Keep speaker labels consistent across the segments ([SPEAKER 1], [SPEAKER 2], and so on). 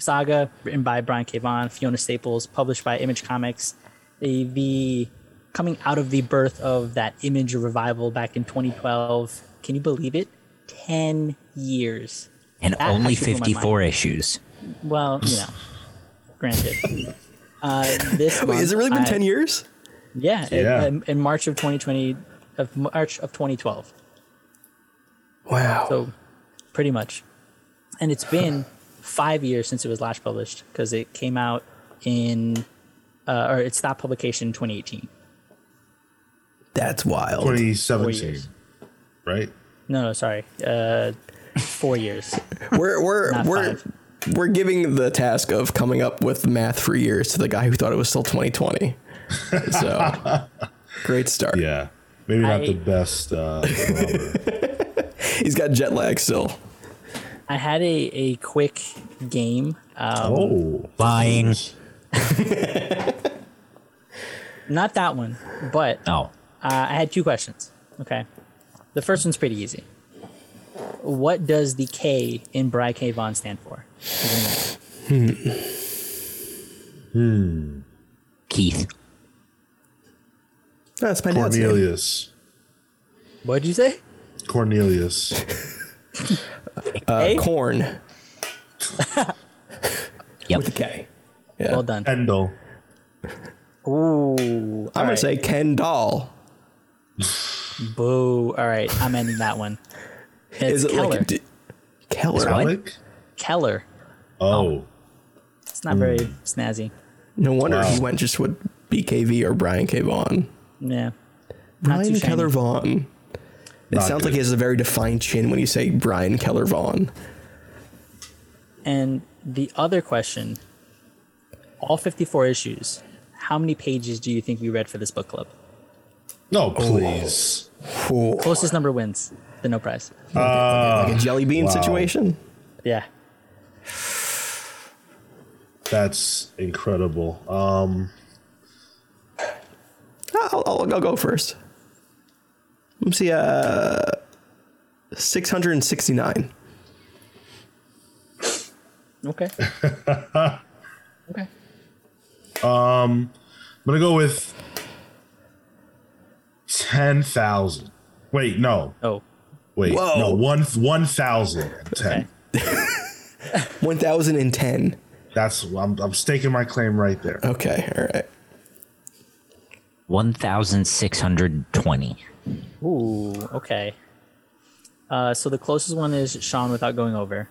[SPEAKER 1] saga written by Brian K. Vaughan, Fiona Staples, published by Image Comics. The, the coming out of the birth of that Image revival back in 2012. Can you believe it? 10 years.
[SPEAKER 2] And
[SPEAKER 1] That
[SPEAKER 2] only
[SPEAKER 1] actually blew my
[SPEAKER 2] 54 issues.
[SPEAKER 1] Well, you know, granted. Uh, this
[SPEAKER 3] Wait,
[SPEAKER 1] month,
[SPEAKER 3] has it really been
[SPEAKER 1] I-
[SPEAKER 3] 10 years?
[SPEAKER 1] Yeah, in-
[SPEAKER 4] Yeah.
[SPEAKER 1] In, in March of 2020, of March of 2012.
[SPEAKER 3] Wow.
[SPEAKER 1] So, pretty much. And it's been five years since it was last published because it came out in, uh, or it stopped publication in 2018.
[SPEAKER 3] That's wild.
[SPEAKER 1] Four
[SPEAKER 4] 2017,
[SPEAKER 1] years.
[SPEAKER 4] right?
[SPEAKER 1] No, no, sorry. Uh, four years.
[SPEAKER 3] We're we're
[SPEAKER 1] Not
[SPEAKER 3] we're
[SPEAKER 1] five.
[SPEAKER 3] we're giving the task of coming up with math for years to the guy who thought it was still 2020. So great start.
[SPEAKER 4] Yeah. Maybe not
[SPEAKER 1] I-
[SPEAKER 4] the best. Uh.
[SPEAKER 3] He's got jet lag still.
[SPEAKER 1] I had a, a quick game. Um,
[SPEAKER 4] oh.
[SPEAKER 2] Lying.
[SPEAKER 1] Not that one, but
[SPEAKER 2] Oh.
[SPEAKER 1] Uh, I had two questions. Okay. The first one's pretty easy. What does the K in Bry K Vaughan stand for? Hmm. Hmm.
[SPEAKER 2] Keith.
[SPEAKER 3] That's my dad's name.
[SPEAKER 4] Cornelius.
[SPEAKER 1] What'd you say?
[SPEAKER 4] Cornelius.
[SPEAKER 3] Uh, corn
[SPEAKER 2] Yep.
[SPEAKER 3] with a K. Yeah.
[SPEAKER 1] Well done.
[SPEAKER 4] Kendall.
[SPEAKER 1] Ooh.
[SPEAKER 3] I'm
[SPEAKER 1] all
[SPEAKER 3] gonna say Kendall.
[SPEAKER 1] Boo. All right. I'm ending that one. It's
[SPEAKER 3] Is it
[SPEAKER 1] Keller.
[SPEAKER 3] like a d- Keller?
[SPEAKER 2] What?
[SPEAKER 4] Alec?
[SPEAKER 1] Keller.
[SPEAKER 4] Oh.
[SPEAKER 1] It's not very snazzy.
[SPEAKER 3] No wonder
[SPEAKER 4] Wow.
[SPEAKER 3] he went just with BKV or Brian K. Vaughan.
[SPEAKER 1] Yeah. Not too
[SPEAKER 3] Brian. Keller Vaughan. It
[SPEAKER 4] Not
[SPEAKER 3] sounds like he has a very defined chin when you say Brian Keller Vaughan.
[SPEAKER 1] And the other question all 54 issues, how many pages do you think we read for this book club?
[SPEAKER 4] No, please.
[SPEAKER 3] Ooh,
[SPEAKER 1] Closest number wins the no prize.
[SPEAKER 3] like a jelly bean
[SPEAKER 4] wow.
[SPEAKER 3] situation.
[SPEAKER 1] Yeah.
[SPEAKER 4] That's incredible. Um,
[SPEAKER 3] I'll, I'll, I'll go first. Let me see. Uh, six hundred and sixty-nine.
[SPEAKER 1] Okay. okay.
[SPEAKER 4] Um, I'm gonna go with ten thousand. Wait, no.
[SPEAKER 1] Oh,
[SPEAKER 4] Wait,
[SPEAKER 3] Whoa.
[SPEAKER 4] no. One one thousand and ten.
[SPEAKER 1] Okay.
[SPEAKER 3] One thousand and ten.
[SPEAKER 4] That's I'm I'm staking my claim right there.
[SPEAKER 3] Okay. All right.
[SPEAKER 2] 1,620.
[SPEAKER 1] Ooh, okay. Uh, so the closest one is Sean without going over.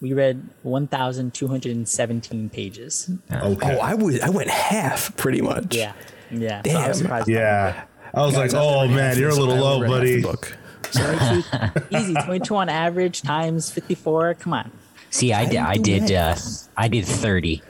[SPEAKER 1] We read 1,217 pages.
[SPEAKER 4] Okay.
[SPEAKER 3] Oh, I would. I went half pretty much.
[SPEAKER 1] Yeah. Yeah. So I was surprised.
[SPEAKER 4] yeah. I was
[SPEAKER 3] Guys,
[SPEAKER 4] like, oh man, you're a little low,
[SPEAKER 3] never half the
[SPEAKER 4] buddy.
[SPEAKER 3] book.
[SPEAKER 1] 22, easy. 22 on average times 54. Come on.
[SPEAKER 2] See, I did. I did. Uh. I did 30.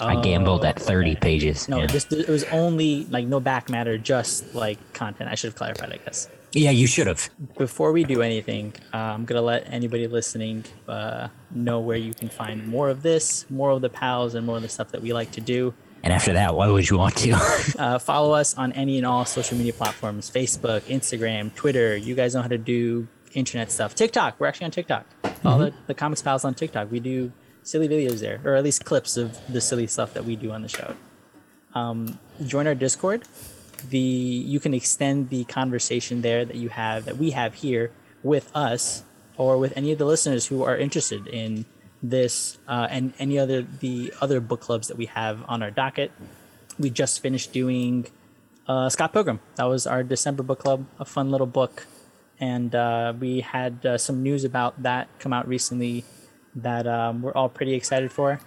[SPEAKER 2] I gambled at 30 pages.
[SPEAKER 1] No,
[SPEAKER 2] yeah.
[SPEAKER 1] it was only like no back matter, just like content. I should have clarified, I guess.
[SPEAKER 2] yeah, you should have.
[SPEAKER 1] Before we do anything, uh, I'm gonna let anybody listening uh, know where you can find more of this, more of the pals, and more of the stuff that we like to do.
[SPEAKER 2] And after that, why would you want to?
[SPEAKER 1] Uh, follow us on any and all social media platforms: Facebook, Instagram, Twitter. You guys know how to do internet stuff. TikTok. We're actually on TikTok. All the, the comics pals on TikTok. We do silly videos there, or at least clips of the silly stuff that we do on the show. Um, join our Discord. The you can extend the conversation there that you have that we have here with us or with any of the listeners who are interested in this uh, and any other the other book clubs that we have on our docket. We just finished doing uh, Scott Pilgrim. That was our December book club, a fun little book, and uh, we had uh, some news about that come out recently that um, we're all pretty excited for.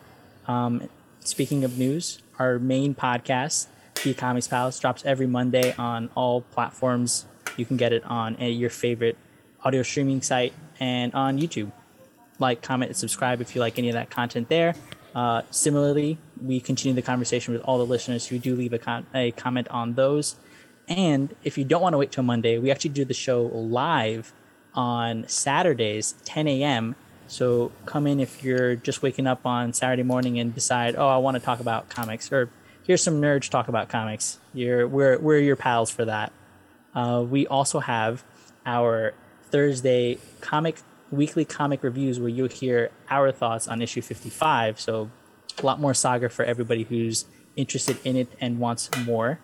[SPEAKER 1] Um, speaking of news, our main podcast, The Comics Pals, drops every Monday on all platforms. You can get it on uh, your favorite audio streaming site and on YouTube. Like, comment, and subscribe if you like any of that content there. Uh, similarly, we continue the conversation with all the listeners who do leave a, con- a comment on those. And if you don't want to wait till Monday, we actually do the show live on Saturdays, 10 a.m. So come in if you're just waking up on Saturday morning and decide, oh, I want to talk about comics, or here's some nerds talk about comics. You're we're we're your pals for that. Uh, we also have our Thursday comic weekly comic reviews where you'll hear our thoughts on issue 55. So a lot more saga for everybody who's interested in it and wants more.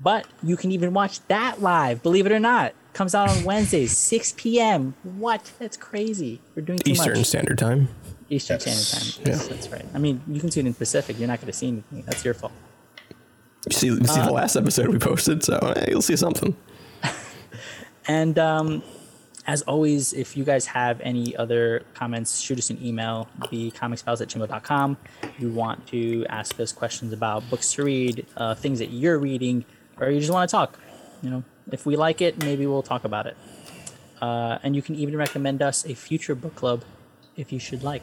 [SPEAKER 1] But you can even watch that live, believe it or not. Comes out on Wednesdays, 6 p.m. What? That's crazy. We're doing too
[SPEAKER 3] Eastern
[SPEAKER 1] much.
[SPEAKER 3] Standard Time.
[SPEAKER 1] Eastern
[SPEAKER 4] Yes.
[SPEAKER 1] Standard Time. Yes, that's right. I mean, you can see it in Pacific. You're not going to see anything. That's your fault.
[SPEAKER 3] You see, you see the last episode we posted, so eh, you'll see something.
[SPEAKER 1] And um, as always, if you guys have any other comments, shoot us an email, thecomicspals at gmail.com. If you want to ask us questions about books to read, uh, things that you're reading, or you just want to talk, you know, if we like it, maybe we'll talk about it. Uh, and you can even recommend us a future book club if you should like.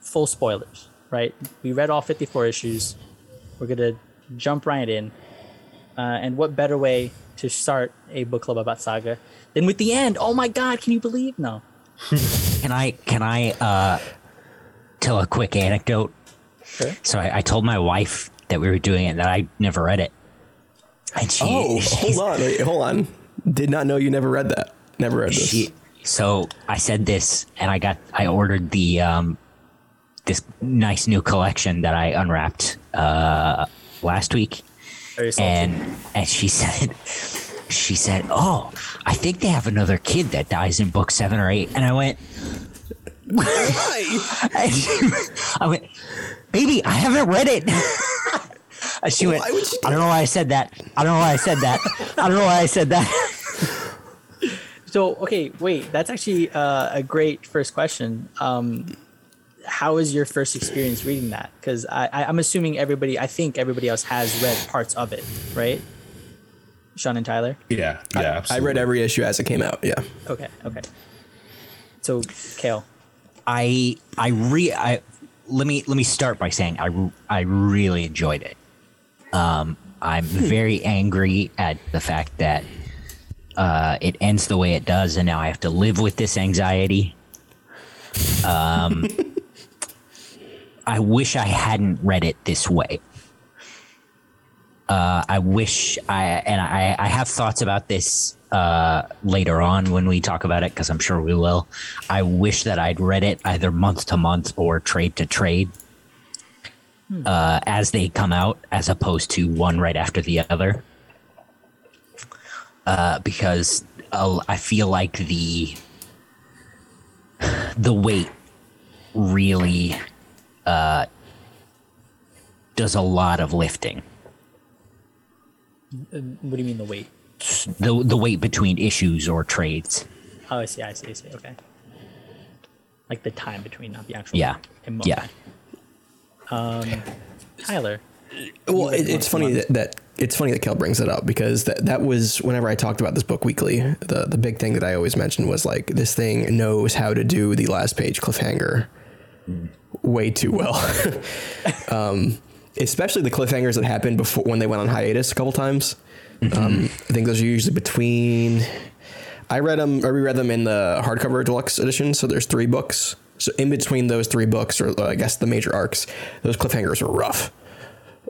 [SPEAKER 1] Full spoilers, right? We read all 54 issues. We're going to jump right in. Uh, and what better way to start a book club about Saga than with the end? Oh my God! Can you believe? No.
[SPEAKER 2] Can I can I uh, tell a quick anecdote?
[SPEAKER 1] Sure.
[SPEAKER 2] So I, I told my wife that we were doing it and that I never read it. And she,
[SPEAKER 3] Oh, hold on, wait, hold on. Did not know you never read that. Never read this.
[SPEAKER 2] she so I said this and I got I ordered the um this nice new collection that I unwrapped uh last week and and she said she said oh I think they have another kid that dies in book seven or eight and I went
[SPEAKER 3] Why?
[SPEAKER 2] I went baby I haven't read it and she went
[SPEAKER 3] would she do
[SPEAKER 2] I don't know why I said that I don't know why I said that I don't know why I said that
[SPEAKER 1] so okay, wait. That's actually uh, a great first question. Um, how was your first experience reading that? Because I, I, I'm assuming everybody, I think everybody else has read parts of it, right? Sean and Tyler.
[SPEAKER 4] Yeah, yeah.
[SPEAKER 3] I
[SPEAKER 4] absolutely.
[SPEAKER 3] read every issue as it came out. Yeah.
[SPEAKER 1] Okay, okay. So, Cale.
[SPEAKER 2] I I re I let me let me start by saying I I really enjoyed it. Um, I'm very angry at the fact that uh, it ends the way it does, and now I have to live with this anxiety. Um, I wish I hadn't read it this way. Uh, I wish I and I, I have thoughts about this uh, later on when we talk about it because I'm sure we will. I wish that I'd read it either month to month or trade to trade uh, as they come out, as opposed to one right after the other. Uh, because uh, I feel like the the weight really uh, does a lot of lifting.
[SPEAKER 1] What do you mean the weight?
[SPEAKER 2] the the weight between issues or trades.
[SPEAKER 1] Oh, I see, I see, I see. Okay. Like the time between, not the actual.
[SPEAKER 2] Yeah,
[SPEAKER 1] emo-
[SPEAKER 2] yeah.
[SPEAKER 1] Tyler.
[SPEAKER 3] Well, it, it's funny that, that it's funny that Cale brings it up because that that was whenever I talked about this book weekly, the the big thing that I always mentioned was like this thing knows how to do the last page cliffhanger way too well. um, especially the cliffhangers that happened before when they went on hiatus a couple times. Um, I think those are usually between. I read them. I reread them in the hardcover deluxe edition. So there's three books. So in between those three books, or uh, I guess the major arcs, those cliffhangers were rough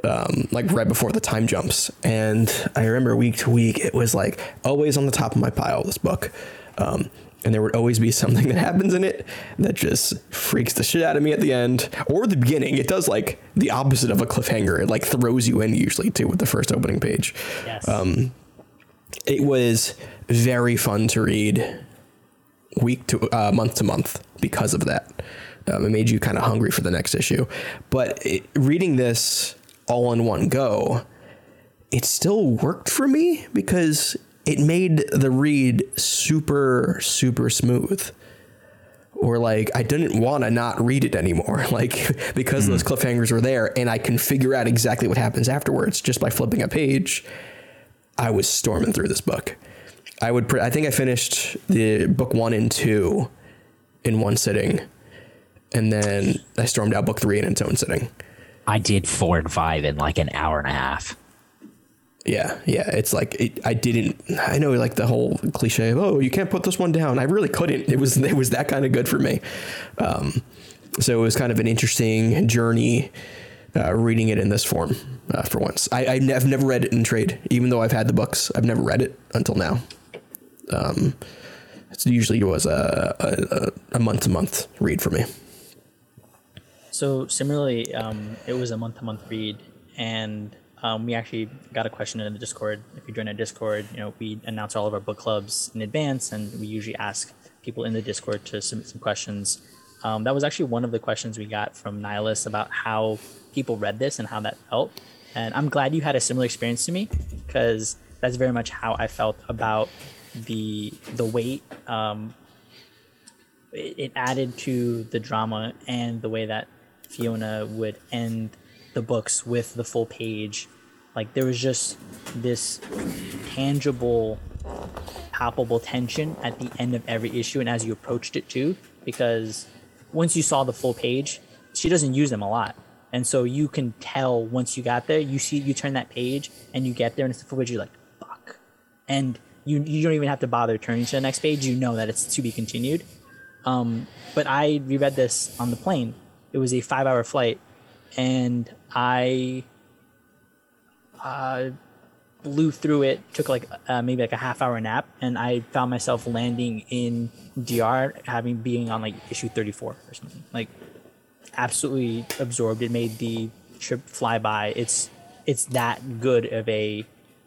[SPEAKER 3] um, like right before the time jumps. And I remember week to week, it was like always on the top of my pile, this book. Um, and there would always be something that happens in it that just freaks the shit out of me at the end or the beginning. It does like the opposite of a cliffhanger. It like throws you in usually too with the first opening page.
[SPEAKER 1] Yes.
[SPEAKER 3] It was very fun to read week to uh, month to month because of that. Um, it made you kind of hungry for the next issue. But it, reading this all in one go, it still worked for me because it made the read super, super smooth. Or like I didn't want to not read it anymore, like because those cliffhangers were there, and I can figure out exactly what happens afterwards just by flipping a page. I was storming through this book. I would. Pre- I think I finished the book one and two in one sitting, and then I stormed out book three in its own sitting.
[SPEAKER 2] I did four and five in like an hour and a half.
[SPEAKER 3] Yeah, yeah. It's like it, I didn't. I know like the whole cliche of oh you can't put this one down. I really couldn't. It was it was that kind of good for me. Um, so it was kind of an interesting journey uh, reading it in this form uh, for once. I, have never read it in trade, even though I've had the books. I've never read it until now. Um, It usually it was a a month to month read for me.
[SPEAKER 1] So similarly, um, it was a month to month read, and um, we actually got a question in the Discord. If you join our Discord, you know we announce all of our book clubs in advance, and we usually ask people in the Discord to submit some questions. Um, that was actually one of the questions we got from Nihilus about how people read this and how that felt. And I'm glad you had a similar experience to me because that's very much how I felt about the the weight. Um, it, it added to the drama and the way that Fiona would end the books with the full page. Like there was just this tangible, palpable tension at the end of every issue, and as you approached it too, because once you saw the full page, she doesn't use them a lot. And so you can tell once you got there, you see, you turn that page and you get there and it's the full page, you're like, fuck. And you, you don't even have to bother turning to the next page. You know that it's to be continued. Um, but I reread this on the plane it was a five hour flight, and I uh, blew through it. Took like uh, maybe like a half hour nap, and I found myself landing in DR, having being on like issue thirty four or something. Like absolutely absorbed. It made the trip fly by. It's it's that good of a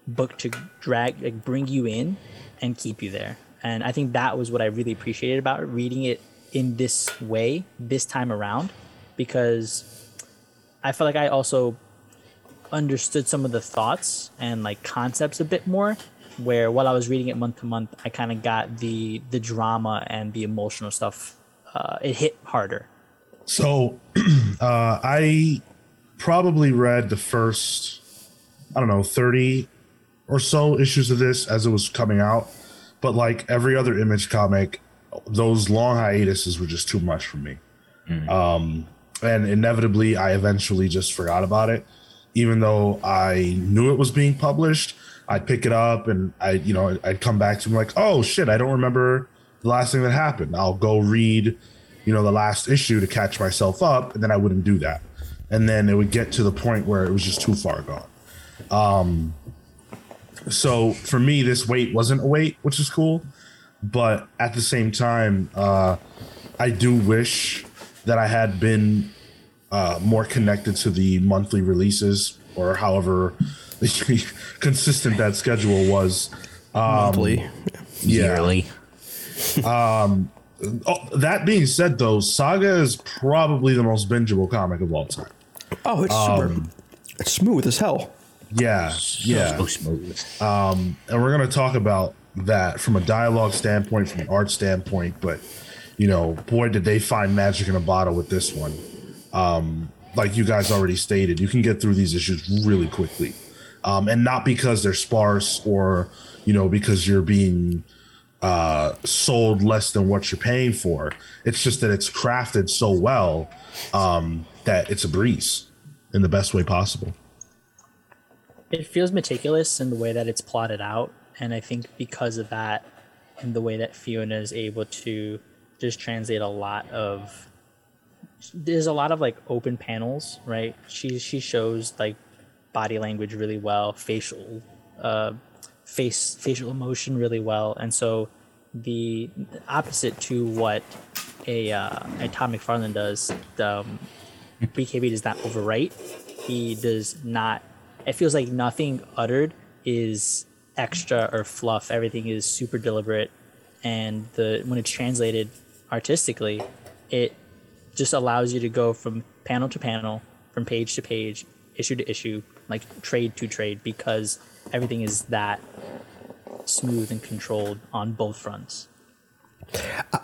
[SPEAKER 1] book to drag like bring you in and keep you there. And I think that was what I really appreciated about reading it in this way this time around because I felt like I also understood some of the thoughts and like concepts a bit more where while I was reading it month to month I kind of got the the drama and the emotional stuff uh, it hit harder
[SPEAKER 4] so uh, I probably read the first I don't know 30 or so issues of this as it was coming out but like every other image comic those long hiatuses were just too much for me mm-hmm. um and inevitably I eventually just forgot about it. Even though I knew it was being published, I'd pick it up and I, you know, I'd come back to like, oh shit, I don't remember the last thing that happened. I'll go read, you know, the last issue to catch myself up, and then I wouldn't do that. And then it would get to the point where it was just too far gone. Um, so for me, this weight wasn't a weight, which is cool. But at the same time, uh, I do wish that I had been uh, more connected to the monthly releases or however consistent that schedule was.
[SPEAKER 3] Um, monthly,
[SPEAKER 2] yeah. yearly.
[SPEAKER 4] um, oh, that being said, though, Saga is probably the most bingeable comic of all time.
[SPEAKER 3] Oh, it's um, super. It's smooth as hell.
[SPEAKER 4] Yeah, yeah. Um, and we're gonna talk about that from a dialogue standpoint, from an art standpoint, but you know, boy, did they find magic in a bottle with this one. Um, like you guys already stated, you can get through these issues really quickly. Um, and not because they're sparse or, you know, because you're being uh, sold less than what you're paying for. It's just that it's crafted so well um, that it's a breeze in the best way possible.
[SPEAKER 1] It feels meticulous in the way that it's plotted out. And I think because of that, and the way that Fiona is able to just translate a lot of there's a lot of like open panels, right? She she shows like body language really well, facial uh, face facial emotion really well, and so the opposite to what a uh, a McFarlane does, the, um, BKV does not overwrite. He does not. It feels like nothing uttered is extra or fluff. Everything is super deliberate, and the when it's translated artistically, it just allows you to go from panel to panel, from page to page, issue to issue, like trade to trade, because everything is that smooth and controlled on both fronts.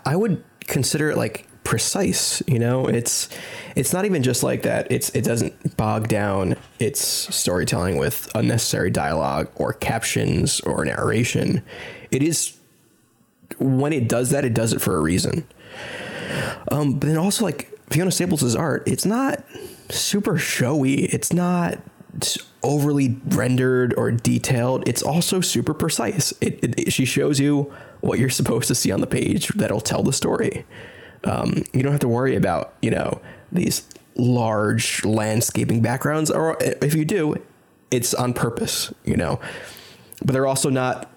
[SPEAKER 3] I would consider it like precise you know it's it's not even just like that it's it doesn't bog down its storytelling with unnecessary dialogue or captions or narration it is when it does that, it does it for a reason. Um, but then also like Fiona Staples' art, it's not super showy. It's not overly rendered or detailed. It's also super precise. It, it, it, she shows you what you're supposed to see on the page that'll tell the story. Um, you don't have to worry about you know these large landscaping backgrounds, or if you do, it's on purpose. You know, but they're also not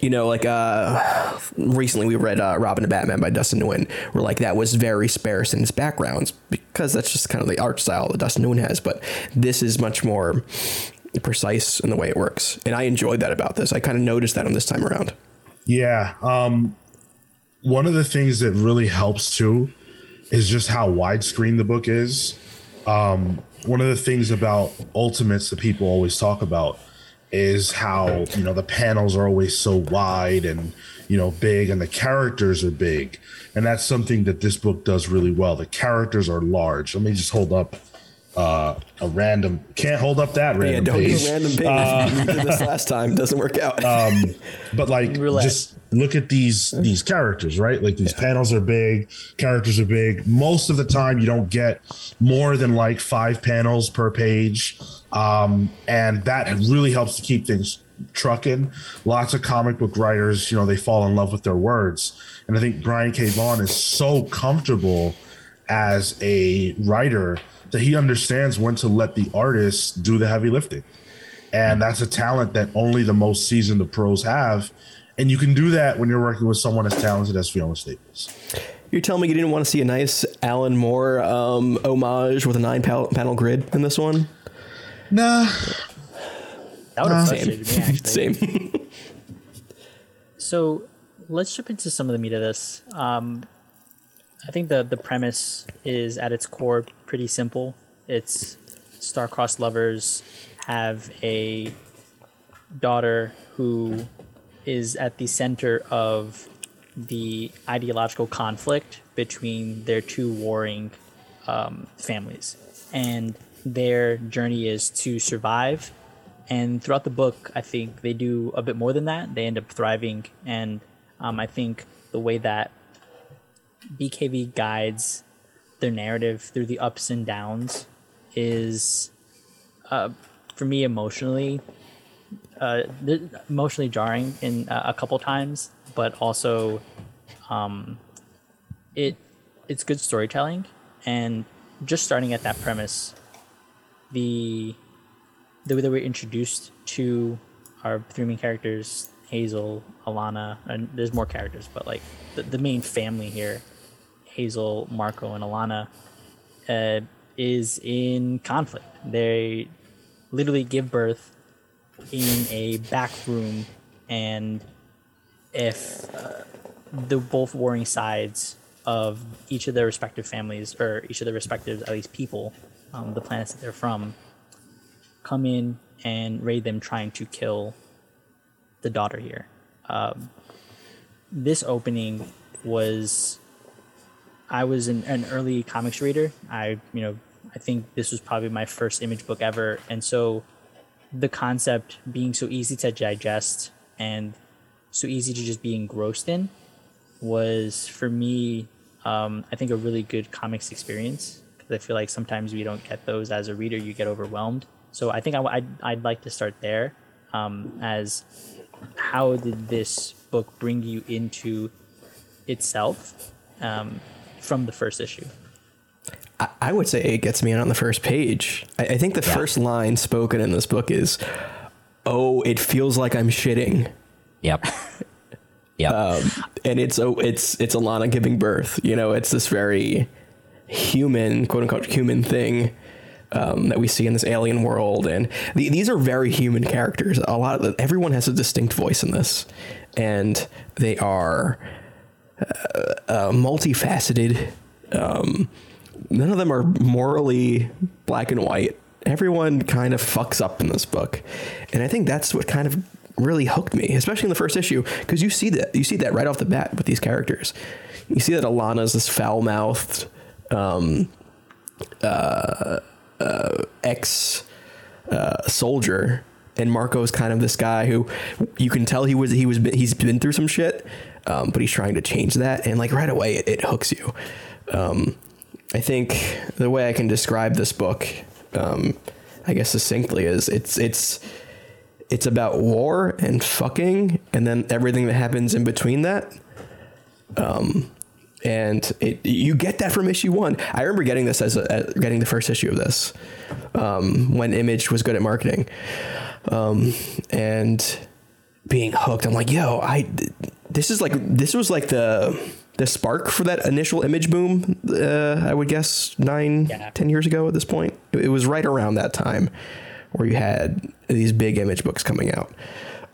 [SPEAKER 3] you know, like uh, recently we read uh, Robin and Batman by Dustin Nguyen, where like that was very sparse in its backgrounds because that's just kind of the art style that Dustin Nguyen has. But this is much more precise in the way it works, and I enjoyed that about this. I kind of noticed that on this time around.
[SPEAKER 4] Yeah. Um, one of the things that really helps too is just how widescreen the book is. Um, one of the things about Ultimates that people always talk about is how you know the panels are always so wide and you know big and the characters are big. And that's something that this book does really well. The characters are large. Let me just hold up uh, a random can't hold up that random
[SPEAKER 3] yeah, don't
[SPEAKER 4] page.
[SPEAKER 3] do a random page.
[SPEAKER 4] Uh,
[SPEAKER 3] did this last time. Doesn't work out.
[SPEAKER 4] um, but like
[SPEAKER 1] Roulette.
[SPEAKER 4] just look at these these characters right like these panels are big characters are big most of the time you don't get more than like five panels per page um, and that really helps to keep things trucking lots of comic book writers you know they fall in love with their words and i think brian k vaughan is so comfortable as a writer that he understands when to let the artist do the heavy lifting and that's a talent that only the most seasoned of pros have. And you can do that when you're working with someone as talented as Fiona Staples.
[SPEAKER 3] You're telling me you didn't want to see a nice Alan Moore um, homage with a nine pal- panel grid in this one?
[SPEAKER 4] Nah,
[SPEAKER 1] That would have
[SPEAKER 4] Uh,
[SPEAKER 1] frustrated me.
[SPEAKER 3] Same.
[SPEAKER 1] So let's jump into some of the meat of this. Um, I think the the premise is at its core pretty simple. It's star-crossed lovers have a daughter who is at the center of the ideological conflict between their two warring um, families, and their journey is to survive. And throughout the book, I think they do a bit more than that. They end up thriving, and um, I think the way that BKV guides their narrative through the ups and downs is, uh, for me, emotionally, uh, emotionally jarring in uh, a couple times, but also, um, it it's good storytelling, and just starting at that premise, the the way that we're introduced to our three main characters, Hazel, Alana, and there's more characters, but like the, the main family here, Hazel, Marco, and Alana, uh, is in conflict. They literally give birth in a back room, and if uh, the both warring sides of each of their respective families, or each of their respective, at least people, um, the planets that they're from, come in and raid them trying to kill the daughter here. Um, this opening was I was an, an early comics reader. I you know I think this was probably my first image book ever, and so the concept being so easy to digest and so easy to just be engrossed in was for me um, I think a really good comics experience because I feel like sometimes we don't get those as a reader. You get overwhelmed. So I think I, would I'd like to start there um, as how did this book bring you into itself um, from the first issue?
[SPEAKER 3] I, I would say it gets me in on the first page. I, I think the first line spoken in this book is, "Oh, it feels like I'm shitting."
[SPEAKER 2] Yep. Yep.
[SPEAKER 3] um, and it's oh, it's it's Alana giving birth. You know, it's this very human, quote unquote, human thing um, that we see in this alien world, and the, these are very human characters. A lot of the, everyone has a distinct voice in this, and they are uh, uh, multifaceted. Um, none of them are morally black and white. Everyone kind of fucks up in this book, and I think that's what kind of really hooked me, especially in the first issue, because you see that you see that right off the bat with these characters. You see that Alana's this foul mouthed um, uh, uh, ex uh, soldier, and Marco's kind of this guy who you can tell he was he was he's been through some shit, um, but he's trying to change that, and like right away it, it hooks you. Um, I think the way I can describe this book, um, I guess succinctly, is it's it's it's about war and fucking, and then everything that happens in between that. Um, and it you get that from issue one. I remember getting this as, a, as getting the first issue of this um, when Image was good at marketing, um, and being hooked. I'm like, yo, I this is like this was like the the spark for that initial image boom. Uh, I would guess nine,
[SPEAKER 1] Yeah.
[SPEAKER 3] ten years ago at this point. It, it was right around that time where you had these big image books coming out.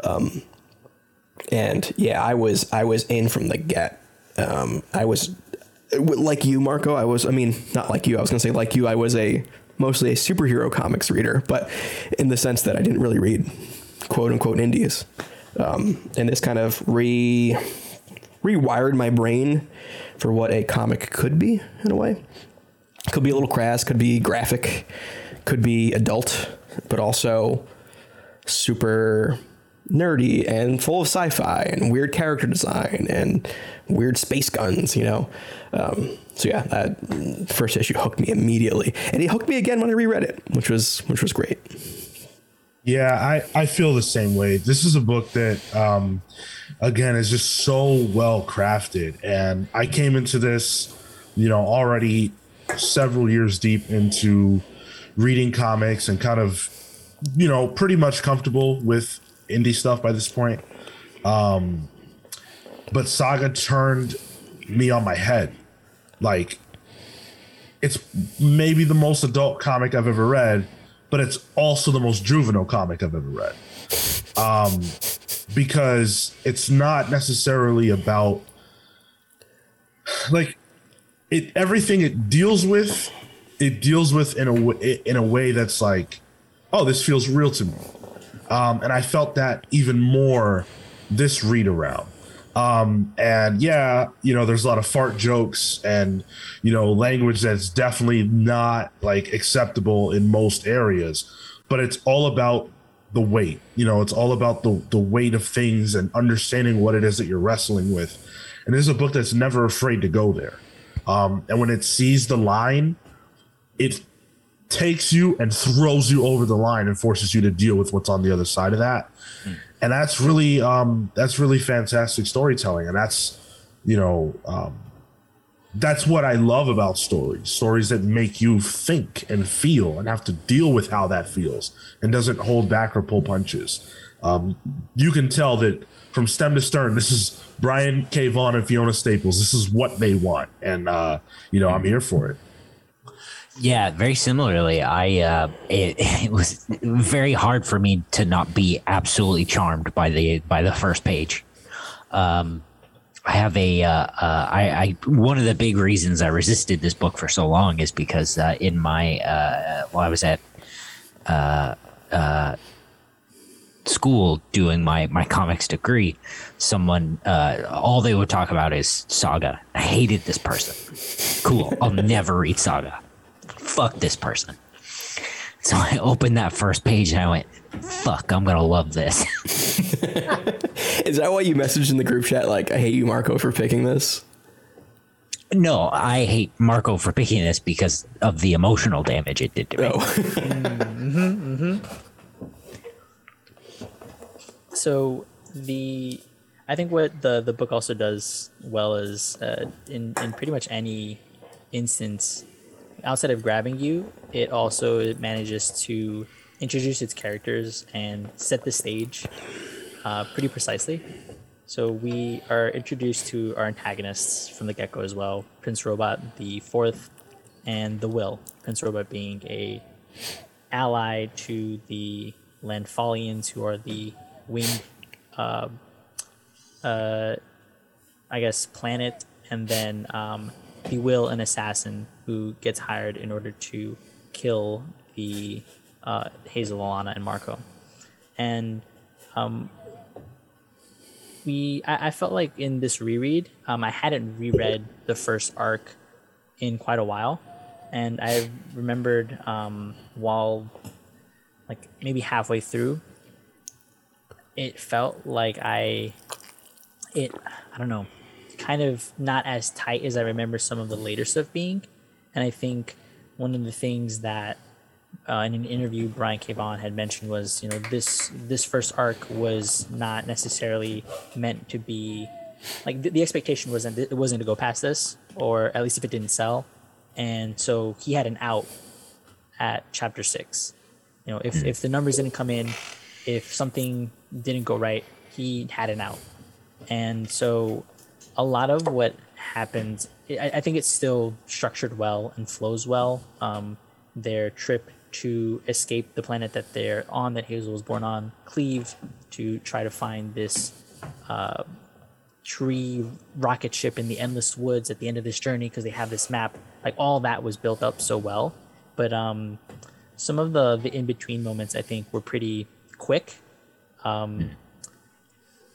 [SPEAKER 3] Um, and yeah, I was I was in from the get. Um, I was like you, Marco. I was. I mean, not like you. I was gonna say like you. I was a mostly a superhero comics reader, but in the sense that I didn't really read quote unquote indies. Um, and this kind of re rewired my brain for what a comic could be in a way. Could be a little crass, could be graphic, could be adult, but also super nerdy and full of sci-fi and weird character design and weird space guns, you know. Um, so yeah, that first issue hooked me immediately, and it hooked me again when I reread it, which was which was great.
[SPEAKER 4] Yeah, I, I feel the same way. This is a book that, um, again, is just so well crafted. And I came into this, you know, already several years deep into reading comics and kind of, you know, pretty much comfortable with indie stuff by this point. Um, but Saga turned me on my head. Like, it's maybe the most adult comic I've ever read, but it's also the most juvenile comic I've ever read. Um, because it's not necessarily about like it everything it deals with it deals with in a w- in a way that's like oh this feels real to me um, and i felt that even more this read around um, and yeah you know there's a lot of fart jokes and you know language that's definitely not like acceptable in most areas. But it's all about the weight you know it's all about the the weight of things and understanding what it is that you're wrestling with. And this is a book that's never afraid to go there. Um, and when it sees the line it takes you and throws you over the line and forces you to deal with what's on the other side of that and that's really um that's really fantastic storytelling. And that's you know um that's what i love about stories stories that make you think and feel and have to deal with how that feels and doesn't hold back or pull punches. Um you can tell that from stem to stern this is brian k. Vaughan and fiona staples. This is what they want. And uh you know i'm here for it
[SPEAKER 2] Yeah, very similarly, I uh, it, it was very hard for me to not be absolutely charmed by the by the first page. Um, I have a uh, uh, I, I one of the big reasons I resisted this book for so long is because uh, in my uh, while I was at uh, uh, school doing my my comics degree, someone uh, all they would talk about is Saga. I hated this person. Cool, I'll never read Saga fuck this person. So I opened that first page and I went, fuck, I'm going to love this.
[SPEAKER 3] Is that why you messaged in the group chat like, "I hate you, Marco, for picking this"?
[SPEAKER 2] no, I hate Marco for picking this because of the emotional damage it did to me.
[SPEAKER 3] Oh,
[SPEAKER 1] So the I think what the the book also does well is uh, in in pretty much any instance outside of grabbing you, it also manages to introduce its characters and set the stage uh, pretty precisely. So we are introduced to our antagonists from the get go as well. Prince Robot, the fourth, and the Will. Prince Robot being a ally to the Landfallians, who are the winged, uh, uh, I guess, planet, and then um, the Will, an assassin who gets hired in order to kill the uh, Hazel, Alana, and Marco. And um, we, I, I felt like in this reread, um, I hadn't reread the first arc in quite a while, and I remembered um, while like maybe halfway through, it felt like I, it I don't know, kind of not as tight as I remember some of the later stuff being, and I think one of the things that uh, in an interview Brian K. Vaughan had mentioned was you know this this first arc was not necessarily meant to be like the, the expectation wasn't it wasn't to go past this or at least if it didn't sell. And so he had an out at chapter six. You know if, if the numbers didn't come in if something didn't go right he had an out, and so a lot of what happens, I, I think it's still structured well and flows well. Um, their trip to escape the planet that they're on, that Hazel was born on, Cleave, to try to find this uh, tree rocket ship in the endless woods at the end of this journey because they have this map. Like all that was built up so well, but um, some of the the in between moments I think were pretty quick, um,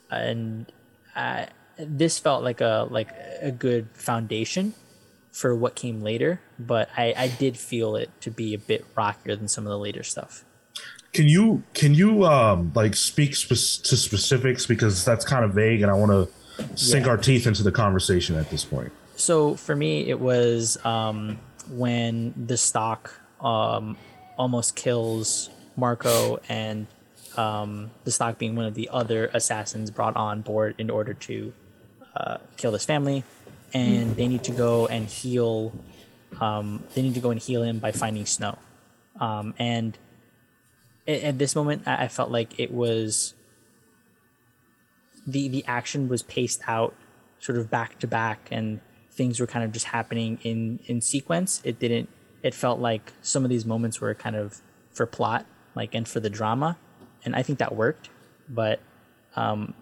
[SPEAKER 1] and I, this felt like a like a good foundation for what came later. But I, I did feel it to be a bit rockier than some of the later stuff.
[SPEAKER 4] Can you can you um like speak spe- to specifics because that's kind of vague and I want to sink
[SPEAKER 1] Yeah.
[SPEAKER 4] our teeth into the conversation at this point.
[SPEAKER 1] So for me, it was um, when the Stalk um, almost kills Marco and um, the Stalk being one of the other assassins brought on board in order to uh, kill this family, and they need to go and heal. Um, they need to go and heal him by finding snow, um, and at this moment, I I felt like it was the the action was paced out sort of back to back and things were kind of just happening in in sequence it didn't it felt like some of these moments were kind of for plot like and for the drama and i think that worked but um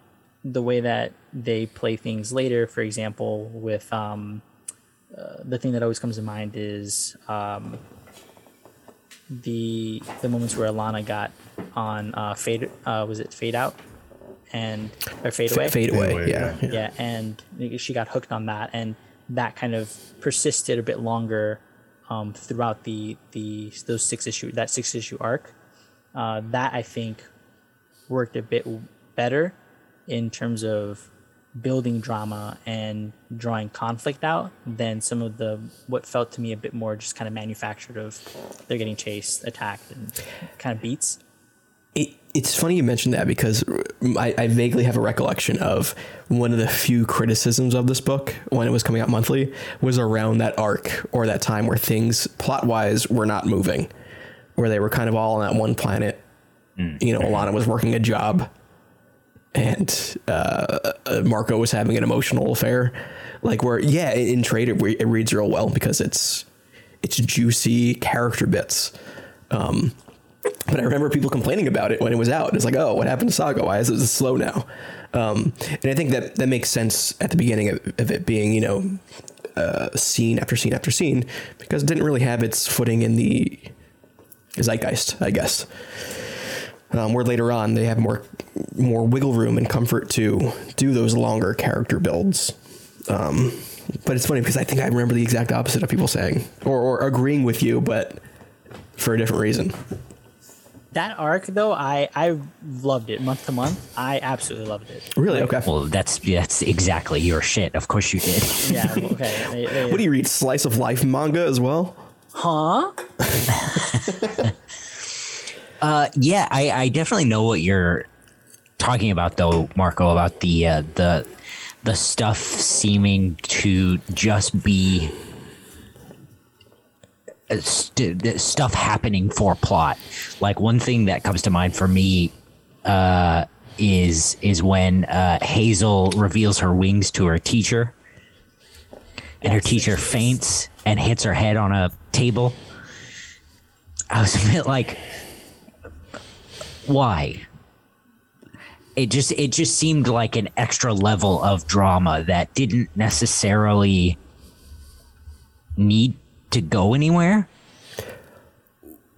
[SPEAKER 1] the way that they play things later for example with um uh, the thing that always comes to mind is um the the moments where Alana got on uh fade uh was it fade out and or fade away
[SPEAKER 3] F- fade away.
[SPEAKER 4] away,
[SPEAKER 3] yeah.
[SPEAKER 4] yeah.
[SPEAKER 1] yeah and she got hooked on that and that kind of persisted a bit longer um, throughout the the those six issue that six issue arc uh, that i think worked a bit better in terms of building drama and drawing conflict out than some of the what felt to me a bit more just kind of manufactured of they're getting chased attacked and kind of beats.
[SPEAKER 3] It, it's funny you mentioned that because I, I vaguely have a recollection of one of the few criticisms of this book when it was coming out monthly was around that arc or that time where things plot wise were not moving, where they were kind of all on that one planet. Mm. You know, Alana was working a job, and uh, uh, Marco was having an emotional affair. Like where, yeah, in, trade it, re- it reads real well because it's it's juicy character bits. Um, but I remember people complaining about it when it was out. It's like, oh, what happened to Saga? Why is it slow now? Um, and I think that that makes sense at the beginning of, of it being, you know, uh, scene after scene after scene because it didn't really have its footing in the zeitgeist, I guess. Um, where later on they have more more wiggle room and comfort to do those longer character builds. Um, but it's funny because I think I remember the exact opposite of people saying or, or agreeing with you, but for a different reason.
[SPEAKER 1] that arc though i i loved it month to month i absolutely loved it
[SPEAKER 3] Really? Okay.
[SPEAKER 2] Well, that's that's exactly your shit. Of course you did.
[SPEAKER 1] yeah okay They- they-
[SPEAKER 3] What do you read? Slice of life manga as well?
[SPEAKER 1] huh
[SPEAKER 2] Uh, yeah, I, I definitely know what you're talking about, though, Marco. About the uh, the the stuff seeming to just be uh, st- the stuff happening for plot. Like one thing that comes to mind for me uh, is is when uh, Hazel reveals her wings to her teacher, and her teacher faints and hits her head on a table. I was a bit like, why? It just it just seemed like an extra level of drama that didn't necessarily need to go anywhere.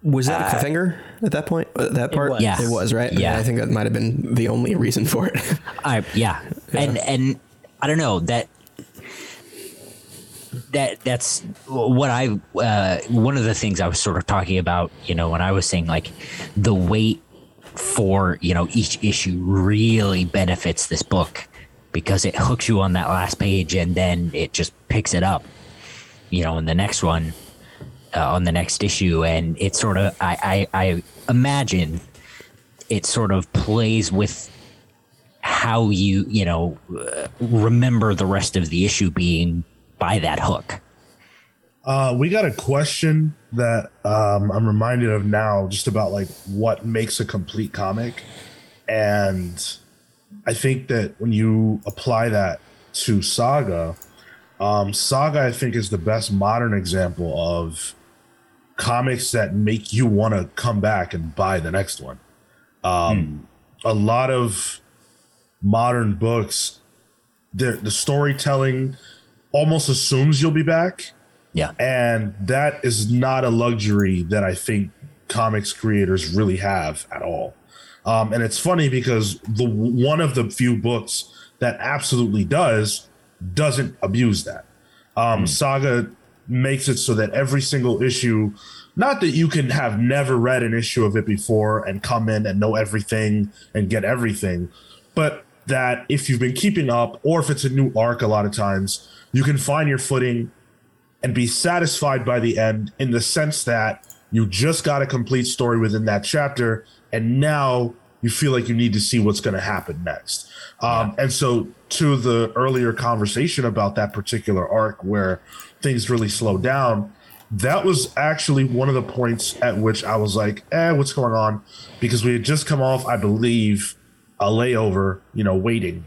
[SPEAKER 3] Was that a cliffhanger at that point? Uh, that part?
[SPEAKER 1] was.
[SPEAKER 2] Yeah.
[SPEAKER 3] It was, right?
[SPEAKER 2] Yeah.
[SPEAKER 3] I think that might have been the only reason for it.
[SPEAKER 2] I yeah. And and I don't know that that that's what I uh, one of the things I was sort of talking about, you know, when I was saying like the weight for, you know, each issue really benefits this book because it hooks you on that last page and then it just picks it up, you know, in the next one uh, on the next issue. And it sort of I, I I imagine it sort of plays with how you you know uh, remember the rest of the issue being by that hook
[SPEAKER 4] Uh, we got a question that um, I'm reminded of now, just about like what makes a complete comic, and I think that when you apply that to Saga, um, Saga I think is the best modern example of comics that make you want to come back and buy the next one. Um, A lot of modern books, the the storytelling almost assumes you'll be back
[SPEAKER 2] Yeah.
[SPEAKER 4] and that is not a luxury that I think comics creators really have at all. Um, and it's funny because the one of the few books that absolutely does doesn't abuse that. Um, Saga makes it so that every single issue, not that you can have never read an issue of it before and come in and know everything and get everything, but that if you've been keeping up or if it's a new arc, a lot of times you can find your footing and be satisfied by the end in the sense that you just got a complete story within that chapter and now you feel like you need to see what's going to happen next. Um, and so to the earlier conversation about that particular arc where things really slow down that was actually one of the points at which i was like eh what's going on? Because we had just come off i believe a layover you know waiting.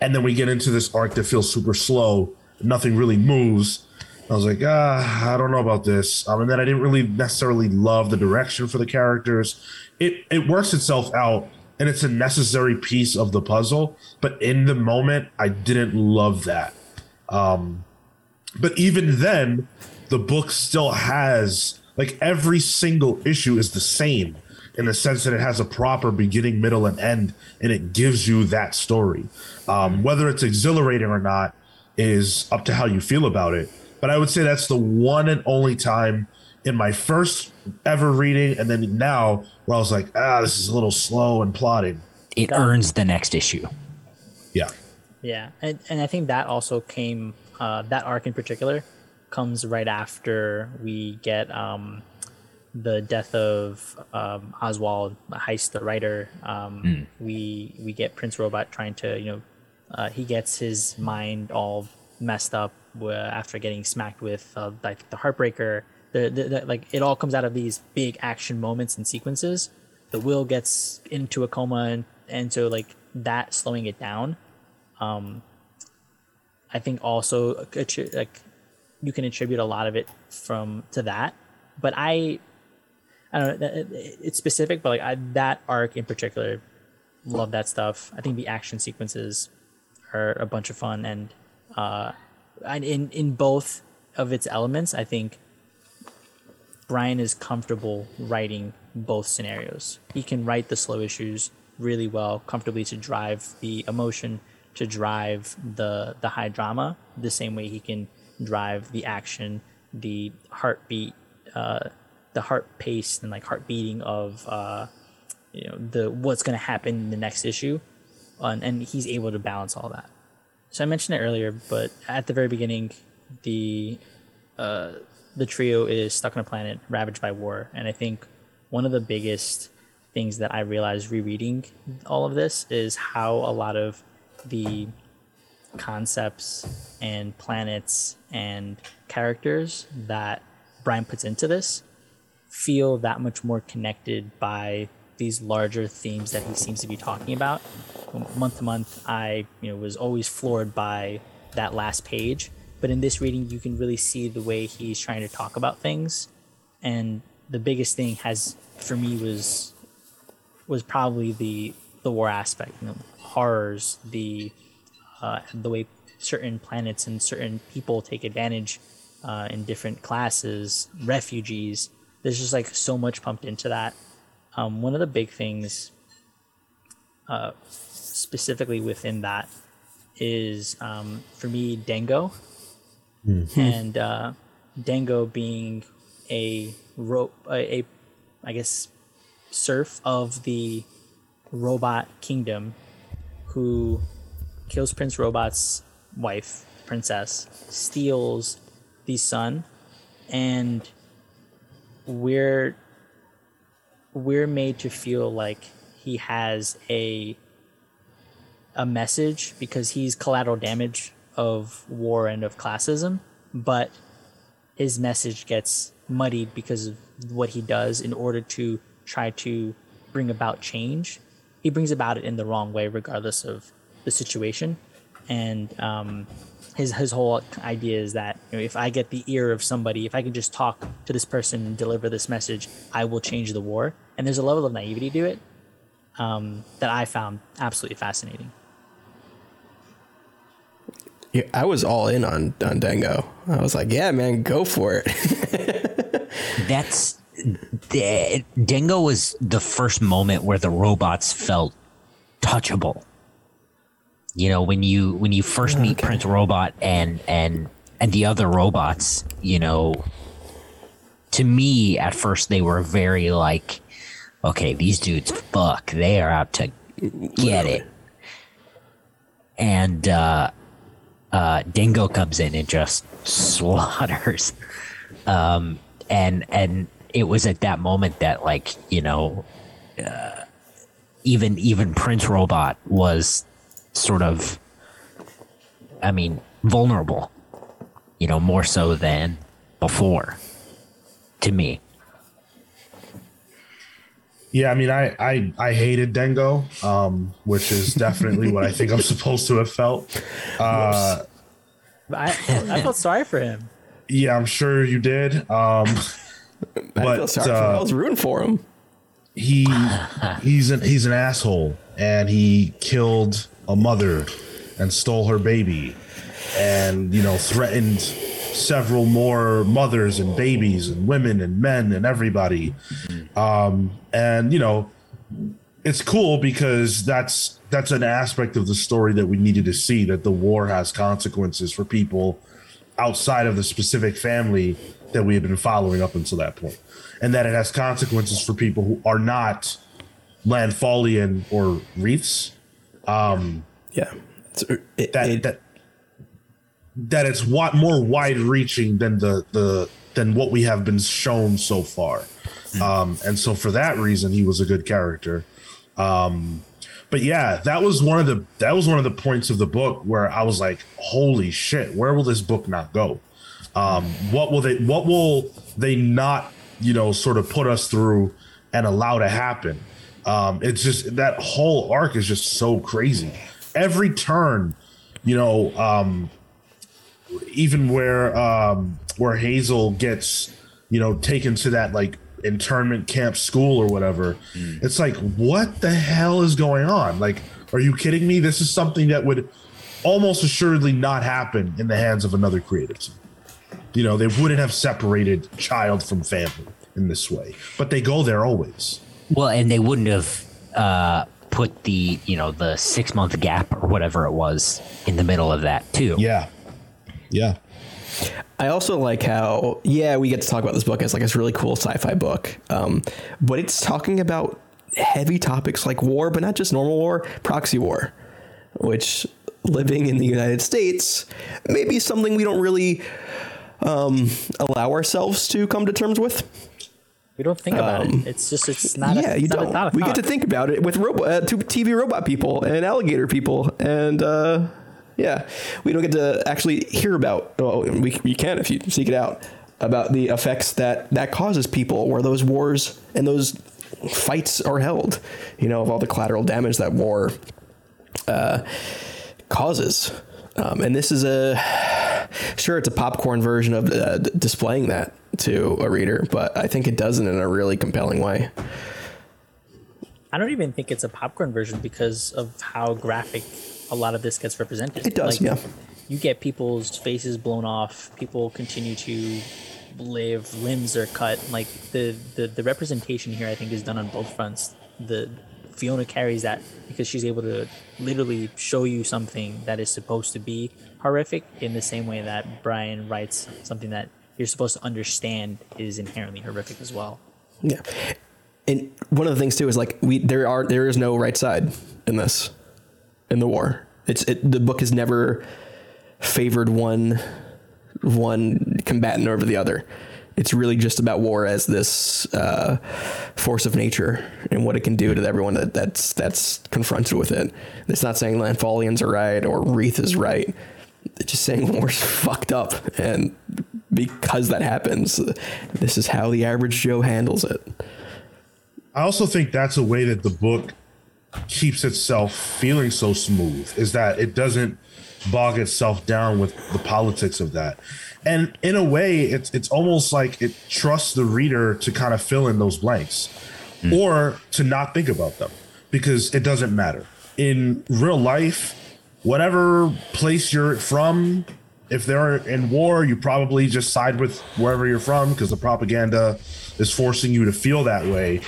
[SPEAKER 4] And then we get into this arc that feels super slow nothing really moves I was like, ah, I don't know about this. Um, and then I didn't really necessarily love the direction for the characters. It it works itself out, and it's a necessary piece of the puzzle. But in the moment, I didn't love that. Um, but even then, the book still has like every single issue is the same in the sense that it has a proper beginning, middle, and end, and it gives you that story. Um, whether it's exhilarating or not is up to how you feel about it. But I would say that's the one and only time in my first ever reading, and then now where I was like, ah, this is a little slow and plotting.
[SPEAKER 2] It earns the next issue.
[SPEAKER 4] Yeah.
[SPEAKER 1] Yeah, and, and I think that also came uh, that arc in particular comes right after we get um, the death of um, Oswald Heist, the writer. Um, We we get Prince Robot trying to you know uh, he gets his mind all messed up after getting smacked with uh, like the Heartbreaker. The, the, the like it all comes out of these big action moments and sequences. The will gets into a coma and, and so like that slowing it down I think also like you can attribute a lot of it from to that. But I, I don't know. it- it- It's specific, but like I, that arc in particular, love that stuff. I think the action sequences are a bunch of fun, and uh, in in both of its elements, I think Brian is comfortable writing both scenarios. He can write the slow issues really well, comfortably to drive the emotion, to drive the the high drama, the same way he can drive the action, the heartbeat, uh, the heart pace and like heart beating of uh, you know the what's going to happen in the next issue, and, and he's able to balance all that. So I mentioned it earlier, but at the very beginning, the uh, the trio is stuck on a planet ravaged by war. And I think one of the biggest things that I realized rereading all of this is how a lot of the concepts and planets and characters that Brian puts into this feel that much more connected by these larger themes that he seems to be talking about. Month to month, I you know was always floored by that last page, but in this reading, you can really see the way he's trying to talk about things, and the biggest thing has for me was was probably the the war aspect, you know, horrors, the uh, the way certain planets and certain people take advantage uh, in different classes, refugees. There's just like so much pumped into that. Um, one of the big things, uh, specifically within that, is um, for me Dango, and uh, Dango being a rope, a, a I guess serf of the robot kingdom who kills Prince Robot's wife, princess, steals the son, and we're we're made to feel like he has a a message because he's collateral damage of war and of classism, but his message gets muddied because of what he does in order to try to bring about change he brings about it in the wrong way, regardless of the situation. And um, his his whole idea is that you know, if I get the ear of somebody, if I can just talk to this person and deliver this message, I will change the war. And there's a level of naivety to it um, that I found absolutely fascinating.
[SPEAKER 3] Yeah, I was all in on on Dango. I was like, yeah, man, go for it.
[SPEAKER 2] That's the, Dango was the first moment where the robots felt touchable. You know, when you when you first meet
[SPEAKER 3] Okay.
[SPEAKER 2] Prince Robot and and and the other robots, you know, to me at first they were very like, okay, these dudes fuck, they are out to get it. And uh uh Dengo comes in and just slaughters um, and and it was at that moment that like you know uh, even even prince robot was sort of i mean vulnerable you know more so than before to me
[SPEAKER 4] Yeah, I mean, I I, I hated Dengo, um, which is definitely what I think I'm supposed to have felt. Uh,
[SPEAKER 1] I, I felt sorry for him.
[SPEAKER 4] yeah, I'm sure you did. Um,
[SPEAKER 3] I feel
[SPEAKER 4] But,
[SPEAKER 3] sorry for him.
[SPEAKER 4] uh,
[SPEAKER 3] I was rooting for him.
[SPEAKER 4] he he's an he's an asshole, and he killed a mother and stole her baby, and you know threatened several more mothers and babies and women and men and everybody. Um, and you know, it's cool because that's that's an aspect of the story that we needed to see that the war has consequences for people outside of the specific family that we had been following up until that point, and that it has consequences for people who are not Landfallian or Wreaths.
[SPEAKER 3] Um, yeah. It's, it,
[SPEAKER 4] That
[SPEAKER 3] it-
[SPEAKER 4] that that it's what more wide reaching than the the than what we have been shown so far. Um, and so for that reason, he was a good character. Um, but yeah, that was one of the that was one of the points of the book where I was like, "Holy shit! Where will this book not go? Um, what will they What will they not you know sort of put us through and allow to happen?" Um, it's just that whole arc is just so crazy. Every turn, you know, um, even where um, where Hazel gets you know taken to that like internment camp school or whatever. It's like, what the hell is going on? Like, are you kidding me? This is something that would almost assuredly not happen in the hands of another creative team. You know, they wouldn't have separated child from family in this way, but they go there always.
[SPEAKER 2] well and they wouldn't have uh put the you know the six month gap or whatever it was in the middle of that too
[SPEAKER 4] Yeah. Yeah.
[SPEAKER 3] I also like how, yeah, we get to talk about this book as like this really cool sci-fi book, um, but it's talking about heavy topics like war, but not just normal war, proxy war, which living in the United States may be something we don't really um, allow ourselves to come to terms with.
[SPEAKER 1] We don't think about it. It's just it's not.
[SPEAKER 3] yeah,
[SPEAKER 1] a,
[SPEAKER 3] you
[SPEAKER 1] it's not a-
[SPEAKER 3] don't.
[SPEAKER 1] not a
[SPEAKER 3] we get to think about it with robo- uh, TV robot people and alligator people, and uh, yeah, we don't get to actually hear about. Well, we we can if you seek it out about the effects that that causes people, where those wars and those fights are held. You know, of all the collateral damage that war uh, causes. Um, and this is a sure it's a popcorn version of uh, displaying that to a reader, but I think it does it in a really compelling way.
[SPEAKER 1] I don't even think it's a popcorn version because of how graphic a lot of this gets represented.
[SPEAKER 3] It does, yeah.
[SPEAKER 1] You get people's faces blown off. People continue to live. Limbs are cut. Like the the, the representation here, I think, is done on both fronts. The Fiona carries that because she's able to literally show you something that is supposed to be horrific in the same way that Brian writes something that you're supposed to understand is inherently horrific as well.
[SPEAKER 3] Yeah. And one of the things too is like we there are there is no right side in this in the war. It's it, the book has never favored one one combatant over the other. It's really just about war as this uh, force of nature and what it can do to everyone that, that's that's confronted with it. It's not saying Landfallians are right or Wreath is right. It's just saying war's fucked up, and because that happens, this is how the average Joe handles it.
[SPEAKER 4] I also think that's a way that the book keeps itself feeling so smooth is that it doesn't bog itself down with the politics of that. And in a way, it's it's almost like it trusts the reader to kind of fill in those blanks mm. or to not think about them because it doesn't matter. In real life, whatever place you're from, if they're in war, you probably just side with wherever you're from because the propaganda is forcing you to feel that way.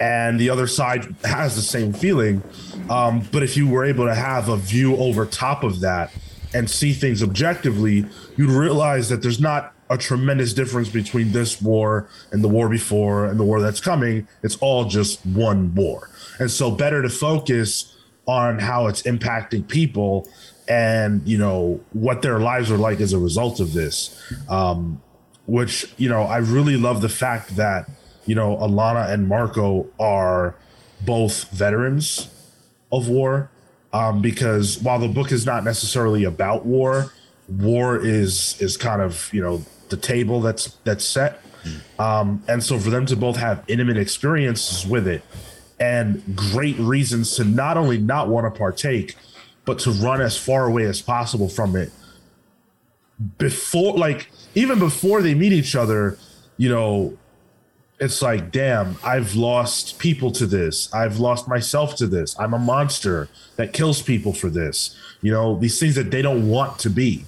[SPEAKER 4] And the other side has the same feeling. Um, but if you were able to have a view over top of that and see things objectively, you'd realize that there's not a tremendous difference between this war and the war before and the war that's coming. It's all just one war. And so, better to focus on how it's impacting people and, you know, what their lives are like as a result of this. Um, which, you know, I really love the fact that, you know, Alana and Marko are both veterans of war um, because while the book is not necessarily about war, war is is kind of you know the table that's that's set, um, and so for them to both have intimate experiences with it and great reasons to not only not want to partake, but to run as far away as possible from it before like even before they meet each other you know it's like, damn, I've lost people to this. I've lost myself to this. I'm a monster that kills people for this. You know, these things that they don't want to be.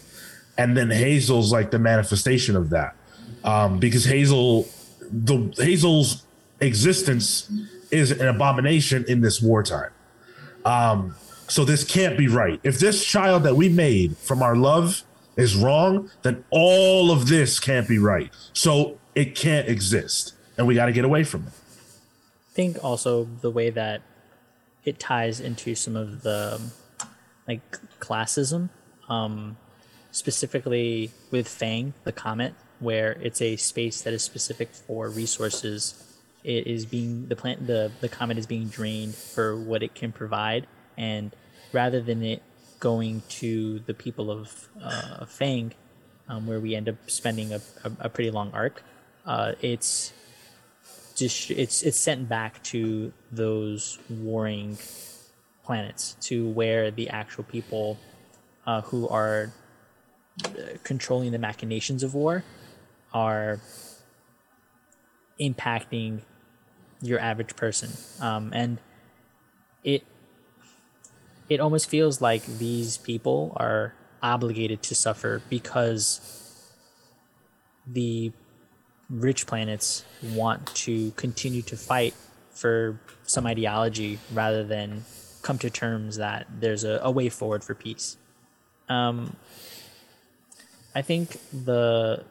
[SPEAKER 4] And then Hazel's like the manifestation of that. Um, because Hazel, the Hazel's existence is an abomination in this wartime. Um, so this can't be right. If this child that we made from our love is wrong, then all of this can't be right. So it can't exist and we got to get away from it.
[SPEAKER 1] I think also the way that it ties into some of the like classism, um, specifically with Phang, the comet, where it's a space that is specific for resources. It is being the plant the the comet is being drained for what it can provide, and rather than it going to the people of uh, Phang, um, where we end up spending a, a, a pretty long arc, uh, it's just it's it's sent back to those warring planets to where the actual people uh, who are uh, controlling the machinations of war are impacting your average person. Um, and it it almost feels like these people are obligated to suffer because the rich planets want to continue to fight for some ideology rather than come to terms that there's a, a way forward for peace. Um, I think the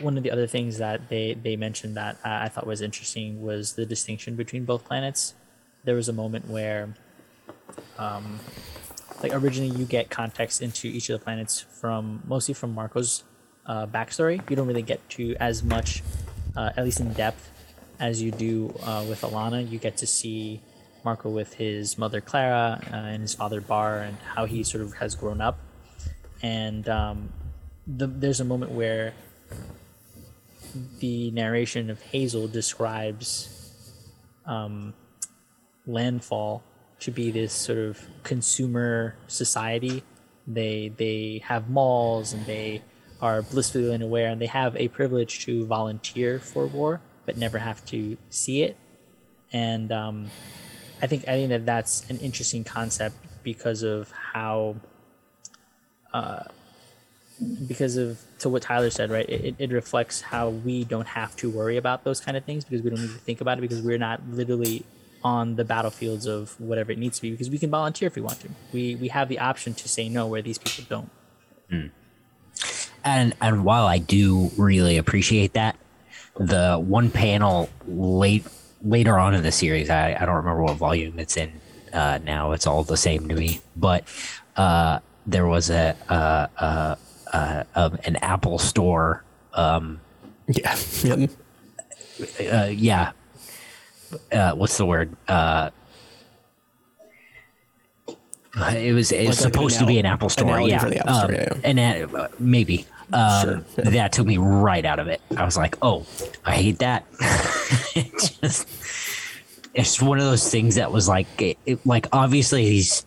[SPEAKER 1] one of the other things that they, they mentioned that I, I thought was interesting was the distinction between both planets. There was a moment where, um, like originally, you get context into each of the planets from mostly from Marko's uh, backstory. You don't really get to as much, uh, at least in depth, as you do uh, with Alana. You get to see Marko with his mother Klara uh, and his father Barr and how he sort of has grown up. And um, the, there's a moment where the narration of Hazel describes um, landfall to be this sort of consumer society. They they have malls and they are blissfully unaware and they have a privilege to volunteer for war but never have to see it. And um, i think i think that that's an interesting concept because of how uh, because of to what tyler said right? It, it reflects how we don't have to worry about those kind of things because we don't need to think about it because we're not literally on the battlefields of whatever it needs to be because we can volunteer if we want to. We we have the option to say no where these people don't. Mm
[SPEAKER 2] and and while I do really appreciate that, the one panel late later on in the series, I, I don't remember what volume it's in uh, now. It's all the same to me, but uh, there was a, a, a, a um, an Apple store. Um,
[SPEAKER 3] yeah. Yep.
[SPEAKER 2] Uh, yeah. Uh, what's the word? Uh, it was it's like supposed to be an Apple store, yeah. Apple um, yeah, yeah. And uh, maybe um, sure. That took me right out of it. I was like, oh, I hate that. it just it's one of those things that was like it, it- like obviously he's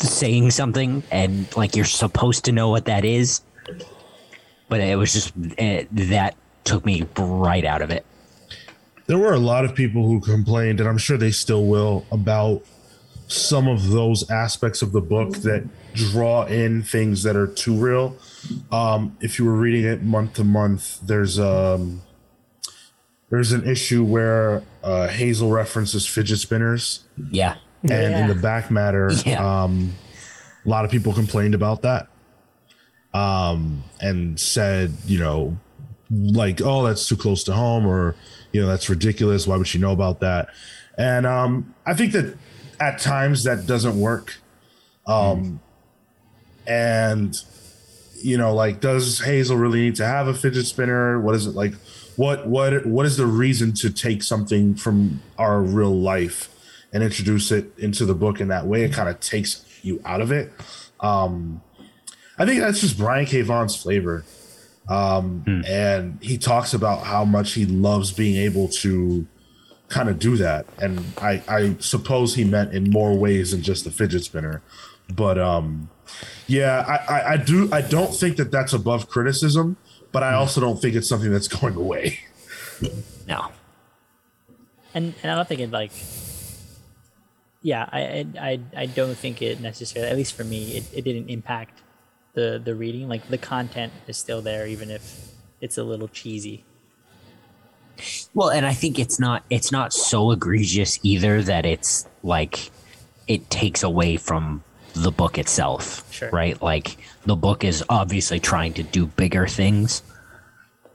[SPEAKER 2] saying something and like you're supposed to know what that is but it was just it, that took me right out of it
[SPEAKER 4] there were a lot of people who complained, and I'm sure they still will, about some of those aspects of the book that draw in things that are too real. Um, if you were reading it month to month, there's um, there's an issue where uh, Hazel references fidget spinners,
[SPEAKER 2] yeah
[SPEAKER 4] and in the back matter,
[SPEAKER 2] Yeah.
[SPEAKER 4] um, a lot of people complained about that, um, and said, you know, like, oh, that's too close to home, or you know, that's ridiculous. Why would she know about that? And um, I think that at times that doesn't work. Um, and you know, like, does Hazel really need to have a fidget spinner? What is it like? What what what is the reason to take something from our real life and introduce it into the book in that way? It kind of takes you out of it. Um, I think that's just Brian K. Vaughan's flavor. Um, And he talks about how much he loves being able to kind of do that. And I, I suppose he meant in more ways than just the fidget spinner. But um, yeah, I, I, I do. I don't think that that's above criticism, but I also don't think it's something that's going away.
[SPEAKER 2] no
[SPEAKER 1] and and I don't think it like. Yeah, I I I, I don't think it necessarily. At least for me, it, it didn't impact the the reading. Like the content is still there, even if it's a little cheesy.
[SPEAKER 2] Well, and I think it's not it's not so egregious either that it's like it takes away from the book itself.
[SPEAKER 1] Sure.
[SPEAKER 2] Right? Like the book is obviously trying to do bigger things.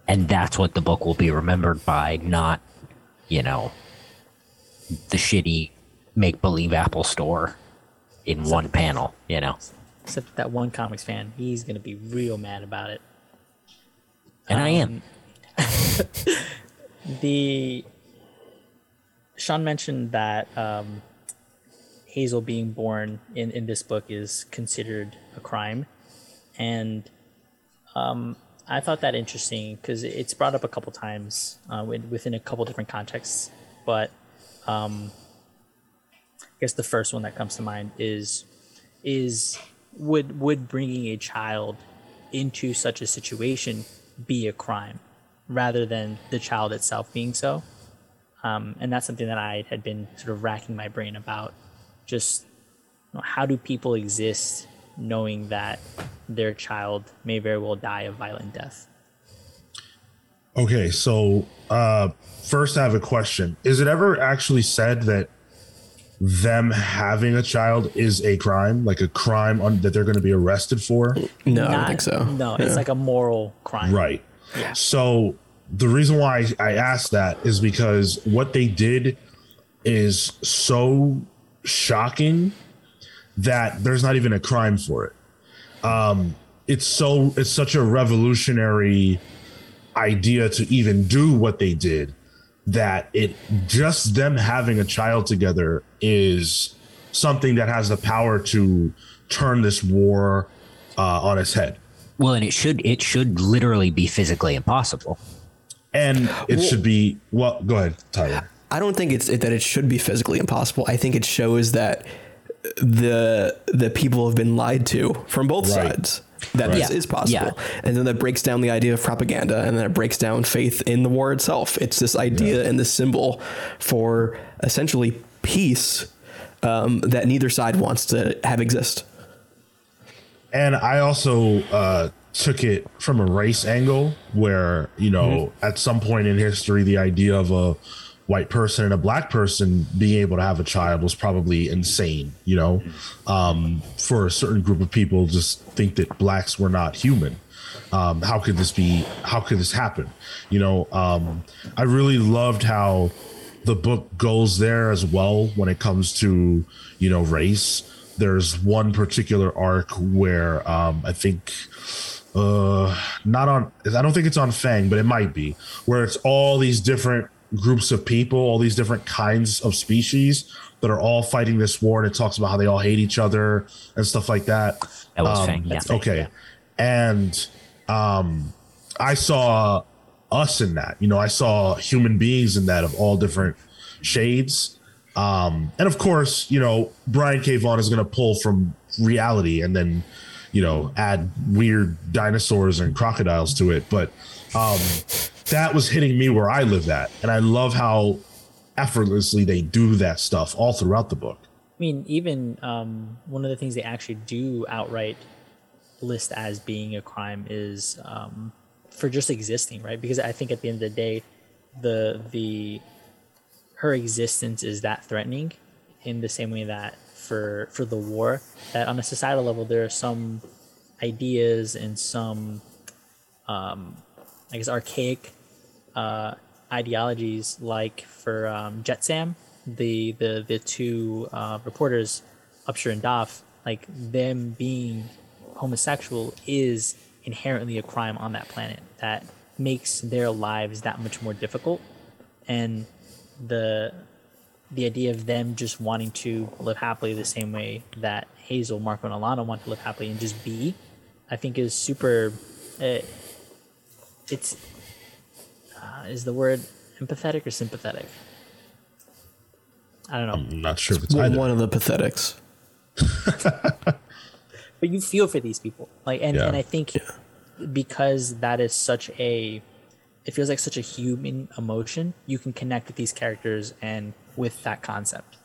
[SPEAKER 2] And that's what the book will be remembered by, not, you know, the shitty make believe Apple store in one panel, you know.
[SPEAKER 1] Except that one comics fan, he's gonna be real mad about it.
[SPEAKER 2] And I am.
[SPEAKER 1] the Sean mentioned that um, Hazel being born in, in this book is considered a crime, and um, I thought that interesting because it's brought up a couple times uh, within a couple different contexts. But um, I guess the first one that comes to mind is is would would bringing a child into such a situation be a crime rather than the child itself being so um, and that's something that i had been sort of racking my brain about just you know, how do people exist knowing that their child may very well die a violent death
[SPEAKER 4] Okay, so uh, first I have a question. Is it ever actually said that them having a child is a crime, like a crime on, that they're going to be arrested for?
[SPEAKER 3] No, I don't
[SPEAKER 1] Not-
[SPEAKER 3] think so.
[SPEAKER 1] no
[SPEAKER 3] Yeah.
[SPEAKER 1] it's like a moral crime
[SPEAKER 4] Right.
[SPEAKER 1] Yeah.
[SPEAKER 4] So the reason why I asked that is because what they did is so shocking that there's not even a crime for it. Um, it's so it's such a revolutionary idea to even do what they did that it just them having a child together is something that has the power to turn this war uh, on its head.
[SPEAKER 2] Well, and it should it should literally be physically impossible.
[SPEAKER 4] and it should be well go ahead tyler
[SPEAKER 3] I don't think it's that it should be physically impossible. I think it shows that the the people have been lied to from both
[SPEAKER 4] Right.
[SPEAKER 3] sides. That
[SPEAKER 4] Right.
[SPEAKER 3] this
[SPEAKER 2] Yeah.
[SPEAKER 3] is possible, and then that breaks down the idea of propaganda, and then it breaks down faith in the war itself. It's this idea and this symbol for essentially peace um, that neither side wants to have exist.
[SPEAKER 4] and i also uh took it from a race angle where you know at some point in history the idea of a white person and a black person being able to have a child was probably insane you know? Um for a certain group of people just think that blacks were not human. Um, how could this be how could this happen? You know um, i really loved how the book goes there as well when it comes to you know race. There's one particular arc where um, i think uh not on i don't think it's on Phang but it might be where it's all these different groups of people all these different kinds of species that are all fighting this war and it talks about how they all hate each other and stuff like that
[SPEAKER 2] That was
[SPEAKER 4] Um,
[SPEAKER 2] Phang, yeah.
[SPEAKER 4] okay and um i saw us in that you know i saw human beings in that of all different shades Um, and of course, you know, Brian K. Vaughan is going to pull from reality and then, you know, add weird dinosaurs and crocodiles to it. But um, that was hitting me where I live at. And I love how effortlessly they do that stuff all throughout the book.
[SPEAKER 1] I mean, even um, one of the things they actually do outright list as being a crime is um, for just existing, right? Because I think at the end of the day, the the her existence is that threatening, in the same way that for for the war, that on a societal level there are some ideas and some, um, I guess, archaic uh, ideologies, like for um, Jetsam, the the the two uh, reporters, Upsher and Doff, like them being homosexual is inherently a crime on that planet that makes their lives that much more difficult and the the idea of them just wanting to live happily the same way that Hazel, Marko, and Alana want to live happily and just be, I think is super. Uh, it's uh, is the word empathetic or sympathetic? I don't know.
[SPEAKER 4] I'm not sure if it's
[SPEAKER 3] One one of the pathetics.
[SPEAKER 1] but you feel for these people like and,
[SPEAKER 4] Yeah.
[SPEAKER 1] and i think because that is such a it feels like such a human emotion you can connect with these characters and with that concept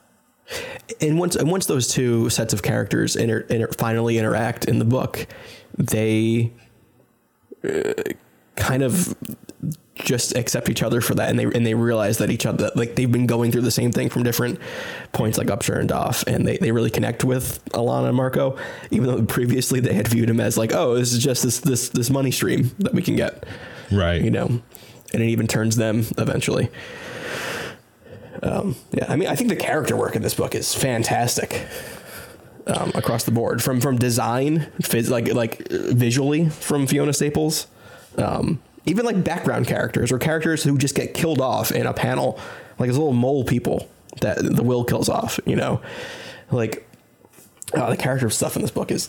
[SPEAKER 3] and once and once those two sets of characters inter, inter, finally interact in the book, they uh, kind of just accept each other for that, and they and they realize that each other like they've been going through the same thing from different points, like Upsher and Doff, and they, they really connect with Alana and Marko, even though previously they had viewed him as like, oh, this is just this this this money stream that we can get,
[SPEAKER 4] right.
[SPEAKER 3] you know, and it even turns them eventually. Um, yeah, I mean, I think the character work in this book is fantastic um, across the board, from from design, phys- like like visually from Fiona Staples, um, even like background characters or characters who just get killed off in a panel, like those little mole people that the will kills off. You know, like uh, the character stuff in this book is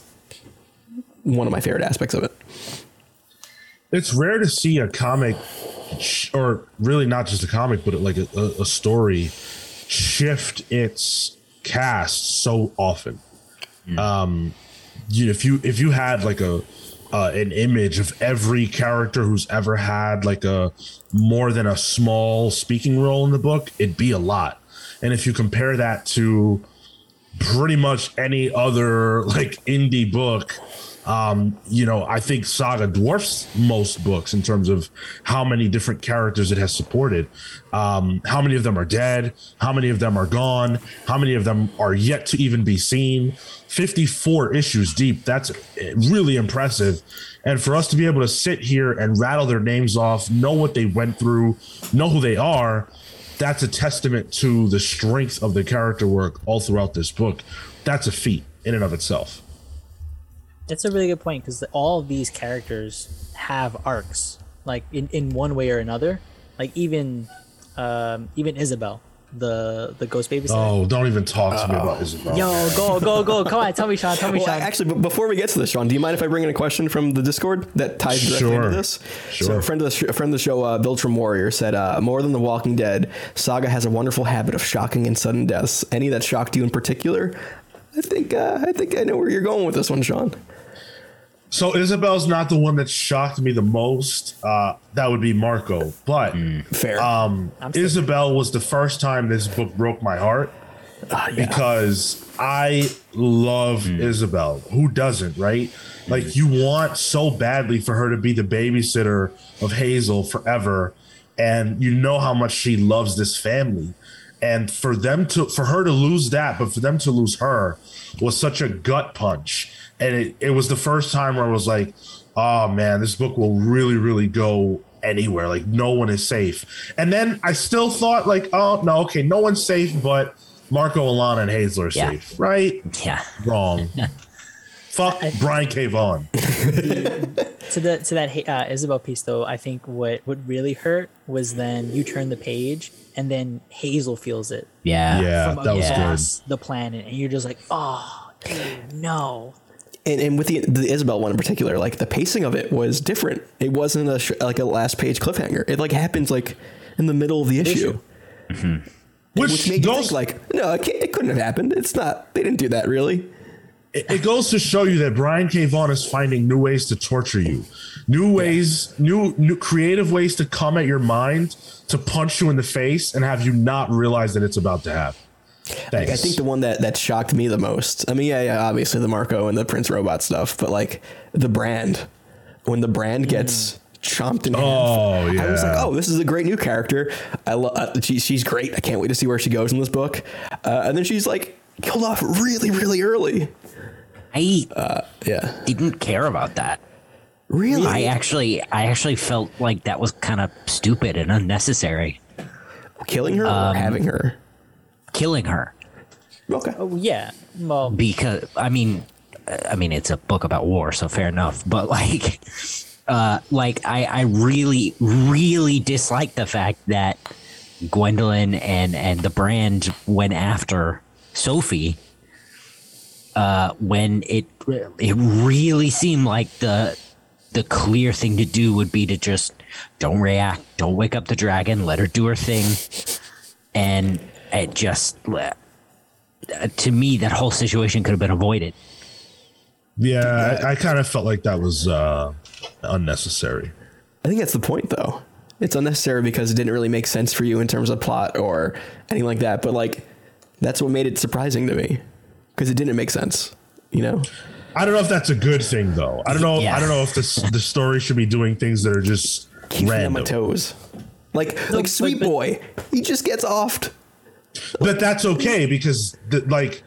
[SPEAKER 3] one of my favorite aspects of it.
[SPEAKER 4] it's rare to see a comic sh- or really not just a comic but like a, a, a story shift its cast so often um you, if you if you had like a uh, an image of every character who's ever had like a more than a small speaking role in the book it'd be a lot. And if you compare that to pretty much any other like indie book um you know i think saga dwarfs most books in terms of how many different characters it has supported. Um how many of them are dead? How many of them are gone? How many of them are yet to even be seen? 54 issues deep. That's really impressive. And for us to be able to sit here and rattle their names off know what they went through know who they are that's a testament to the strength of the character work all throughout this book. That's a feat in and of itself.
[SPEAKER 1] That's a really good point because all of these characters have arcs, like in, in one way or another. Like even um, even Izabel, the the ghost baby.
[SPEAKER 4] Oh, don't even talk to me about Izabel.
[SPEAKER 1] Yo, go go go! Come on, tell me, Sean. Tell me,
[SPEAKER 3] Well,
[SPEAKER 1] Sean.
[SPEAKER 3] actually, but before we get to this, Sean, do you mind if I bring in a question from the Discord that ties directly
[SPEAKER 4] Sure.
[SPEAKER 3] into this? So,
[SPEAKER 4] Sure.
[SPEAKER 3] a friend of the sh- a friend of the show, uh, Biltram Warrior, said, uh, "More than The Walking Dead, Saga has a wonderful habit of shocking and sudden deaths. Any that shocked you in particular?" I think uh, I think I know where you're going with this one, Sean.
[SPEAKER 4] So Izabel's not the one that shocked me the most. Uh, that would be Marko. But
[SPEAKER 3] Fair.
[SPEAKER 4] um, Izabel was the first time this book broke my heart
[SPEAKER 3] Ah, yeah.
[SPEAKER 4] because I love Izabel. Who doesn't, right? Like you want so badly for her to be the babysitter of Hazel forever, and you know how much she loves this family. And for them to for her to lose that, but for them to lose her was such a gut punch. And it, it was the first time where I was like, oh man, this book will really, really go anywhere. Like no one is safe. And then I still thought like, oh no, okay, no one's safe, but Marko, Alana, and Hazel are
[SPEAKER 2] Yeah.
[SPEAKER 4] safe, right?
[SPEAKER 2] Yeah.
[SPEAKER 4] Wrong. Fuck Brian K. Vaughan.
[SPEAKER 1] to the to that uh, Izabel piece though, I think what what really hurt was then you turn the page and then Hazel feels it
[SPEAKER 2] Yeah.
[SPEAKER 4] Yeah,
[SPEAKER 1] from
[SPEAKER 4] that was
[SPEAKER 1] across the planet, and you're just like, oh, dude, no.
[SPEAKER 3] And, and with the the Izabel one in particular, like the pacing of it was different. It wasn't a sh- like a last page cliffhanger. It like happens like in the middle of the issue. Mm-hmm.
[SPEAKER 4] Which,
[SPEAKER 3] which made you
[SPEAKER 4] goes,
[SPEAKER 3] think like, no, it, can't, it couldn't have happened. It's not. They didn't do that really.
[SPEAKER 4] it, it goes to show you that Brian K. Vaughan is finding new ways to torture you, new ways, new new creative ways to come at your mind to punch you in the face and have you not realize that it's about to happen. Thanks.
[SPEAKER 3] I think the one that that shocked me the most. I mean, yeah, yeah, obviously the Marko and the Prince Robot stuff, but like the brand, when the brand gets chomped in half,
[SPEAKER 4] Oh,
[SPEAKER 3] I was like, oh, this is a great new character. I love. Uh, she, she's great. I can't wait to see where she goes in this book. Uh, and then she's like killed off really, really early.
[SPEAKER 2] I
[SPEAKER 3] Yeah,
[SPEAKER 2] didn't care about that.
[SPEAKER 3] really.
[SPEAKER 2] I actually, I actually felt like that was kind of stupid and unnecessary.
[SPEAKER 3] killing her or having her.
[SPEAKER 2] Killing her
[SPEAKER 3] Okay.
[SPEAKER 1] Oh yeah. Well,
[SPEAKER 2] because I mean, I mean it's a book about war, so fair enough. But like, uh, like I, I really, really dislike the fact that Gwendolyn and and the brand went after Sophie. Uh, when it it really seemed like the the clear thing to do would be to just don't react, don't wake up the dragon, let her do her thing, and it just uh, to me that whole situation could have been avoided.
[SPEAKER 4] yeah, I, I kind of felt like that was uh, unnecessary.
[SPEAKER 3] I think that's the point, though. It's unnecessary because it didn't really make sense for you in terms of plot or anything like that. But like, that's what made it surprising to me because it didn't make sense. You know?
[SPEAKER 4] I don't know if that's a good thing though. I don't know.
[SPEAKER 2] Yeah.
[SPEAKER 4] I don't know if this the story should be doing things that are just
[SPEAKER 3] Keeps me on my toes. Like, like Sweet
[SPEAKER 1] but-
[SPEAKER 3] Boy, he just gets offed.
[SPEAKER 4] But that's okay because the, like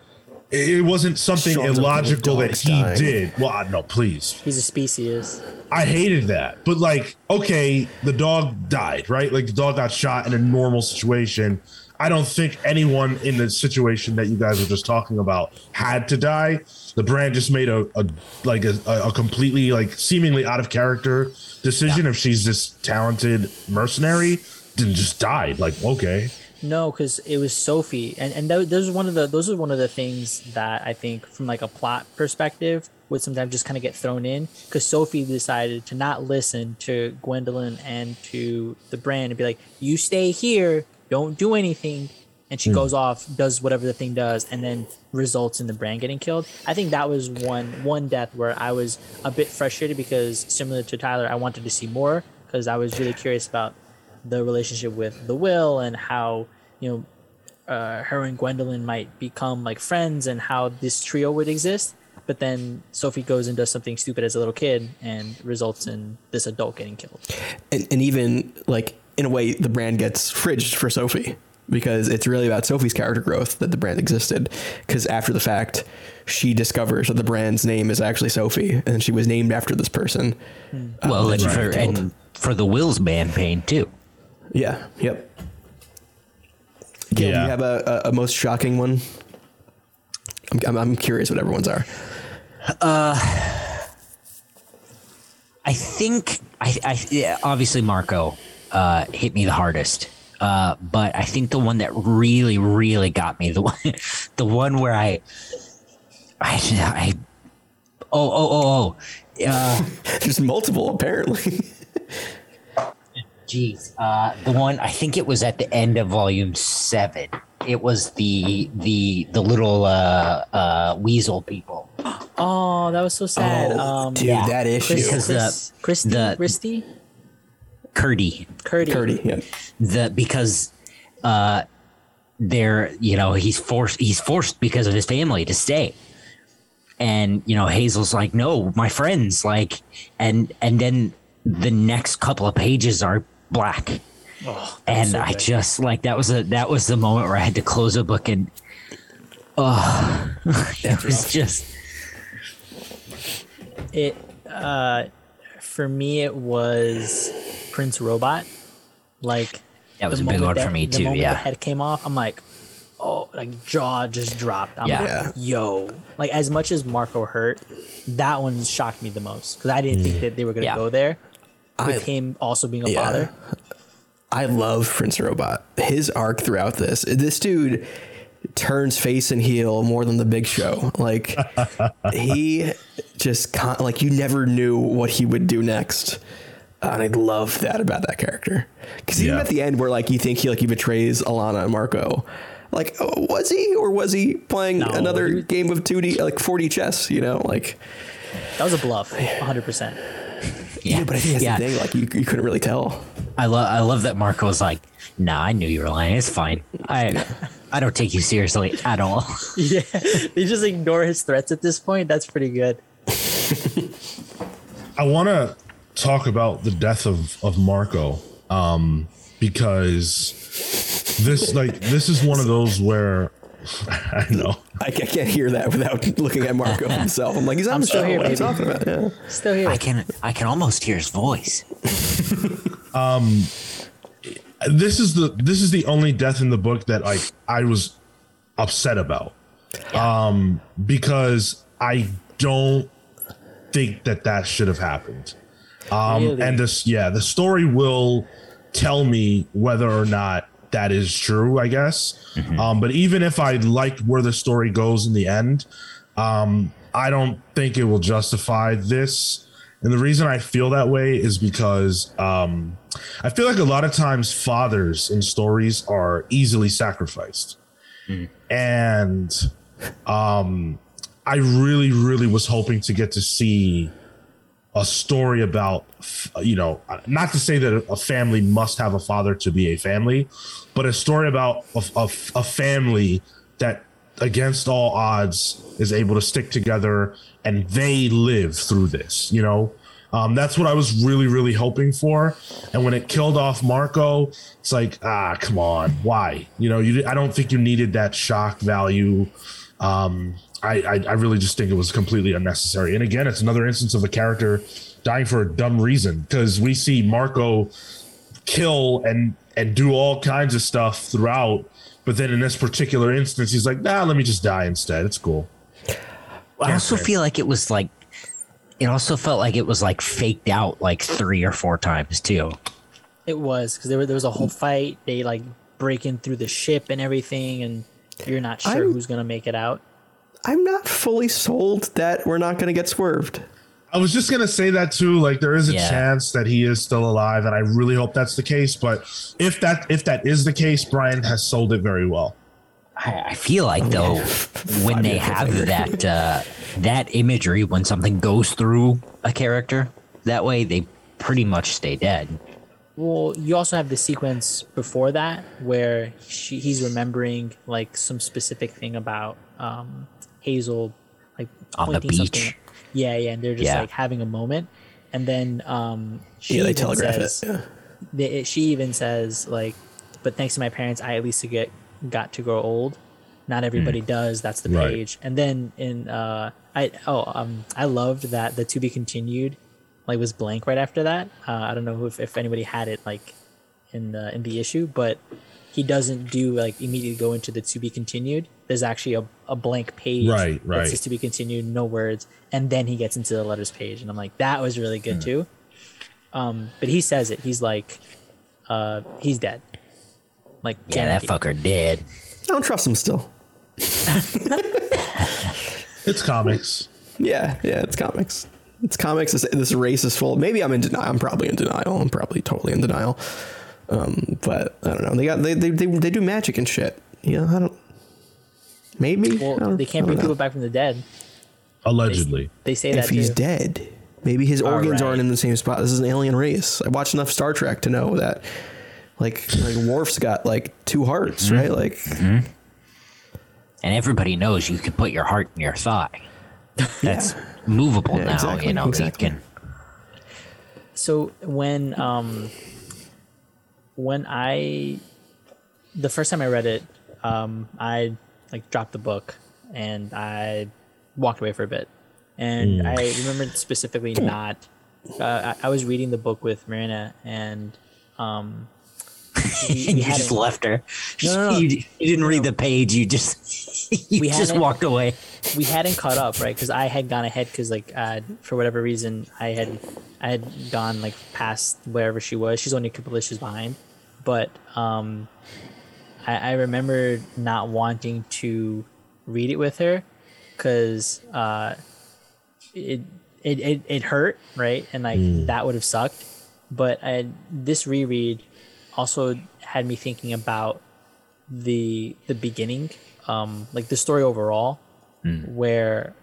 [SPEAKER 4] it wasn't something
[SPEAKER 3] Sean's
[SPEAKER 4] illogical that he
[SPEAKER 3] dying.
[SPEAKER 4] did. Well, I- no, please.
[SPEAKER 1] he's a species.
[SPEAKER 4] I hated that. But like, okay, the dog died, right? Like the dog got shot in a normal situation. I don't think anyone in the situation that you guys were just talking about had to die. The brand just made a, a like a, a completely like seemingly out of character decision. If she's this talented mercenary, then just died. Like, okay.
[SPEAKER 1] No, because it was Sophie, and and tho- those are one of the those are one of the things that I think from like a plot perspective would sometimes just kind of get thrown in because Sophie decided to not listen to Gwendolyn and to the brand and be like, "You stay here, don't do anything," and she hmm. goes off, does whatever the thing does, and then results in the brand getting killed. I think that was one one death where I was a bit frustrated because similar to Tyler, I wanted to see more because I was really curious about the relationship with the will and how you know uh, her and Gwendolyn might become like friends and how this trio would exist. But then Sophie goes and does something stupid as a little kid and results in this adult getting killed.
[SPEAKER 3] And, and even like in a way, the brand gets fridged for Sophie because it's really about Sophie's character growth that the brand existed. Because after the fact, she discovers that the brand's name is actually Sophie, and she was named after this person. uh,
[SPEAKER 2] Well,
[SPEAKER 3] that
[SPEAKER 2] and
[SPEAKER 3] she
[SPEAKER 2] for and for the Will's man pain too.
[SPEAKER 3] Yeah, yep. Gil, do you have a, a, a most shocking one? I'm, I'm, I'm curious what everyone's are.
[SPEAKER 2] Uh, I think I, I yeah, obviously Marko uh, hit me the hardest. Uh, but I think the one that really, really got me the one, the one where I, I, I oh, oh, oh, oh, uh,
[SPEAKER 3] There's multiple apparently.
[SPEAKER 2] Jeez, uh, the one I think it was at the end of volume seven. It was the the the little uh, uh, weasel people.
[SPEAKER 1] Oh, that was so sad.
[SPEAKER 3] Oh,
[SPEAKER 1] um,
[SPEAKER 3] dude,
[SPEAKER 2] yeah.
[SPEAKER 3] that issue.
[SPEAKER 1] Chris,
[SPEAKER 2] Because the-
[SPEAKER 1] Chris, Christy,
[SPEAKER 2] the-
[SPEAKER 1] Christy,
[SPEAKER 2] Kurti,
[SPEAKER 1] Kurti,
[SPEAKER 3] Kurti, yeah.
[SPEAKER 2] the because uh, they're you know he's forced he's forced because of his family to stay, and you know Hazel's like no my friends like and and then the next couple of pages are black.
[SPEAKER 1] Oh,
[SPEAKER 2] and
[SPEAKER 1] so
[SPEAKER 2] I
[SPEAKER 1] good. just
[SPEAKER 2] just like that was a that was the moment where I had to close a book and oh it was just
[SPEAKER 1] it uh for me it was Prince Robot. Like
[SPEAKER 2] That was a big one
[SPEAKER 1] that-
[SPEAKER 2] for me too, yeah.
[SPEAKER 1] the head came off, I'm like, oh, like jaw just dropped. I'm
[SPEAKER 2] Yeah.
[SPEAKER 1] like, yo, like as much as Marko hurt, that one shocked me the most because I didn't think that they were gonna
[SPEAKER 2] Yeah.
[SPEAKER 1] go there. With
[SPEAKER 3] I-
[SPEAKER 1] him also being a
[SPEAKER 3] Yeah.
[SPEAKER 1] father.
[SPEAKER 3] I love Prince Robot. His arc throughout this, this dude turns face and heel more than the Big Show. Like he just con- like you never knew what he would do next. Uh, and I love that about that character because even
[SPEAKER 4] Yeah.
[SPEAKER 3] at the end where like you think he like he betrays Alana and Marko, like oh, was he or was he playing
[SPEAKER 1] No,
[SPEAKER 3] another game of two D like 4D chess? You know, like
[SPEAKER 1] That was a bluff, 100. percent
[SPEAKER 3] yeah, but I think that's
[SPEAKER 2] yeah.
[SPEAKER 3] the thing. Like you, you couldn't really tell.
[SPEAKER 2] I love I love that Marko was like, "Nah, I knew you were lying. It's fine. I I don't take you seriously at all."
[SPEAKER 1] Yeah, they just ignore his threats at this point. That's pretty good.
[SPEAKER 4] I want to talk about the death of of Marko um, because this like this is one of those where I know
[SPEAKER 3] I, I can't hear that without looking at Marco himself. I'm like, he's on
[SPEAKER 1] I'm
[SPEAKER 3] the
[SPEAKER 1] still
[SPEAKER 3] show.
[SPEAKER 1] here,
[SPEAKER 3] what are you talking about? Yeah.
[SPEAKER 1] Still here.
[SPEAKER 2] I can I can almost hear his voice.
[SPEAKER 4] um, this is the this is the only death in the book that like I was upset about um because I don't think that that should have happened um
[SPEAKER 1] Really?
[SPEAKER 4] and this yeah the story will tell me whether or not that is true I guess. Um but even if I like where the story goes in the end um I don't think it will justify this. And the reason I feel that way is because um, I feel like a lot of times fathers in stories are easily sacrificed. And um, I really, really was hoping to get to see a story about, you know, not to say that a family must have a father to be a family, but a story about a, a, a family that, against all odds, is able to stick together and they live through this, you know? Um, that's what I was really, really hoping for. And when it killed off Marko, it's like, ah, come on, why? You know, you I don't think you needed that shock value. Um, I, I, I really just think it was completely unnecessary. And again, it's another instance of a character dying for a dumb reason because we see Marko kill and and do all kinds of stuff throughout. But then in this particular instance, he's like, nah, let me just die instead. It's cool.
[SPEAKER 2] I also
[SPEAKER 4] fair.
[SPEAKER 2] feel like it was like it also felt like it was like faked out like three or four times too.
[SPEAKER 1] It was because there, were- there was a whole fight. They like breaking through the ship and everything, and you're not sure
[SPEAKER 3] I'm-
[SPEAKER 1] who's gonna make it out.
[SPEAKER 3] I'm not fully sold that we're not going to get swerved.
[SPEAKER 4] I was just gonna say that too. Like there is a
[SPEAKER 2] Yeah.
[SPEAKER 4] chance that he is still alive, and I really hope that's the case. But if that if that is the case, Brian has sold it very well.
[SPEAKER 2] I, I feel like though when they have that uh, that imagery when something goes through a character that way they pretty much stay dead.
[SPEAKER 1] Well, you also have the sequence before that where she, he's remembering like some specific thing about um, Hazel, like
[SPEAKER 2] On the
[SPEAKER 1] pointing something-
[SPEAKER 2] beach.
[SPEAKER 1] Yeah, yeah, and they're just
[SPEAKER 2] Yeah.
[SPEAKER 1] like having a moment, and then um, she
[SPEAKER 3] Yeah, they
[SPEAKER 1] even
[SPEAKER 3] telegraph
[SPEAKER 1] says,
[SPEAKER 3] it. Yeah.
[SPEAKER 1] they, she even says like, "But thanks to my parents, I at least get got to grow old. Not everybody does. That's the
[SPEAKER 4] Right.
[SPEAKER 1] page." And then in uh, I oh um, I loved that the to be continued like was blank right after that. Uh, I don't know if, if anybody had it like in the in the issue, but he doesn't do like immediately go into the to be continued. There's actually a, a blank page
[SPEAKER 4] Right,
[SPEAKER 1] that
[SPEAKER 4] right.
[SPEAKER 1] says to be continued, no words, and then he gets into the letters page, and I'm like, that was really good too. Um, but he says it. He's like, uh, he's dead. Like
[SPEAKER 2] Yeah, that
[SPEAKER 1] guaranteed.
[SPEAKER 2] fucker dead.
[SPEAKER 3] I don't trust him still.
[SPEAKER 4] It's comics.
[SPEAKER 3] Yeah, yeah, it's comics. It's comics. This, this race is full. Maybe I'm in denial. I'm probably in denial. I'm probably totally in denial. Um, but I don't know. They got they they they, they do magic and shit. You know, I don't. Maybe
[SPEAKER 1] Well, they can't bring
[SPEAKER 3] know.
[SPEAKER 1] people back from the dead.
[SPEAKER 4] Allegedly.
[SPEAKER 1] They say that
[SPEAKER 3] if he's
[SPEAKER 1] too.
[SPEAKER 3] dead. Maybe his organs
[SPEAKER 1] right.
[SPEAKER 3] aren't in the same spot. This is an alien race. I watched enough Star Trek to know that, like, like Worf's got like two hearts,
[SPEAKER 1] Mm-hmm.
[SPEAKER 3] right? Like,
[SPEAKER 2] And everybody knows you can put your heart in your thigh. That's movable
[SPEAKER 3] Yeah,
[SPEAKER 2] now,
[SPEAKER 3] exactly,
[SPEAKER 2] you know.
[SPEAKER 3] exactly.
[SPEAKER 2] You can
[SPEAKER 1] so when um when i the first time i read it um i like dropped the book and i walked away for a bit and i remember specifically not uh, I, I was reading the book with marina and um we, we
[SPEAKER 2] you just left her.
[SPEAKER 1] No, no, no.
[SPEAKER 2] You, you didn't read the page. You just you
[SPEAKER 1] We
[SPEAKER 2] just walked away.
[SPEAKER 1] we hadn't caught up right because i had gone ahead because like uh, for whatever reason i had i had gone like past wherever she was she's only a couple issues behind but um i, I remember not wanting to read it with her because uh it, it it it hurt right? And like that would have sucked. But I, this reread also had me thinking about the the beginning, um, like the story overall, where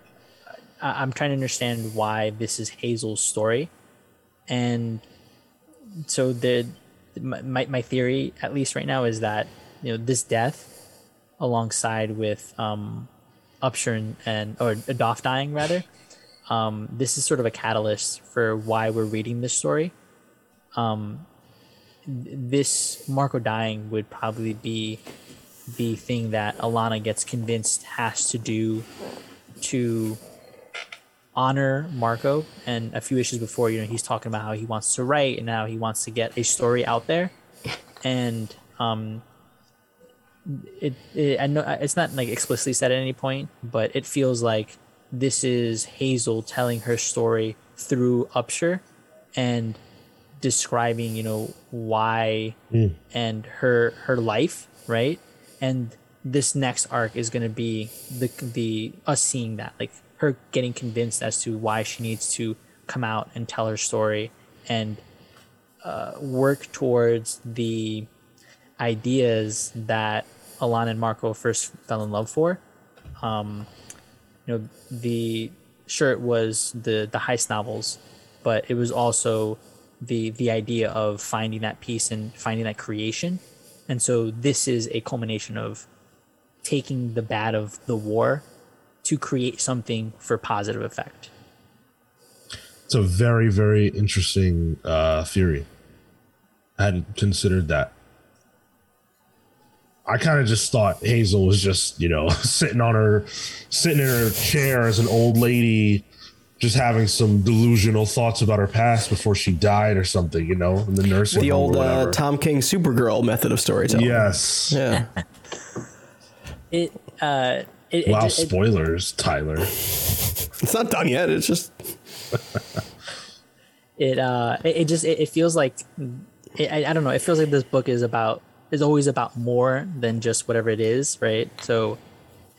[SPEAKER 1] I, I'm trying to understand why this is Hazel's story, and so the my my theory, at least right now, is that you know this death, alongside with um, Upsher and, and or Doff dying rather, um, this is sort of a catalyst for why we're reading this story. Um, this Marko dying would probably be the thing that Alana gets convinced has to do to honor Marko. And a few issues before, you know, he's talking about how he wants to write and how he wants to get a story out there. And um, it, it I know it's not like explicitly said at any point, but it feels like this is Hazel telling her story through Upsher and describing, you know, why and her her life, right? And this next arc is going to be the the us seeing that, like her getting convinced as to why she needs to come out and tell her story and uh, work towards the ideas that Alana and Marko first fell in love for. Um, you know, the shirt was the the heist novels, but it was also the the idea of finding that peace and finding that creation. And so this is a culmination of taking the bad of the war to create something for positive effect.
[SPEAKER 4] It's a very, very interesting uh, theory. I hadn't considered that. I kind of just thought Hazel was just, you know, sitting on her, sitting in her chair as an old lady, just having some delusional thoughts about her past before she died or something, you know, in the nursing
[SPEAKER 3] The old
[SPEAKER 4] or
[SPEAKER 3] uh. Tom King Supergirl method of storytelling.
[SPEAKER 4] Yes.
[SPEAKER 3] Yeah.
[SPEAKER 1] It uh it, it
[SPEAKER 4] Wow,
[SPEAKER 1] ju- it-
[SPEAKER 4] spoilers, Tyler.
[SPEAKER 3] it's not done yet. It's just
[SPEAKER 1] it uh it, it just it, it feels like it, I, I don't know it feels like this book is about is always about more than just whatever it is right so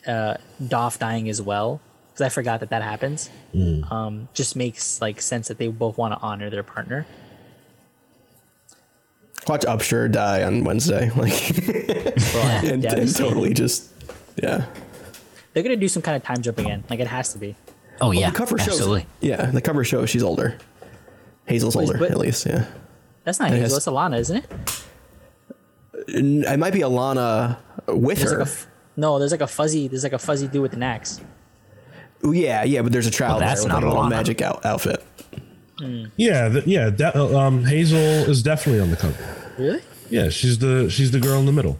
[SPEAKER 1] uh Doff dying as well because i forgot that that happens um just makes like sense that they both want to honor their partner
[SPEAKER 3] watch Upsher die on Wednesday. Like
[SPEAKER 1] yeah,
[SPEAKER 3] and, and totally just yeah.
[SPEAKER 1] they're gonna do some kind of time jump again like it has to be
[SPEAKER 2] Oh yeah,
[SPEAKER 3] the cover shows
[SPEAKER 2] absolutely.
[SPEAKER 3] Yeah, the cover shows she's older. Hazel's older,
[SPEAKER 1] but-
[SPEAKER 3] at least, yeah.
[SPEAKER 1] that's not
[SPEAKER 3] It
[SPEAKER 1] Hazel,
[SPEAKER 3] has-
[SPEAKER 1] it's Alana isn't it
[SPEAKER 3] N- It might be Alana with
[SPEAKER 1] there's
[SPEAKER 3] her.
[SPEAKER 1] like a f- no there's like a fuzzy there's like a fuzzy dude with an axe
[SPEAKER 3] Ooh, yeah, yeah, but there's a child
[SPEAKER 2] that's
[SPEAKER 3] there with
[SPEAKER 2] not
[SPEAKER 3] a little magic out- outfit.
[SPEAKER 4] Yeah, th- yeah. De- um, Hazel is definitely on the cover.
[SPEAKER 1] really
[SPEAKER 4] Yeah, she's the she's the girl in the middle.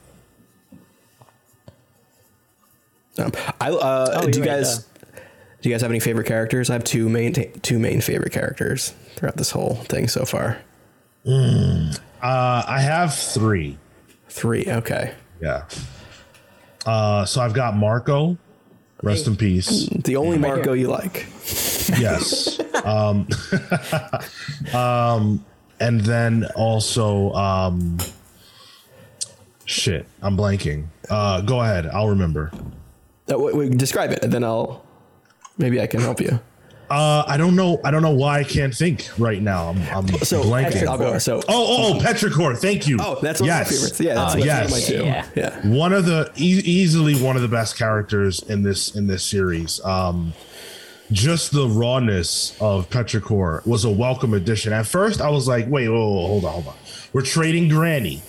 [SPEAKER 3] Um, I uh,
[SPEAKER 1] Oh,
[SPEAKER 3] do you
[SPEAKER 1] you're right,
[SPEAKER 3] guys do you guys have any favorite characters? I have two main two main favorite characters throughout this whole thing so far.
[SPEAKER 4] Uh, I have three.
[SPEAKER 3] Three, okay.
[SPEAKER 4] Yeah. Uh, so I've got Marko. Rest in peace.
[SPEAKER 3] The only Marco you like.
[SPEAKER 4] Yes. um, um, and then also, um, shit, I'm blanking. Uh, go ahead. I'll remember.
[SPEAKER 3] Uh, wait, wait, describe it, and then I'll maybe I can help you.
[SPEAKER 4] Uh, I don't know. I don't know why I can't think right now. I'm, I'm
[SPEAKER 3] So
[SPEAKER 4] blanking.
[SPEAKER 3] I'll go. So
[SPEAKER 4] Oh, oh, oh, Petrichor. Thank you.
[SPEAKER 3] oh, that's one
[SPEAKER 4] yes.
[SPEAKER 3] of my favorites. Yeah, that's,
[SPEAKER 2] Uh,
[SPEAKER 4] yes.
[SPEAKER 3] one of my two.
[SPEAKER 1] Yeah.
[SPEAKER 3] Yeah.
[SPEAKER 4] one of the e- easily one of the best characters in this in this series. Um, just the rawness of Petrichor was a welcome addition. At first, I was like, "Wait, whoa, whoa, hold on, hold on. We're trading Granny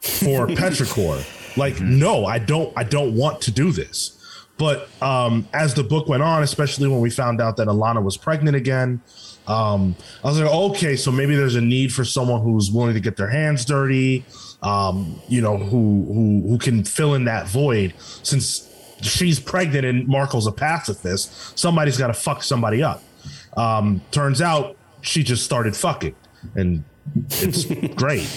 [SPEAKER 4] for Petrichor." Like, no, I don't. I don't want to do this. But um, as the book went on, especially when we found out that Alana was pregnant again, um, I was like, okay, so maybe there's a need for someone who's willing to get their hands dirty, um, you know, who who who can fill in that void. Since she's pregnant and Marko's a pacifist, somebody's got to fuck somebody up. Um, turns out she just started fucking, and it's great.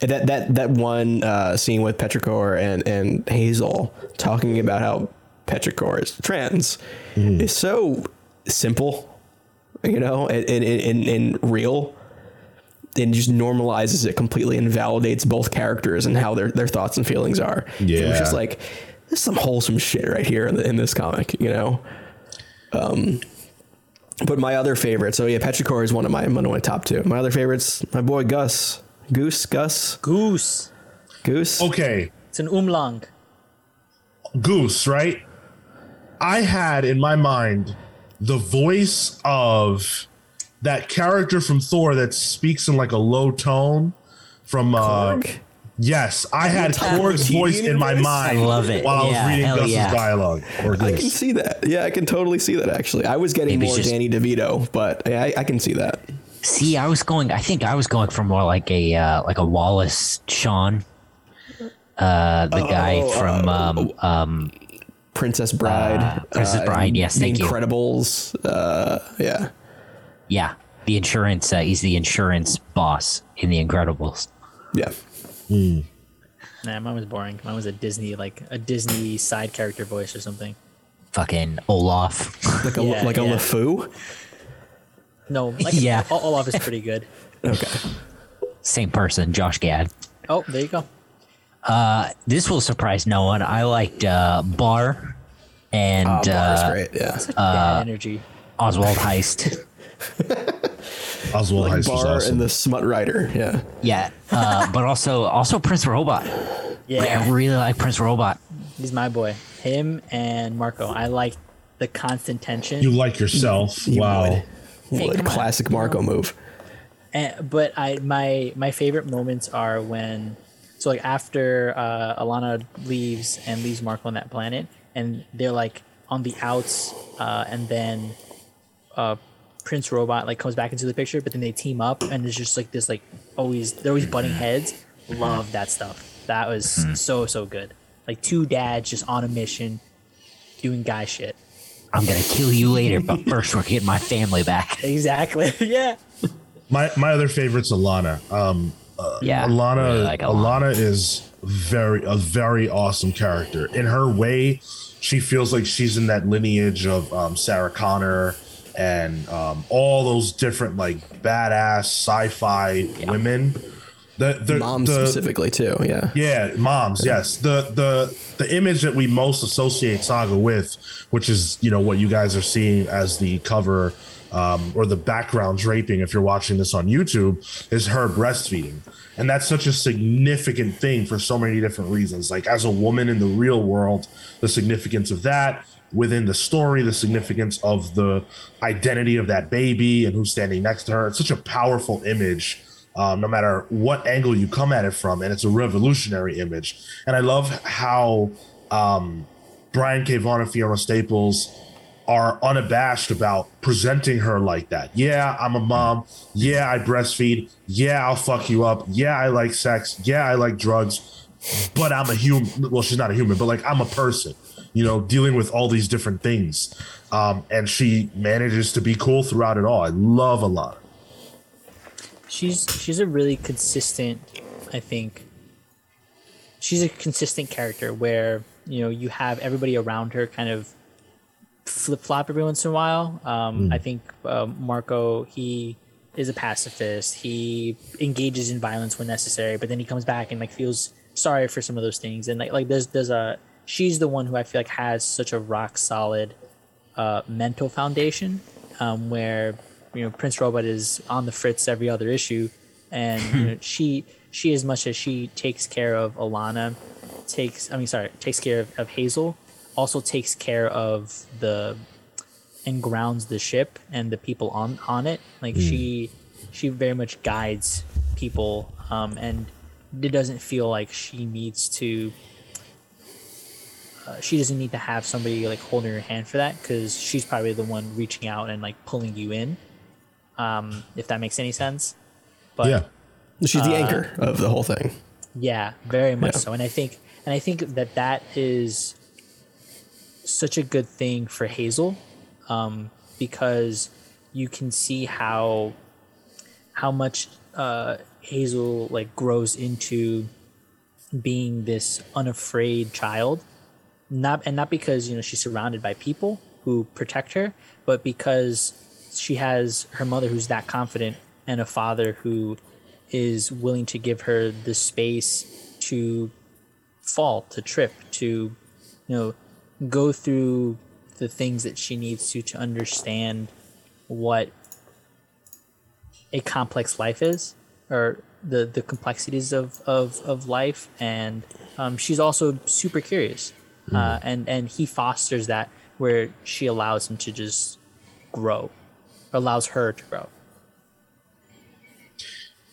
[SPEAKER 3] That that that one uh, scene with Petrichor and and Hazel talking about how Petrichor is trans is so simple, you know, and and, and, and real. And just normalizes it completely and validates both characters and how their, their thoughts and feelings are. It was just like there's some wholesome shit right here in, the, in this comic, you know. Um, but my other favorite, so yeah, Petrichor is one of my one of my top two. My other favorites, my boy Gus, Goose, Gus,
[SPEAKER 1] Goose.
[SPEAKER 3] Goose.
[SPEAKER 4] Okay,
[SPEAKER 1] It's an umlaut.
[SPEAKER 4] Goose, right? I had in my mind the voice of that character from Thor that speaks in like a low tone from uh
[SPEAKER 3] Korg?
[SPEAKER 4] yes, I had
[SPEAKER 3] Taika
[SPEAKER 4] Korg's voice in my mind
[SPEAKER 2] I love it.
[SPEAKER 4] while I was reading
[SPEAKER 2] hell
[SPEAKER 4] Gus's
[SPEAKER 2] yeah.
[SPEAKER 4] dialogue or
[SPEAKER 3] I can see that. Yeah, I can totally see that. Actually, I was getting
[SPEAKER 2] Maybe
[SPEAKER 3] more
[SPEAKER 2] just-
[SPEAKER 3] Danny DeVito, but yeah, I, I can see that.
[SPEAKER 2] See, I was going. I think I was going for more like a uh, like a Wallace Shawn, uh, the guy
[SPEAKER 3] Oh,
[SPEAKER 2] from
[SPEAKER 3] uh,
[SPEAKER 2] um, um,
[SPEAKER 3] Princess Bride,
[SPEAKER 2] Uh, Princess Bride, yes,
[SPEAKER 3] The
[SPEAKER 2] thank you.
[SPEAKER 3] Incredibles. Uh, yeah,
[SPEAKER 2] yeah, the insurance. Uh, he's the insurance boss in The Incredibles.
[SPEAKER 3] yeah.
[SPEAKER 1] Nah, mine was boring. Mine was a Disney, like a Disney side character voice or something.
[SPEAKER 2] Fucking Olaf.
[SPEAKER 3] Like a
[SPEAKER 1] Yeah,
[SPEAKER 3] like a
[SPEAKER 1] yeah.
[SPEAKER 3] LeFou.
[SPEAKER 1] No, like
[SPEAKER 2] Yeah.
[SPEAKER 1] O- Olaf is pretty good.
[SPEAKER 3] Okay.
[SPEAKER 2] Same person, Josh Gad.
[SPEAKER 1] Oh, there you go.
[SPEAKER 2] Uh, this will surprise no one. I liked uh, Barr and
[SPEAKER 3] Oh, Barr's
[SPEAKER 2] uh,
[SPEAKER 3] great. Yeah.
[SPEAKER 1] Bad energy.
[SPEAKER 2] Oswald Heist.
[SPEAKER 4] Oswald
[SPEAKER 3] Like
[SPEAKER 4] Heist was
[SPEAKER 3] Bar
[SPEAKER 4] awesome.
[SPEAKER 3] and the Smut Rider. Yeah.
[SPEAKER 2] yeah, uh, but also also Prince Robot.
[SPEAKER 1] Yeah,
[SPEAKER 2] I really like Prince Robot.
[SPEAKER 1] he's my boy. Him and Marko. I like the constant tension.
[SPEAKER 4] you like yourself.
[SPEAKER 3] You
[SPEAKER 4] wow.
[SPEAKER 3] would.
[SPEAKER 1] Hey,
[SPEAKER 3] Would.
[SPEAKER 1] come on.
[SPEAKER 3] Classic Marco move.
[SPEAKER 1] And, but I my my favorite moments are when so like after uh, Alana leaves and leaves Marko on that planet, and they're like on the outs, uh, and then uh, Prince Robot like comes back into the picture, but then they team up, and there's just like this like always they're always butting heads. Love that stuff. That was so so good. Like two dads just on a mission, doing guy shit.
[SPEAKER 2] I'm gonna kill you later, but first we're getting my family back.
[SPEAKER 1] Exactly. yeah.
[SPEAKER 4] My my other favorite's Alana. Um
[SPEAKER 2] Yeah,
[SPEAKER 4] Alana,
[SPEAKER 2] really like Alana.
[SPEAKER 4] Alana is very a very awesome character. In her way, she feels like she's in that lineage of um, Sarah Connor and um, all those different like badass sci-fi women. The the,
[SPEAKER 3] Mom
[SPEAKER 4] the
[SPEAKER 3] specifically too. Yeah.
[SPEAKER 4] yeah, moms. Yes, the the the image that we most associate Saga with, which is you know what you guys are seeing as the cover um, or the background draping, if you're watching this on YouTube, is her breastfeeding, and that's such a significant thing for so many different reasons. Like as a woman in the real world, the significance of that within the story, the significance of the identity of that baby and who's standing next to her. It's such a powerful image um, no matter what angle you come at it from, and it's a revolutionary image. And I love how um, Brian K. Vaughan and Fiona Staples are unabashed about presenting her like that. Yeah, I'm a mom. Yeah, I breastfeed. Yeah, I'll fuck you up. Yeah, I like sex. Yeah, I like drugs. But I'm a human. Well, she's not a human, but like I'm a person, you know, dealing with all these different things. Um, and she manages to be cool throughout it all. I love Alana.
[SPEAKER 1] She's she's a really consistent i think she's a consistent character where you know you have everybody around her kind of flip-flop every once in a while. Um, i think uh, marko he is a pacifist. He engages in violence when necessary but then he comes back and like feels sorry for some of those things. And like like there's there's a she's the one who i feel like has such a rock solid uh, mental foundation um, where you know Prince Robot is on the fritz every other issue, and you know, she she as much as she takes care of Alana, takes I mean sorry takes care of, of Hazel, also takes care of the and grounds the ship and the people on on it. Like she she very much guides people, um, and it doesn't feel like she needs to uh, she doesn't need to have somebody like holding her hand for that because she's probably the one reaching out and like pulling you in um if that makes any sense but
[SPEAKER 4] Yeah.
[SPEAKER 3] She's the anchor of the whole thing.
[SPEAKER 1] yeah very much
[SPEAKER 3] Yeah.
[SPEAKER 1] so and i think and i think that that is such a good thing for hazel um because you can see how how much uh hazel like grows into being this unafraid child not and not because you know she's surrounded by people who protect her but because she has her mother who's that confident and a father who is willing to give her the space to fall to trip to you know go through the things that she needs to to understand what a complex life is, or the the complexities of of, of life, and um, she's also super curious, uh, and and he fosters that where she allows him to just grow, allows her to grow.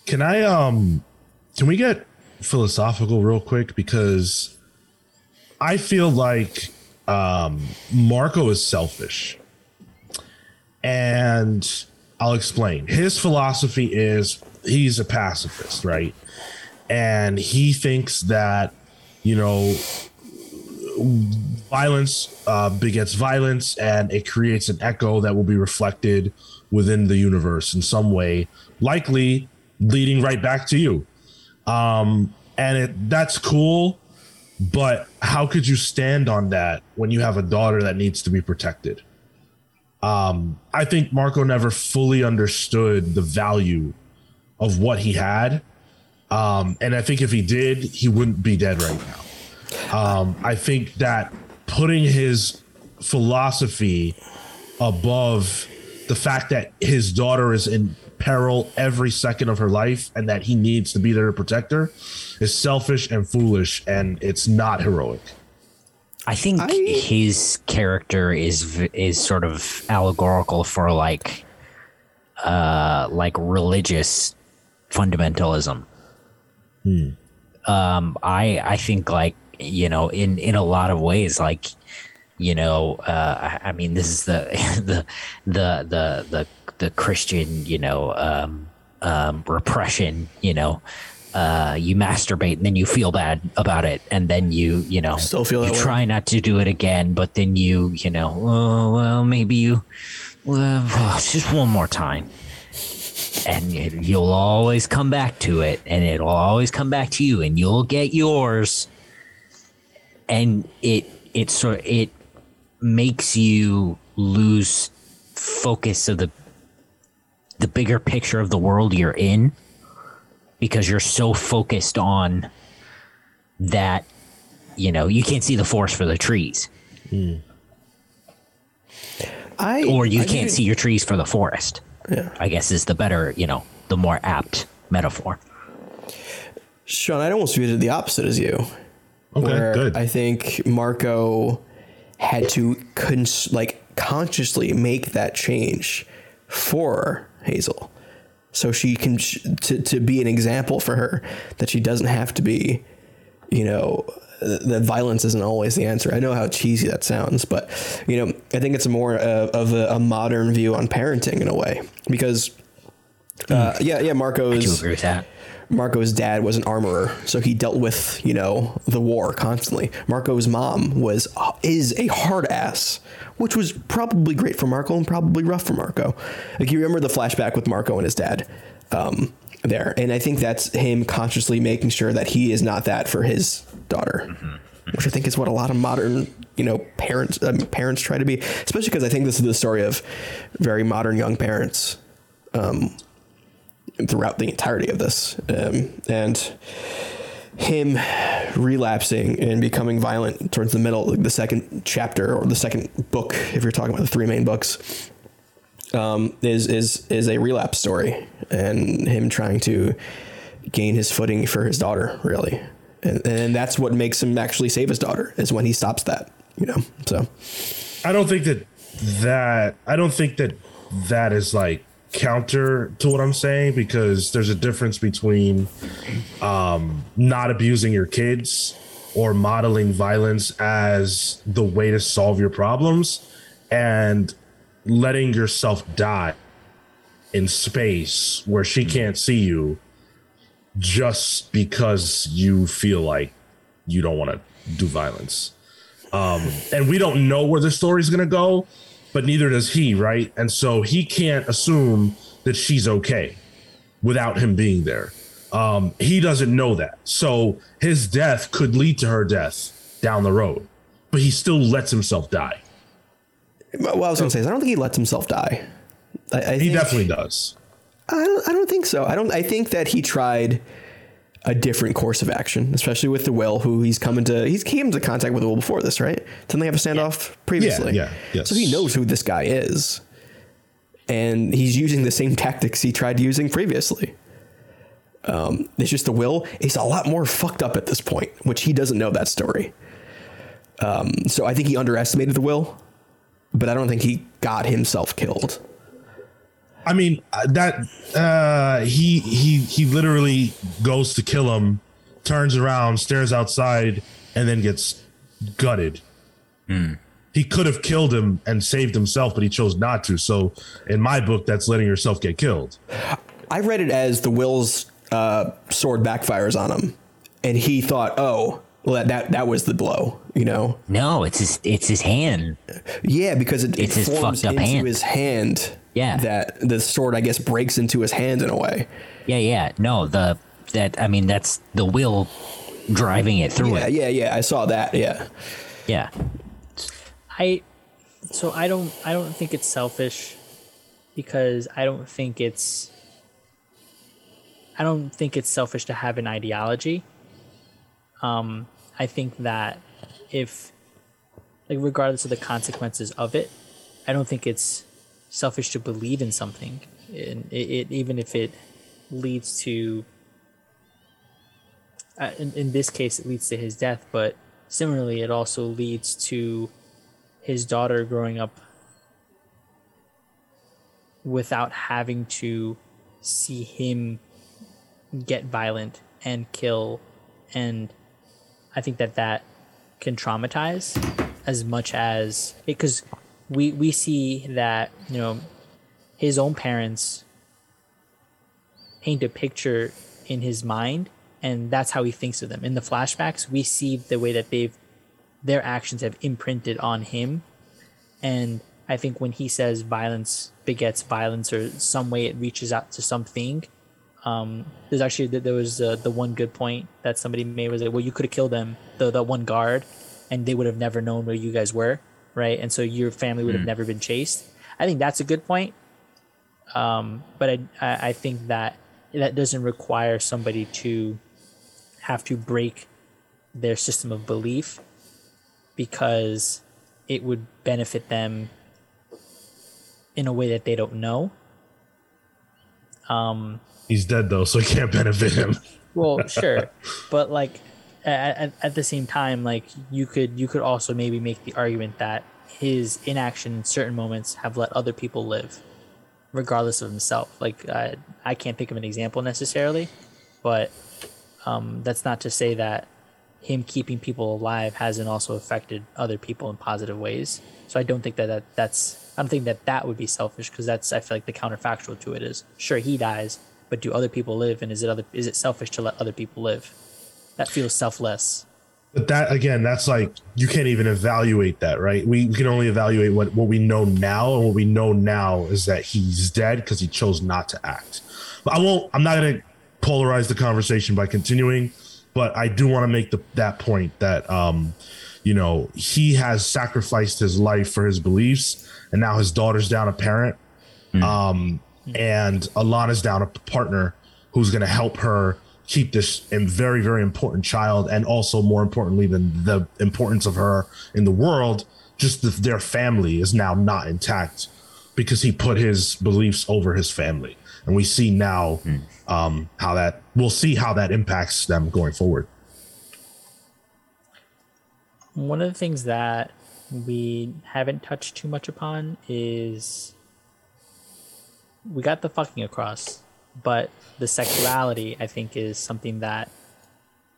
[SPEAKER 4] Can I um can we get philosophical real quick because I feel like um Marko is selfish. And I'll explain. His philosophy is he's a pacifist, right? And he thinks that you know violence uh, begets violence and it creates an echo that will be reflected within the universe in some way likely leading right back to you. Um, and it that's cool but how could you stand on that when you have a daughter that needs to be protected? Um, i think marko never fully understood the value of what he had. Um, and i think if he did he wouldn't be dead right now um, I think that putting his philosophy above the fact that his daughter is in peril every second of her life and that he needs to be there to protect her is selfish and foolish and it's not heroic.
[SPEAKER 2] I think
[SPEAKER 3] I-
[SPEAKER 2] his character is is sort of allegorical for like uh like religious fundamentalism. Um I I think like you know in in a lot of ways like you know uh I, I mean this is the the the the the the Christian you know um um repression you know uh, you masturbate and then you feel bad about it and then you you know
[SPEAKER 3] Still feel
[SPEAKER 2] you
[SPEAKER 3] way.
[SPEAKER 2] try not to do it again but then you you know oh well maybe you well, just one more time and you- you'll always come back to it and it'll always come back to you and you'll get yours and it it sort of, it makes you lose focus of the the bigger picture of the world you're in because you're so focused on that you know you can't see the forest for the trees hmm.
[SPEAKER 3] I
[SPEAKER 2] or you
[SPEAKER 3] I
[SPEAKER 2] can't see your trees for the forest
[SPEAKER 3] Yeah.
[SPEAKER 2] i guess is the better you know the more apt metaphor
[SPEAKER 3] Sean, I almost viewed it the opposite as you.
[SPEAKER 4] Okay,
[SPEAKER 3] where
[SPEAKER 4] good.
[SPEAKER 3] I think Marko had to cons- like consciously make that change for Hazel, so she can sh- to to be an example for her that she doesn't have to be, you know, uh, that violence isn't always the answer. I know how cheesy that sounds, but you know, I think it's a more uh, of a, a modern view on parenting in a way because. Uh, yeah, yeah.
[SPEAKER 2] do
[SPEAKER 3] Marco's
[SPEAKER 2] agree with that
[SPEAKER 3] Marko's dad was an armorer, so he dealt with you know the war constantly. Marko's mom was is a hard ass, which was probably great for Marko and probably rough for Marko. Like you remember the flashback with Marko and his dad um, there, and I think that's him consciously making sure that he is not that for his daughter, which I think is what a lot of modern you know parents um, parents try to be, especially because I think this is the story of very modern young parents throughout the entirety of this. Um, and him relapsing and becoming violent towards the middle, like the second chapter or the second book, if you're talking about the three main books, um, is is is a relapse story, and him trying to gain his footing for his daughter, really, and, and that's what makes him actually save his daughter is when he stops that, you know. So
[SPEAKER 4] I don't think that that I don't think that that is like counter to what I'm saying because there's a difference between um, not abusing your kids or modeling violence as the way to solve your problems and letting yourself die in space where she can't see you just because you feel like you don't want to do violence. Um, and we don't know where the story's gonna go, but neither does he, right? And so he can't assume that she's okay without him being there. Um, he doesn't know that, so his death could lead to her death down the road, but he still lets himself die.
[SPEAKER 3] what I was going to say is I don't think he lets himself die. I, I
[SPEAKER 4] He
[SPEAKER 3] think-
[SPEAKER 4] definitely does.
[SPEAKER 3] I don't, I don't think so. I don't. I think that he tried a different course of action, especially with the Will, who he's come into. He's came into contact with the Will before this, right? Didn't they have a standoff previously?
[SPEAKER 4] yeah, yes.
[SPEAKER 3] So he knows who this guy is, and he's using the same tactics he tried using previously. Um, it's just the will is a lot more fucked up at this point, which he doesn't know that story. Um, so I think he underestimated the will, but I don't think he got himself killed.
[SPEAKER 4] I mean uh, that uh, he he he literally goes to kill him, turns around, stares outside, and then gets gutted. He could have killed him and saved himself, but he chose not to. So, in my book, that's letting yourself get killed.
[SPEAKER 3] I read it as the will's uh, sword backfires on him, and he thought, "Oh, well, that that, that was the blow," you know?
[SPEAKER 2] No, it's his it's his hand.
[SPEAKER 3] Yeah, because it, it
[SPEAKER 2] It's his
[SPEAKER 3] forms
[SPEAKER 2] fucked up
[SPEAKER 3] into
[SPEAKER 2] hand.
[SPEAKER 3] his hand.
[SPEAKER 2] Yeah.
[SPEAKER 3] that the sword, I guess, breaks into his hand in a way.
[SPEAKER 2] Yeah, yeah. No, the that I mean that's the will driving it through
[SPEAKER 3] Yeah,
[SPEAKER 2] it.
[SPEAKER 3] yeah, yeah. I saw that. Yeah,
[SPEAKER 2] Yeah.
[SPEAKER 1] I so I don't I don't think it's selfish because I don't think it's I don't think it's selfish to have an ideology. Um I think that if like regardless of the consequences of it, I don't think it's selfish to believe in something. And it, it even if it leads to uh, in, in this case it leads to his death, but similarly it also leads to his daughter growing up without having to see him get violent and kill and i think that that can traumatize as much as because we we see that you know his own parents paint a picture in his mind and that's how he thinks of them. In the flashbacks we see the way that they've their actions have imprinted on him. And i think when he says violence begets violence or some way it reaches out to something um, there's actually there was uh, the one good point that somebody made was like well you could have killed them the, the one guard and they would have never known where you guys were right? And so your family would have never been chased. I think that's a good point. Um, but I, I think that that doesn't require somebody to have to break their system of belief because it would benefit them in a way that they don't know. Um,
[SPEAKER 4] He's dead though, so he can't benefit him.
[SPEAKER 1] well, sure, but like at, at, the same time, like you could you could also maybe make the argument that his inaction in certain moments have let other people live, regardless of himself. Like I I can't think of an example necessarily, but um, that's not to say that him keeping people alive hasn't also affected other people in positive ways. So I don't think that, that that's I don't think that that would be selfish because that's I feel like the counterfactual to it is sure he dies, but do other people live? And is it other is it selfish to let other people live? That feels selfless.
[SPEAKER 4] But that again, that's like you can't even evaluate that, right? We, we can only evaluate what what we know now, and what we know now is that he's dead because he chose not to act. But I won't. I'm not going to polarize the conversation by continuing, but I do want to make the that point that um, you know, he has sacrificed his life for his beliefs, and now his daughter's down a parent, um, and Alana's down a partner who's going to help her keep this very very important child and also more importantly than the importance of her in the world just the, their family is now not intact because he put his beliefs over his family. And we see now um, how that we'll see how that impacts them going forward.
[SPEAKER 1] One of the things that we haven't touched too much upon is we got the fucking across, but the sexuality I think is something that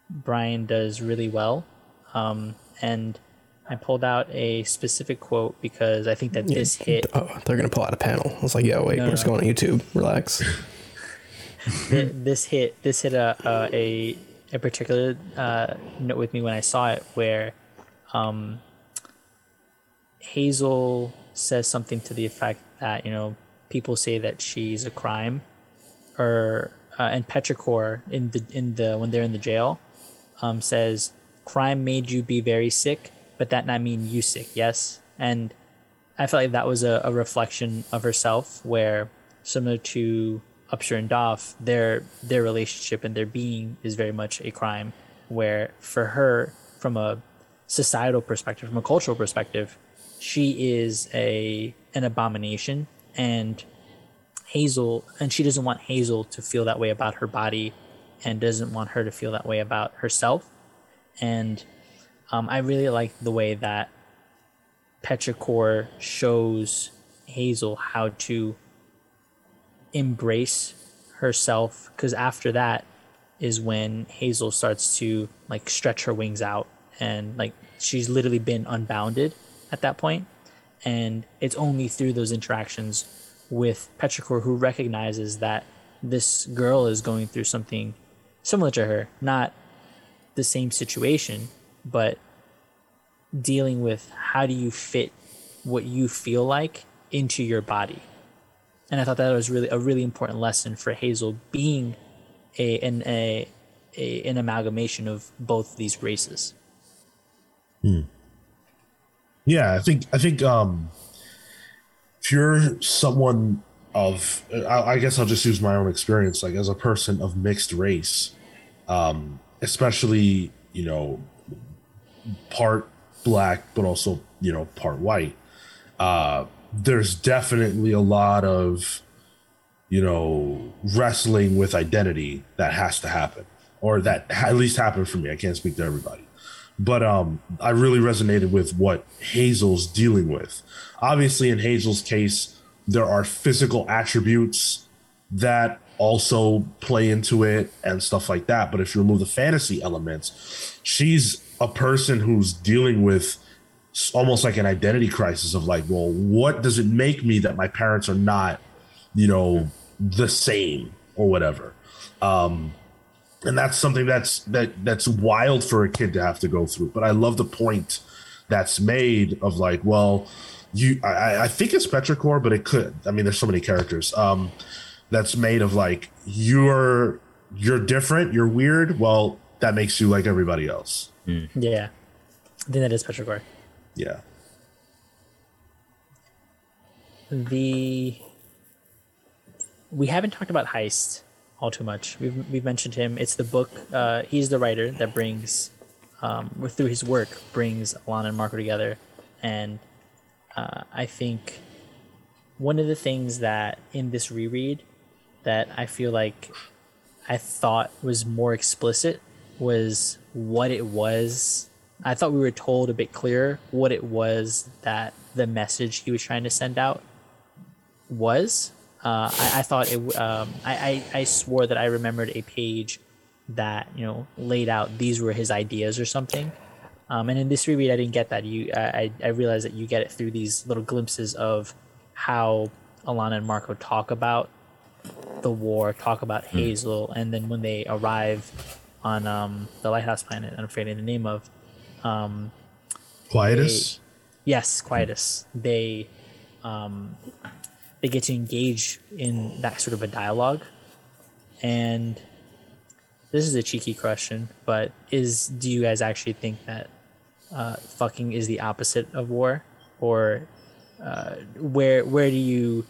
[SPEAKER 1] Brian does really well. Um, and I pulled out a specific quote because I think that this hit
[SPEAKER 3] Oh, they're gonna pull out a panel. I was like, yo, wait,
[SPEAKER 1] No,
[SPEAKER 3] we're
[SPEAKER 1] no,
[SPEAKER 3] just
[SPEAKER 1] no.
[SPEAKER 3] going on YouTube. Relax.
[SPEAKER 1] This hit this hit a a, a, a particular uh, note with me when I saw it where um, Hazel says something to the effect that you know people say that she's a crime or uh, and Petrichor in the in the when they're in the jail um, says crime made you be very sick but that not mean you sick yes and I felt like that was a, a reflection of herself where similar to Upsher and Doff, their their relationship and their being is very much a crime. Where for her, from a societal perspective, from a cultural perspective, she is a an abomination and Hazel, and she doesn't want Hazel to feel that way about her body, and doesn't want her to feel that way about herself. And um, I really like the way that Petrichor shows Hazel how to embrace herself because after that is when Hazel starts to like stretch her wings out and like she's literally been unbounded at that point and it's only through those interactions with Petrichor who recognizes that this girl is going through something similar to her. Not the same situation but dealing with how do you fit what you feel like into your body. And I thought that was really a really important lesson for Hazel being a an a, a an amalgamation of both these races.
[SPEAKER 4] Yeah, I think I think um if you're someone of I, I guess I'll just use my own experience, like as a person of mixed race, um, especially, you know, part black but also, you know, part white. Uh there's definitely a lot of you know wrestling with identity that has to happen or that at least happened for me i can't speak to everybody but um i really resonated with what hazel's dealing with. Obviously in hazel's case there are physical attributes that also play into it and stuff like that. But if you remove the fantasy elements she's a person who's dealing with almost like an identity crisis of like well what does it make me that my parents are not you know the same or whatever? Um and that's something that's that that's wild for a kid to have to go through. But i love the point that's made of like well you i i think it's petrichor but it could i mean there's so many characters um that's made of like you're you're different you're weird well that makes you like everybody else.
[SPEAKER 1] Yeah, I think that is Petrichor.
[SPEAKER 4] yeah.
[SPEAKER 1] The we haven't talked about Heist all too much. We've we've mentioned him. It's the book. Uh, he's the writer that brings, um, through his work, brings Alana and Marko together, and uh, I think one of the things that in this reread that I feel like I thought was more explicit was what it was. I thought we were told a bit clearer what it was that the message he was trying to send out was. Uh, I, I thought it. Um, I, I I swore that I remembered a page that you know laid out these were his ideas or something. Um, and in this reread, I didn't get that. You, I, I realized that you get it through these little glimpses of how Alana and Marko talk about the war, talk about Hazel, and then when they arrive on um, the lighthouse planet, I'm afraid of the name of, um,
[SPEAKER 4] quietus
[SPEAKER 1] yes, Quietus, they um, they get to engage in that sort of a dialogue, and this is a cheeky question, but is do you guys actually think that uh, fucking is the opposite of war, or uh, where where do you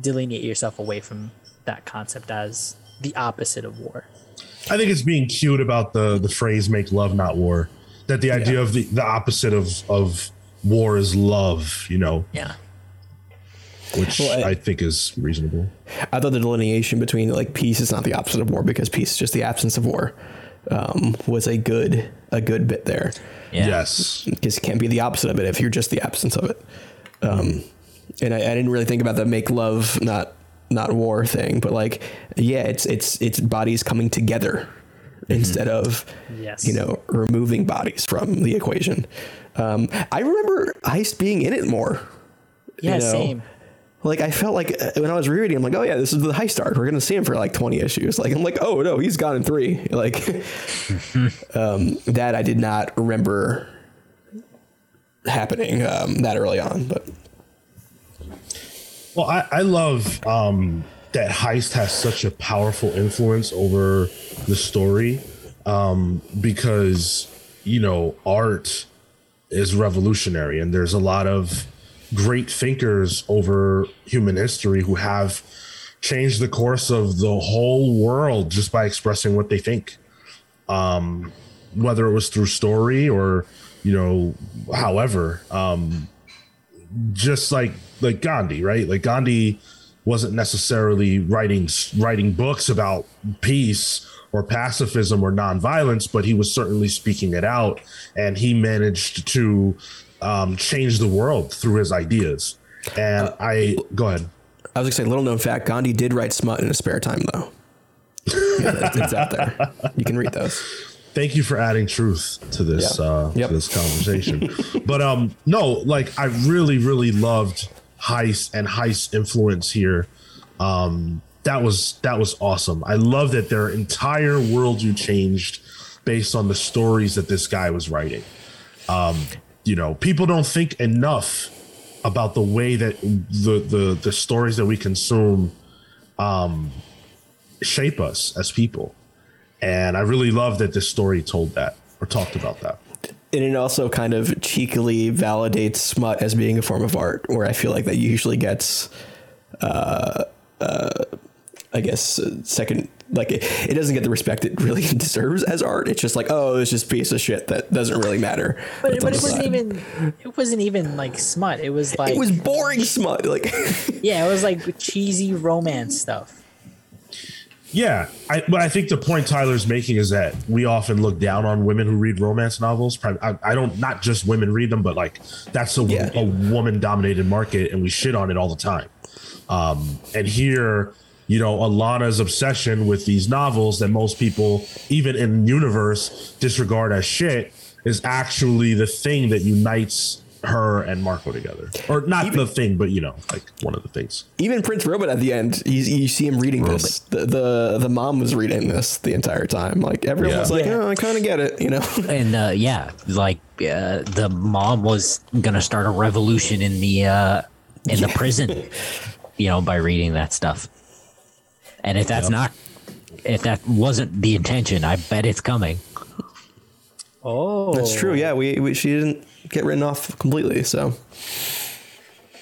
[SPEAKER 1] delineate yourself away from that concept as the opposite of war?
[SPEAKER 4] I think it's being cute about the the phrase "make love, not war." That the idea of the the opposite of of war is love. You know,
[SPEAKER 1] Yeah.
[SPEAKER 4] Which
[SPEAKER 3] Well, I-
[SPEAKER 4] I, think is reasonable.
[SPEAKER 3] I thought the delineation between like peace is not the opposite of war because peace is just the absence of war um, was a good a good bit there.
[SPEAKER 2] Yeah.
[SPEAKER 4] Yes,
[SPEAKER 3] because it can't be the opposite of it if you're just the absence of it. Um, and I, I didn't really think about the make love not not war thing, but like yeah, it's it's it's bodies coming together instead of
[SPEAKER 1] Yes.
[SPEAKER 3] you know removing bodies from the equation. Um, I remember Heist being in it more.
[SPEAKER 1] Yeah,
[SPEAKER 3] you know?
[SPEAKER 1] same.
[SPEAKER 3] Like I felt like uh, when I was rereading, I'm like, oh yeah, this is the Heist arc. We're gonna see him for like 20 issues. Like I'm like, oh no, he's gone in three. Like um, that I did not remember happening um, that early on. But
[SPEAKER 4] Well, I, I love um, that Heist has such a powerful influence over the story um, because, you know, art is revolutionary and there's a lot of great thinkers over human history who have changed the course of the whole world just by expressing what they think. Um, whether it was through story or, you know, however. Um, just like like Gandhi, right? Like Gandhi wasn't necessarily writing writing books about peace or pacifism or nonviolence, but he was certainly speaking it out, and he managed to um, change the world through his ideas. And uh, I go ahead.
[SPEAKER 3] I was gonna say, little known fact: Gandhi did write smut in his spare time, though. yeah, it's out there. You can read those.
[SPEAKER 4] Thank you for adding truth to this yep. Uh, yep. To this conversation. but um, no, like I really, really loved Heist and Heist influence here. Um, that was that was awesome. I love that their entire worldview changed based on the stories that this guy was writing. Um, you know, people don't think enough about the way that the the the stories that we consume um, shape us as people. And I really love that this story told that or talked about that.
[SPEAKER 3] And it also kind of cheekily validates smut as being a form of art, where I feel like that usually gets uh, uh, I guess uh, second like it, it, doesn't get the respect it really deserves as art. It's just like oh, it's just piece of shit that doesn't really matter.
[SPEAKER 1] But, but it wasn't even it wasn't even like smut. It was like
[SPEAKER 3] it was boring smut. Like
[SPEAKER 1] yeah, it was like cheesy romance stuff.
[SPEAKER 4] Yeah, I, but I think the point Tyler's making is that we often look down on women who read romance novels. I, I don't not just women read them, but like that's a, yeah. a woman dominated market, and we shit on it all the time. Um, and here you know, Alana's obsession with these novels that most people, even in universe, disregard as shit is actually the thing that unites her and Marko together, or not even, the thing, but you know, like one of the things.
[SPEAKER 3] Even Prince Robot at the end, you, you see him reading Robot. this. The, the, the mom was reading this the entire time. Like everyone yeah. was like, yeah. "Oh, I kind of get it," you know.
[SPEAKER 2] And uh, yeah, like uh, the mom was gonna start a revolution in the uh, in yeah. the prison, you know, by reading that stuff. And if that's yep. not, if that wasn't the intention, I bet it's coming.
[SPEAKER 1] Oh,
[SPEAKER 3] that's true. Yeah, we, we she didn't get written off completely. So,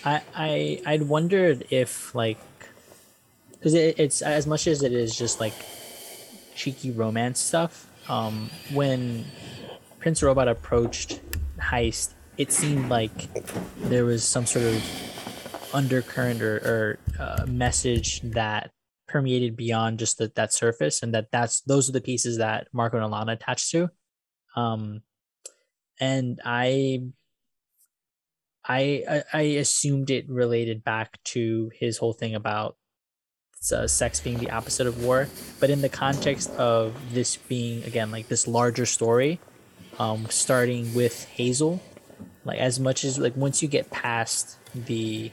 [SPEAKER 1] I I I'd wondered if like, because it, it's as much as it is just like cheeky romance stuff. Um, when Prince Robot approached Heist, it seemed like there was some sort of undercurrent or, or uh, message that permeated beyond just the, that surface and that that's those are the pieces that marko and alana attached to. Um and i i i assumed it related back to his whole thing about uh, sex being the opposite of war. But in the context of this being again like this larger story um starting with hazel like as much as like once you get past the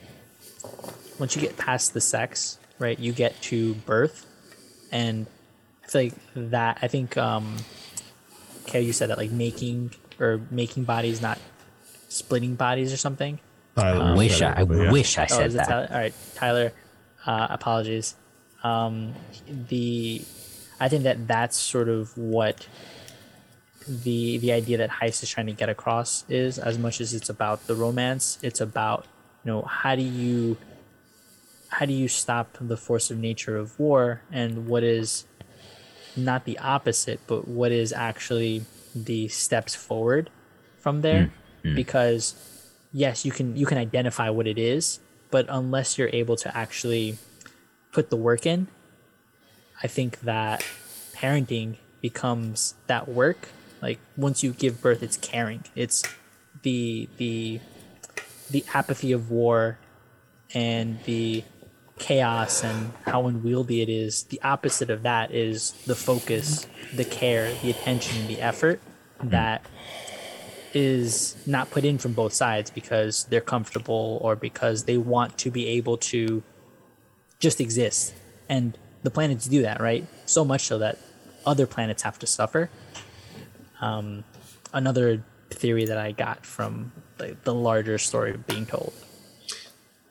[SPEAKER 1] once you get past the sex right? You get to birth, and I feel like that. I think, um, okay, you said that like making or making bodies, not splitting bodies or something.
[SPEAKER 2] I um, wish I, I yeah. wish I oh, said oh, that.
[SPEAKER 1] Tyler? All right, Tyler. Uh, apologies. Um, the I think that that's sort of what the the idea that heist is trying to get across is as much as it's about the romance it's about you know how do you how do you stop the force of nature of war? And what is not the opposite but what is actually the steps forward from there? Mm-hmm. because yes you can you can identify what it is but unless you're able to actually put the work in i think that parenting becomes that work. Like once you give birth it's caring. It's the the the apathy of war and the chaos and how unwieldy it is, the opposite of that is the focus, the care, the attention, the effort mm-hmm. that is not put in from both sides because they're comfortable or because they want to be able to just exist. And the planets do that, right? So much so that other planets have to suffer. Um, another theory that I got from the, the larger story being told.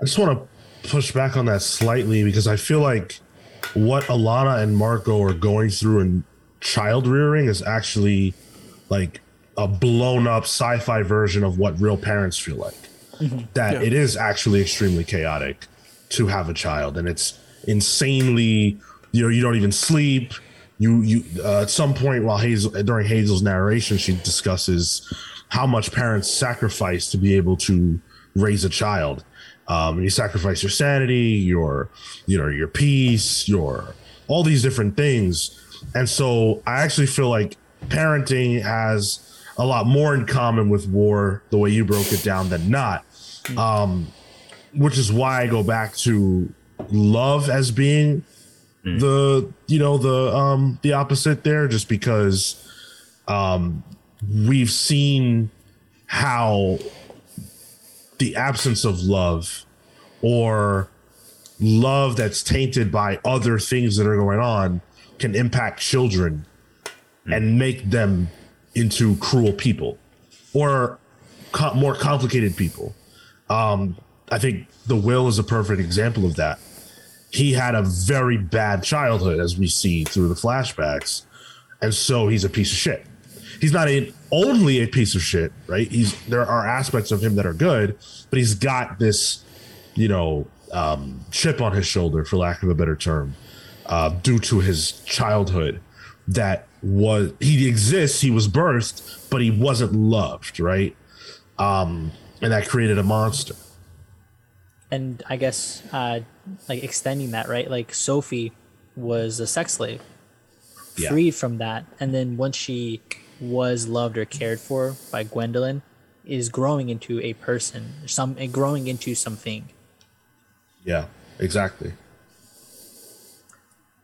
[SPEAKER 4] I just want to push back on that slightly because I feel like what Alana and Marko are going through in child rearing is actually like a blown up sci-fi version of what real parents feel like. Mm-hmm. That yeah. it is actually extremely chaotic to have a child, and it's insanely. You know, you don't even sleep. You you uh, at some point while Hazel during Hazel's narration, she discusses how much parents sacrifice to be able to raise a child Um, you sacrifice your sanity, your you know your peace, your all these different things. And so I actually feel like parenting has a lot more in common with war, the way you broke it down, than not. Um, which is why I go back to love as being the you know the um the opposite there just because um we've seen how the absence of love or love that's tainted by other things that are going on can impact children and make them into cruel people or co- more complicated people. Um, I think the will is a perfect example of that. He had a very bad childhood, as we see through the flashbacks, and so he's a piece of shit. He's not a, only a piece of shit, right? He's there are aspects of him that are good, but he's got this, you know, um, chip on his shoulder, for lack of a better term, uh, due to his childhood. That was he exists, he was birthed, but he wasn't loved, right? Um, and that created a monster.
[SPEAKER 1] and I guess uh, like extending that, right? Like Sophie was a sex slave,
[SPEAKER 4] Yeah.
[SPEAKER 1] freed from that, and then once she was loved or cared for by Gwendolyn, is growing into a person, some growing into something.
[SPEAKER 4] Yeah, exactly.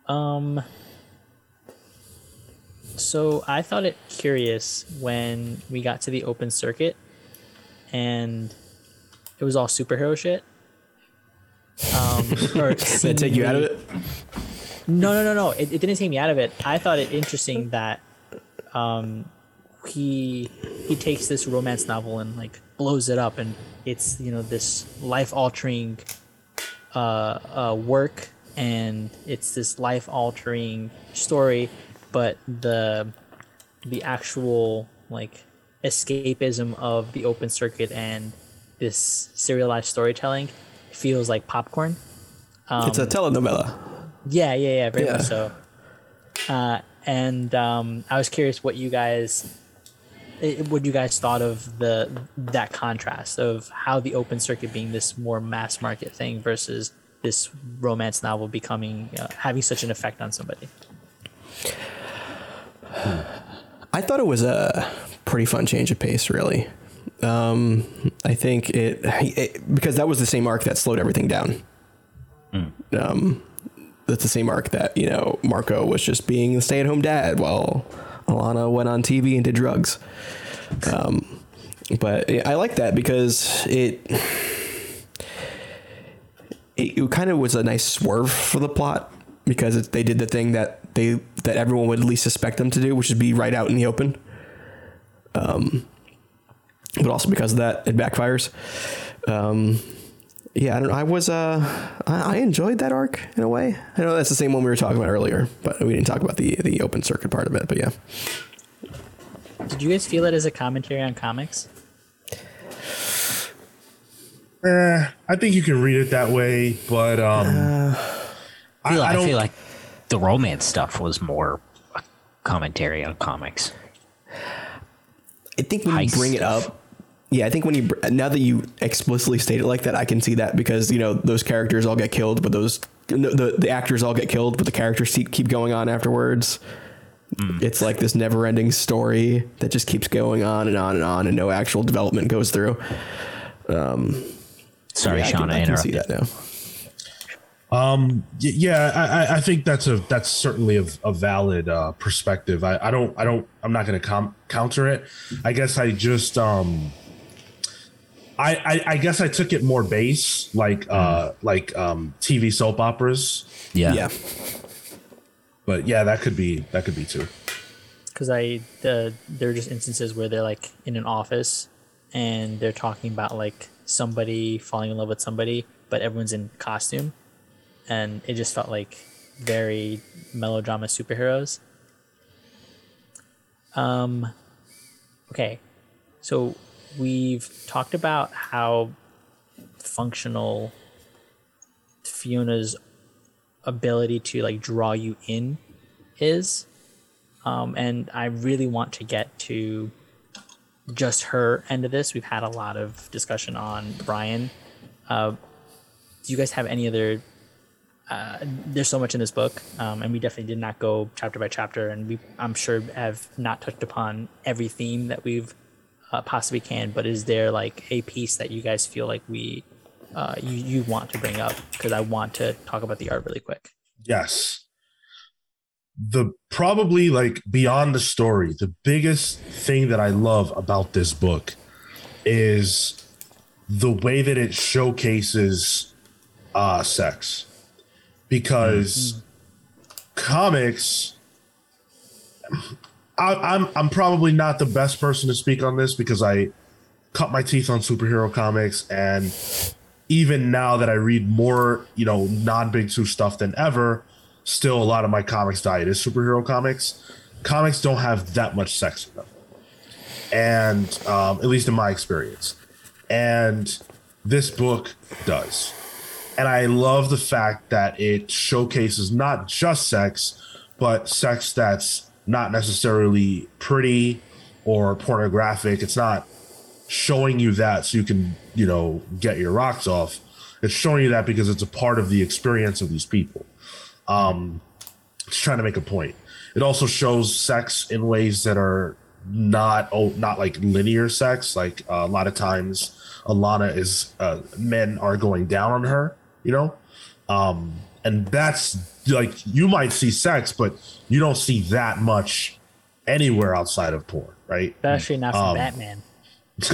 [SPEAKER 1] Um. So I thought it curious when we got to the open circuit, and it was all superhero shit. Um, or
[SPEAKER 3] Did it take you out of it?
[SPEAKER 1] No, no, no, no. It, it didn't take me out of it. I thought it interesting that um, he he takes this romance novel and like blows it up, and it's you know this life altering uh, uh, work, and it's this life altering story, but the the actual like escapism of the open circuit and this serialized storytelling feels like popcorn.
[SPEAKER 3] it's a telenovela.
[SPEAKER 1] Yeah, yeah, yeah, very
[SPEAKER 3] Yeah.
[SPEAKER 1] much so. Uh, and um, I was curious what you guys, eh, what you guys thought of the that contrast of how the open circuit being this more mass market thing versus this romance novel becoming uh, having such an effect on somebody.
[SPEAKER 3] I thought it was a pretty fun change of pace, really. Um, I think it, it because that was the same arc that slowed everything down. Um, that's the same arc that you know Marko was just being the stay-at-home dad while Alana went on TV and did drugs. Um, but I like that because it it, it kind of was a nice swerve for the plot because it, they did the thing that they that everyone would least suspect them to do, which is be right out in the open. Um, but also because of that, it backfires. Um, yeah, I don't. know. I was uh, I, I enjoyed that arc in a way. I know that's the same one we were talking about earlier, but we didn't talk about the the open circuit part of it. But yeah,
[SPEAKER 1] Did you guys feel it as a commentary on comics?
[SPEAKER 4] Eh, I think you can read it that way, but um,
[SPEAKER 2] I feel,
[SPEAKER 4] I
[SPEAKER 2] I,
[SPEAKER 4] don't-
[SPEAKER 2] feel like the romance stuff was more commentary on comics.
[SPEAKER 3] I think when you
[SPEAKER 2] Heist
[SPEAKER 3] bring it up, yeah, I think when you now that you explicitly state it like that, I can see that because you know those characters all get killed, but those no, the the actors all get killed, but the characters keep keep going on afterwards. It's like this never-ending story that just keeps going on and on and on, and no actual development goes through.
[SPEAKER 2] Sorry,
[SPEAKER 3] Yeah, I can,
[SPEAKER 2] Shauna,
[SPEAKER 3] I can see that now.
[SPEAKER 4] Y- yeah, I, I- I think that's a that's certainly a, a valid uh, perspective. I, I don't I don't I'm not going to com- counter it. I guess I just um I, I I guess I took it more base like uh like um TV soap operas.
[SPEAKER 2] Yeah.
[SPEAKER 3] Yeah,
[SPEAKER 4] But yeah, that could be that could be too.
[SPEAKER 1] because I the there are just instances where they're like in an office and they're talking about like somebody falling in love with somebody, but everyone's in costume, and it just felt like very melodrama superheroes. Um, okay, so we've talked about how functional Fiona's ability to like draw you in is um, and I really want to get to just her end of this. We've had a lot of discussion on Brian, uh, do you guys have any other? Uh, there's so much in this book, um, and we definitely did not go chapter by chapter, and we I'm sure have not touched upon every theme that we've uh, possibly can. But is there like a piece that you guys feel like we uh, you you want to bring up? Because I want to talk about the art really quick.
[SPEAKER 4] Yes. The probably like beyond the story, the biggest thing that I love about this book is the way that it showcases uh sex. Because comics I, I'm I'm probably not the best person to speak on this because I cut my teeth on superhero comics and even now that I read more, you know, non Big Two stuff than ever, still a lot of my comics diet is superhero comics. Comics don't have that much sex in them, and um, at least in my experience, and this book does. And I love the fact that it showcases not just sex, but sex that's not necessarily pretty or pornographic. It's not showing you that so you can, you know, get your rocks off. It's showing you that because it's a part of the experience of these people. Um, it's trying to make a point. It also shows sex in ways that are not oh not like linear sex. Like uh, a lot of times, Alana is uh, men are going down on her, you know, um, and that's like you might see sex, but you don't see that much anywhere outside of porn, right?
[SPEAKER 1] Especially not from um, Batman.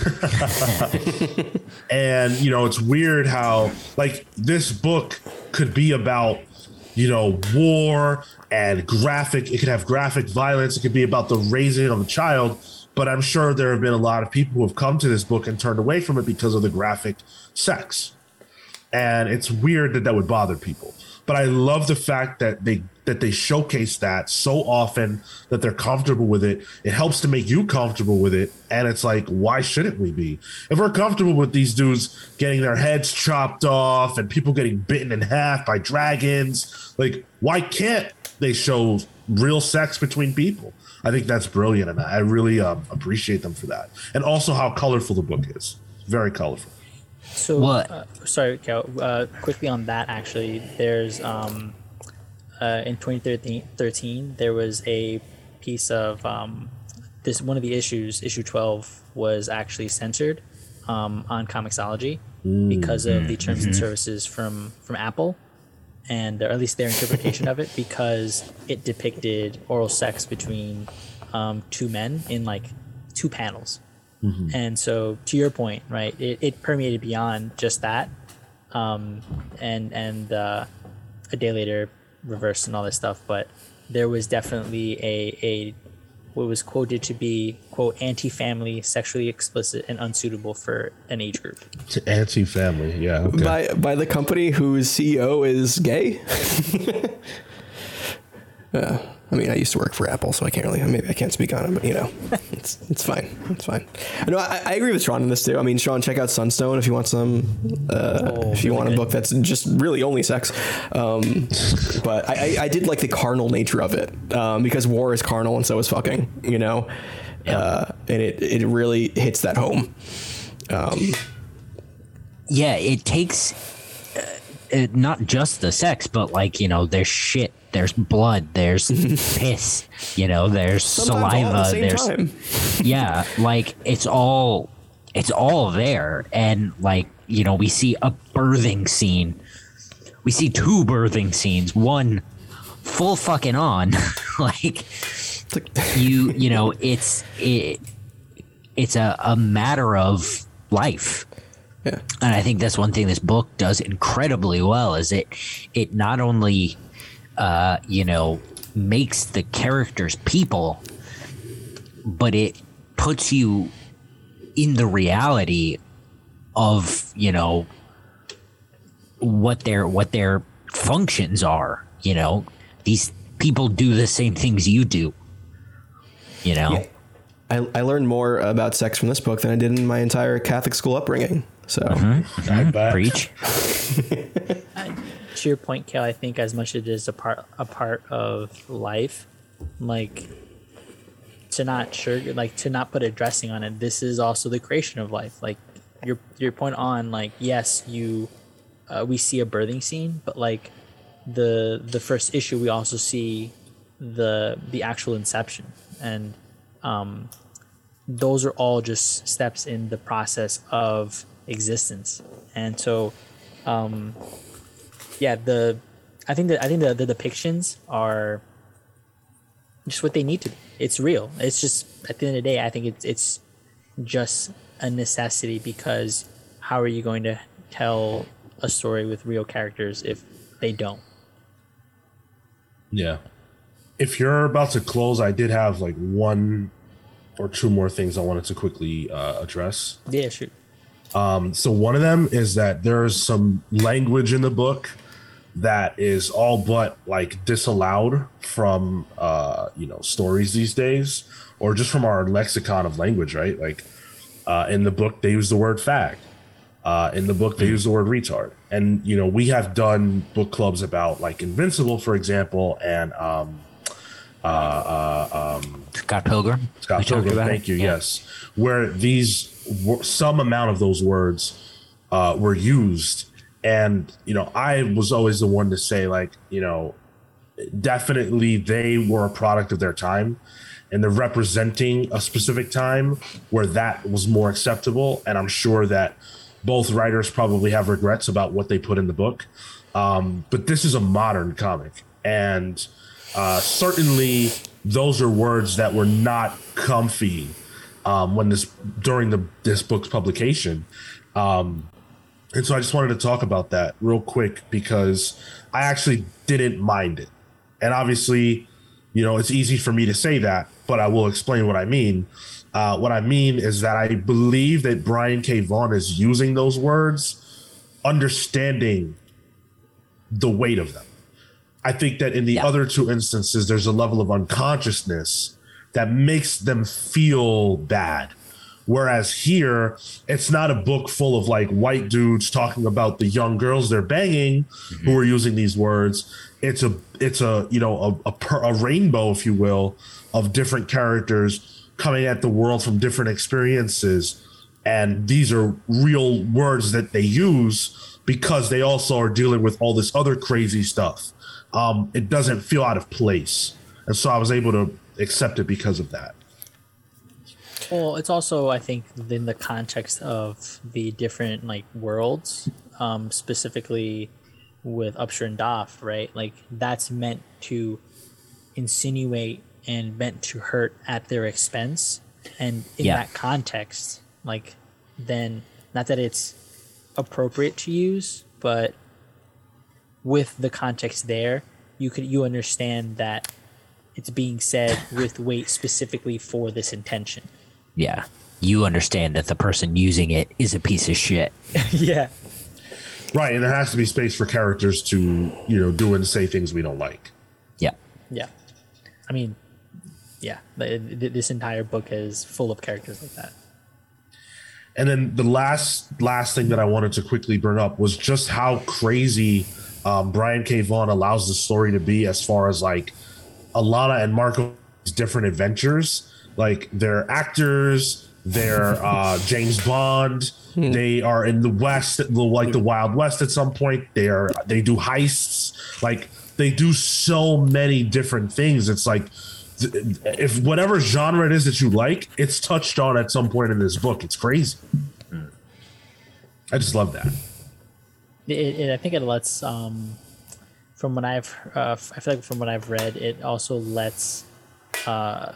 [SPEAKER 4] and you know it's weird how like this book could be about you know war and graphic it could have graphic violence it could be about the raising of a child but i'm sure there have been a lot of people who have come to this book and turned away from it because of the graphic sex and it's weird that that would bother people but i love the fact that they that they showcase that so often that they're comfortable with it. It helps to make you comfortable with it. And it's like, why shouldn't we be? If we're comfortable with these dudes getting their heads chopped off and people getting bitten in half by dragons, like, why can't they show real sex between people? I think that's brilliant. And I really um, appreciate them for that. And also how colorful the book is. Very colorful.
[SPEAKER 1] So,
[SPEAKER 2] What?
[SPEAKER 1] Uh, sorry, Cale. Uh, quickly on that, actually, there's um, uh, in 2013 there was a piece of um, this one of the issues issue 12 was actually censored um, on Comixology because of the terms and services from from Apple and or at least their interpretation of it because it depicted oral sex between um, two men in like two panels and so to your point right it, it permeated beyond just that um, and and uh, a day later reversed and all this stuff but there was definitely a a what was quoted to be quote anti-family sexually explicit and unsuitable for an age group
[SPEAKER 4] Anti-family, yeah. Okay.
[SPEAKER 3] by by the company whose CEO is gay. yeah, I mean, I used to work for Apple, so I can't really. Maybe I can't speak on it, but you know, it's it's fine. It's fine. No, I, I agree with Sean on this too. I mean, Sean, check out Sunstone if you want some. Uh,
[SPEAKER 1] Oh,
[SPEAKER 3] if you
[SPEAKER 1] really
[SPEAKER 3] want a book that's just really only sex. Um, but I, I, I did like the carnal nature of it um, because war is carnal and so is fucking. You know, uh, and it it really hits that home. Um,
[SPEAKER 2] yeah, it takes uh, it, not just the sex, but like you know, there's shit, there's blood, there's piss, you know, there's
[SPEAKER 3] sometimes
[SPEAKER 2] saliva,
[SPEAKER 3] the
[SPEAKER 2] there's
[SPEAKER 3] time.
[SPEAKER 2] yeah, like it's all it's all there, and like you know, we see a birthing scene, we see two birthing scenes, one full fucking on, like
[SPEAKER 3] like-
[SPEAKER 2] you you know, it's it, it's a, a matter of life
[SPEAKER 3] yeah.
[SPEAKER 2] and I think that's one thing this book does incredibly well is it it not only uh, you know makes the characters people, but it puts you in the reality of you know what their what their functions are. You know, these people do the same things you do. You know,
[SPEAKER 3] I, I learned more about sex from this book than I did in my entire Catholic school upbringing. So
[SPEAKER 4] I bet.
[SPEAKER 2] preach.
[SPEAKER 1] to your point, Cale, I think as much as it is a part a part of life, like to not sure like to not put a dressing on it, this is also the creation of life. Like your your point on like yes, you uh, we see a birthing scene, but like the the first issue, we also see the the actual inception, and um, those are all just steps in the process of existence. And so, um, yeah, the I think that I think the, the depictions are just what they need to be. It's real. It's just at the end of the day, I think it's it's just a necessity because how are you going to tell a story with real characters if they don't?
[SPEAKER 4] Yeah. If you're about to close, I did have like one or two more things I wanted to quickly uh, address.
[SPEAKER 1] Yeah, shoot.
[SPEAKER 4] Um, so one of them is that there's some language in the book that is all but like disallowed from uh, you know stories these days, or just from our lexicon of language, right? Like uh, in the book, they use the word fag. Uh, in the book, they use the word retard, and you know we have done book clubs about like Invincible, for example, and um, uh, uh, um,
[SPEAKER 2] Scott Pilgrim.
[SPEAKER 4] Scott
[SPEAKER 2] We
[SPEAKER 4] Pilgrim, thank
[SPEAKER 2] it.
[SPEAKER 4] you.
[SPEAKER 2] Yeah.
[SPEAKER 4] Yes, where these some amount of those words uh, were used, and you know, I was always the one to say like, you know, definitely they were a product of their time, and they're representing a specific time where that was more acceptable, and I'm sure that both writers probably have regrets about what they put in the book. Um, but this is a modern comic, and uh, certainly those are words that were not comfy um, when this during the this book's publication. Um, and so I just wanted to talk about that real quick because I actually didn't mind it. And obviously, you know, it's easy for me to say that, but I will explain what I mean. Uh, what I mean is that I believe that Brian K. Vaughan is using those words, understanding the weight of them. I think that in the
[SPEAKER 2] Yeah.
[SPEAKER 4] other two instances, there's a level of unconsciousness that makes them feel bad. Whereas here, it's not a book full of like white dudes talking about the young girls they're banging who are using these words. It's a it's a you know a, a, per, a rainbow, if you will, of different characters coming at the world from different experiences, and these are real words that they use because they also are dealing with all this other crazy stuff. Um, it doesn't feel out of place, and so I was able to accept it because of that.
[SPEAKER 1] Well, it's also I think in the context of the different like worlds, um, specifically with Upsher and Doff, right? Like that's meant to insinuate and meant to hurt at their expense, and in
[SPEAKER 2] Yeah.
[SPEAKER 1] that context, like then not that it's appropriate to use, but with the context there, you could you understand that it's being said with weight specifically for this intention.
[SPEAKER 2] Yeah. You understand that the person using it is a piece of shit.
[SPEAKER 1] yeah.
[SPEAKER 4] Right, and there has to be space for characters to, you know, do and say things we don't like.
[SPEAKER 2] Yeah.
[SPEAKER 1] Yeah. I mean, yeah, th- th- this entire book is full of characters like that.
[SPEAKER 4] And then the last last thing that I wanted to quickly bring up was just how crazy um, Brian K. Vaughan allows the story to be as far as like Alana and Marko's different adventures. Like they're actors, they're uh, James Bond. They are in the West, the- like the Wild West at some point. They are they do heists. Like they do so many different things. It's like if whatever genre it is that you like, it's touched on at some point in this book. It's crazy. I just love that.
[SPEAKER 1] It, it, I think it lets, um, from what I've, uh, I feel like from what I've read, it also lets uh,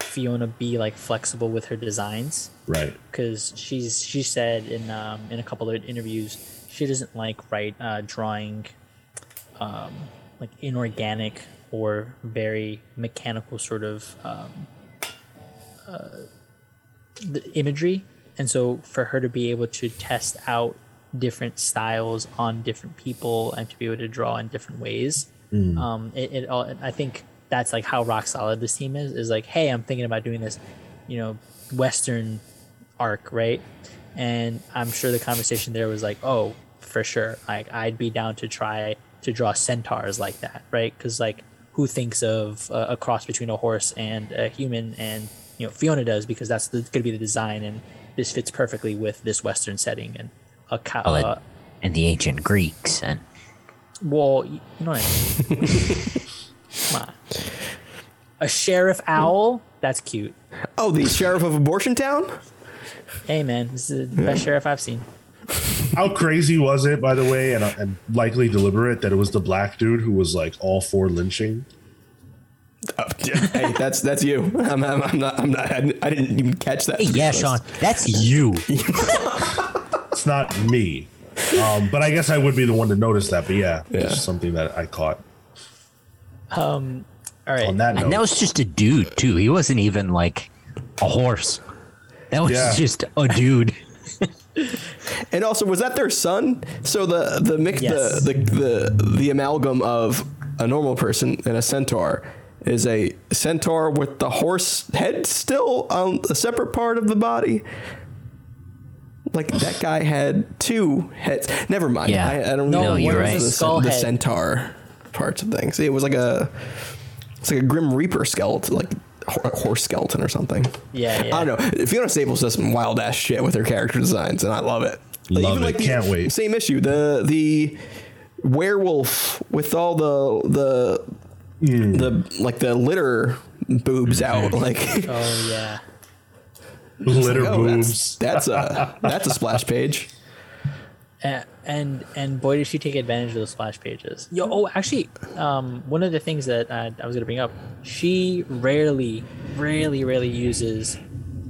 [SPEAKER 1] Fiona be like flexible with her designs
[SPEAKER 4] Right.
[SPEAKER 1] because she's she said in um, in a couple of interviews she doesn't like write uh, drawing um, like inorganic or very mechanical sort of um, uh, the imagery and so for her to be able to test out different styles on different people and to be able to draw in different ways. Um, it, it all i think that's like how rock solid this team is is like hey i'm thinking about doing this you know western arc right? And i'm sure the conversation there was like oh for sure. Like i'd be down to try to draw centaurs like that right? Because like who thinks of a, a cross between a horse and a human and you know fiona does because that's gonna be the design and this fits perfectly with this western setting and a cow
[SPEAKER 2] Oh, that-
[SPEAKER 1] uh,
[SPEAKER 2] and the ancient Greeks and
[SPEAKER 1] Well, you know what I mean. Come on. A sheriff owl? That's cute.
[SPEAKER 3] Oh, the sheriff of Abortion Town.
[SPEAKER 1] Hey man, this is the best sheriff I've seen.
[SPEAKER 4] How crazy was it, by the way, and, and likely deliberate that it was the black dude who was like all for lynching?
[SPEAKER 3] Oh, hey, that's that's you. I'm, I'm, I'm not. I'm not. I didn't, I didn't even catch that.
[SPEAKER 2] hey, yeah,
[SPEAKER 3] honest.
[SPEAKER 2] Sean, that's you.
[SPEAKER 4] It's not me, um, but I guess I would be the one to notice that. But yeah,
[SPEAKER 3] Yeah.
[SPEAKER 4] it's something that I caught.
[SPEAKER 1] All right.
[SPEAKER 4] On that note,
[SPEAKER 2] And that was just a dude too. He wasn't even like a horse. That was
[SPEAKER 4] Yeah.
[SPEAKER 2] just a dude.
[SPEAKER 3] And also, was that their son? So the the mix
[SPEAKER 1] Yes.
[SPEAKER 3] the, the the the amalgam of a normal person and a centaur is a centaur with the horse head still on a separate part of the body. Like that guy had two heads. Never mind.
[SPEAKER 2] Yeah.
[SPEAKER 3] I, I don't
[SPEAKER 1] No,
[SPEAKER 3] know.
[SPEAKER 2] you're
[SPEAKER 3] what
[SPEAKER 2] right.
[SPEAKER 3] was
[SPEAKER 1] The
[SPEAKER 3] The,
[SPEAKER 1] skull
[SPEAKER 3] the
[SPEAKER 1] head.
[SPEAKER 3] centaur parts of things. It was like a it's like a grim reaper skeleton, like a horse skeleton or something.
[SPEAKER 1] Yeah, yeah.
[SPEAKER 3] I don't know. Fiona Staples does some wild ass shit with her character designs, and I love it.
[SPEAKER 4] Love it.
[SPEAKER 3] the
[SPEAKER 4] Can't wait.
[SPEAKER 3] Same issue. The the werewolf with all the the
[SPEAKER 4] Hmm.
[SPEAKER 3] the like the litter boobs out. Like,
[SPEAKER 1] Oh yeah.
[SPEAKER 4] Litter
[SPEAKER 3] oh,
[SPEAKER 4] boobs.
[SPEAKER 3] that's that's a that's a splash page.
[SPEAKER 1] and and, and boy did she take advantage of those splash pages yo oh actually um one of the things that uh, i was gonna bring up she rarely rarely rarely uses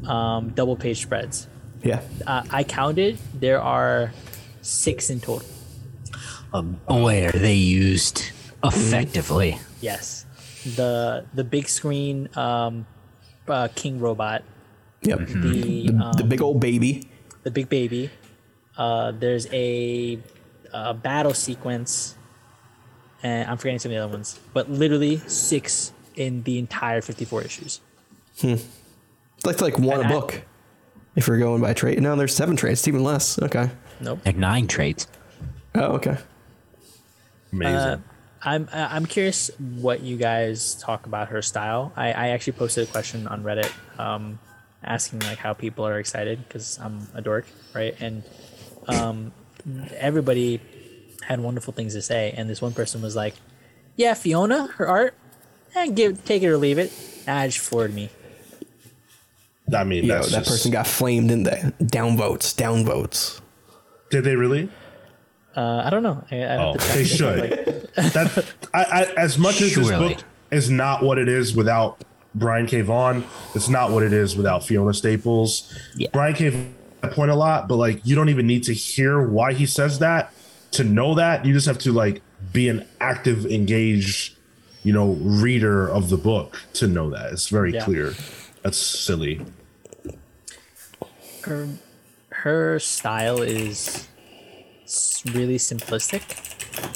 [SPEAKER 1] um double page spreads
[SPEAKER 3] Yeah.
[SPEAKER 1] uh, i counted there are six in total
[SPEAKER 2] Boy, are they used effectively.
[SPEAKER 1] yes the the big screen um uh, king robot
[SPEAKER 3] Yep.
[SPEAKER 1] the
[SPEAKER 3] The,
[SPEAKER 1] um,
[SPEAKER 3] the big old baby.
[SPEAKER 1] the big baby. Uh, there's a, a battle sequence, and I'm forgetting some of the other ones, but literally six in the entire 54 issues.
[SPEAKER 3] It's like like one
[SPEAKER 1] And I-
[SPEAKER 3] book. If we're going by trade, no, there's seven trades. It's even less. Okay.
[SPEAKER 1] Nope.
[SPEAKER 2] Like nine traits.
[SPEAKER 3] Oh, okay.
[SPEAKER 4] Amazing.
[SPEAKER 1] Uh, I'm I- I'm curious what you guys talk about her style. I, I actually posted a question on Reddit, um, asking like how people are excited because I'm a dork, right? And um, everybody had wonderful things to say, and this one person was like, "Yeah, Fiona, her art, and give take it or leave it." Ah, just forward me.
[SPEAKER 4] I mean,
[SPEAKER 3] Yo, that
[SPEAKER 4] just-
[SPEAKER 3] person got flamed in the downvotes. Downvotes.
[SPEAKER 4] Did they really?
[SPEAKER 1] Uh, I don't know. I, I
[SPEAKER 4] Oh,
[SPEAKER 1] have to
[SPEAKER 4] they should.
[SPEAKER 1] Like,
[SPEAKER 4] that I, I as much as this book is not what it is without Brian K. Vaughan, it's not what it is without Fiona Staples.
[SPEAKER 1] Yeah.
[SPEAKER 4] Brian K. Vaughan point a lot, but like you don't even need to hear why he says that to know that. You just have to like be an active, engaged, you know, reader of the book to know that. It's very
[SPEAKER 1] Yeah.
[SPEAKER 4] clear. That's silly.
[SPEAKER 1] her her style is really simplistic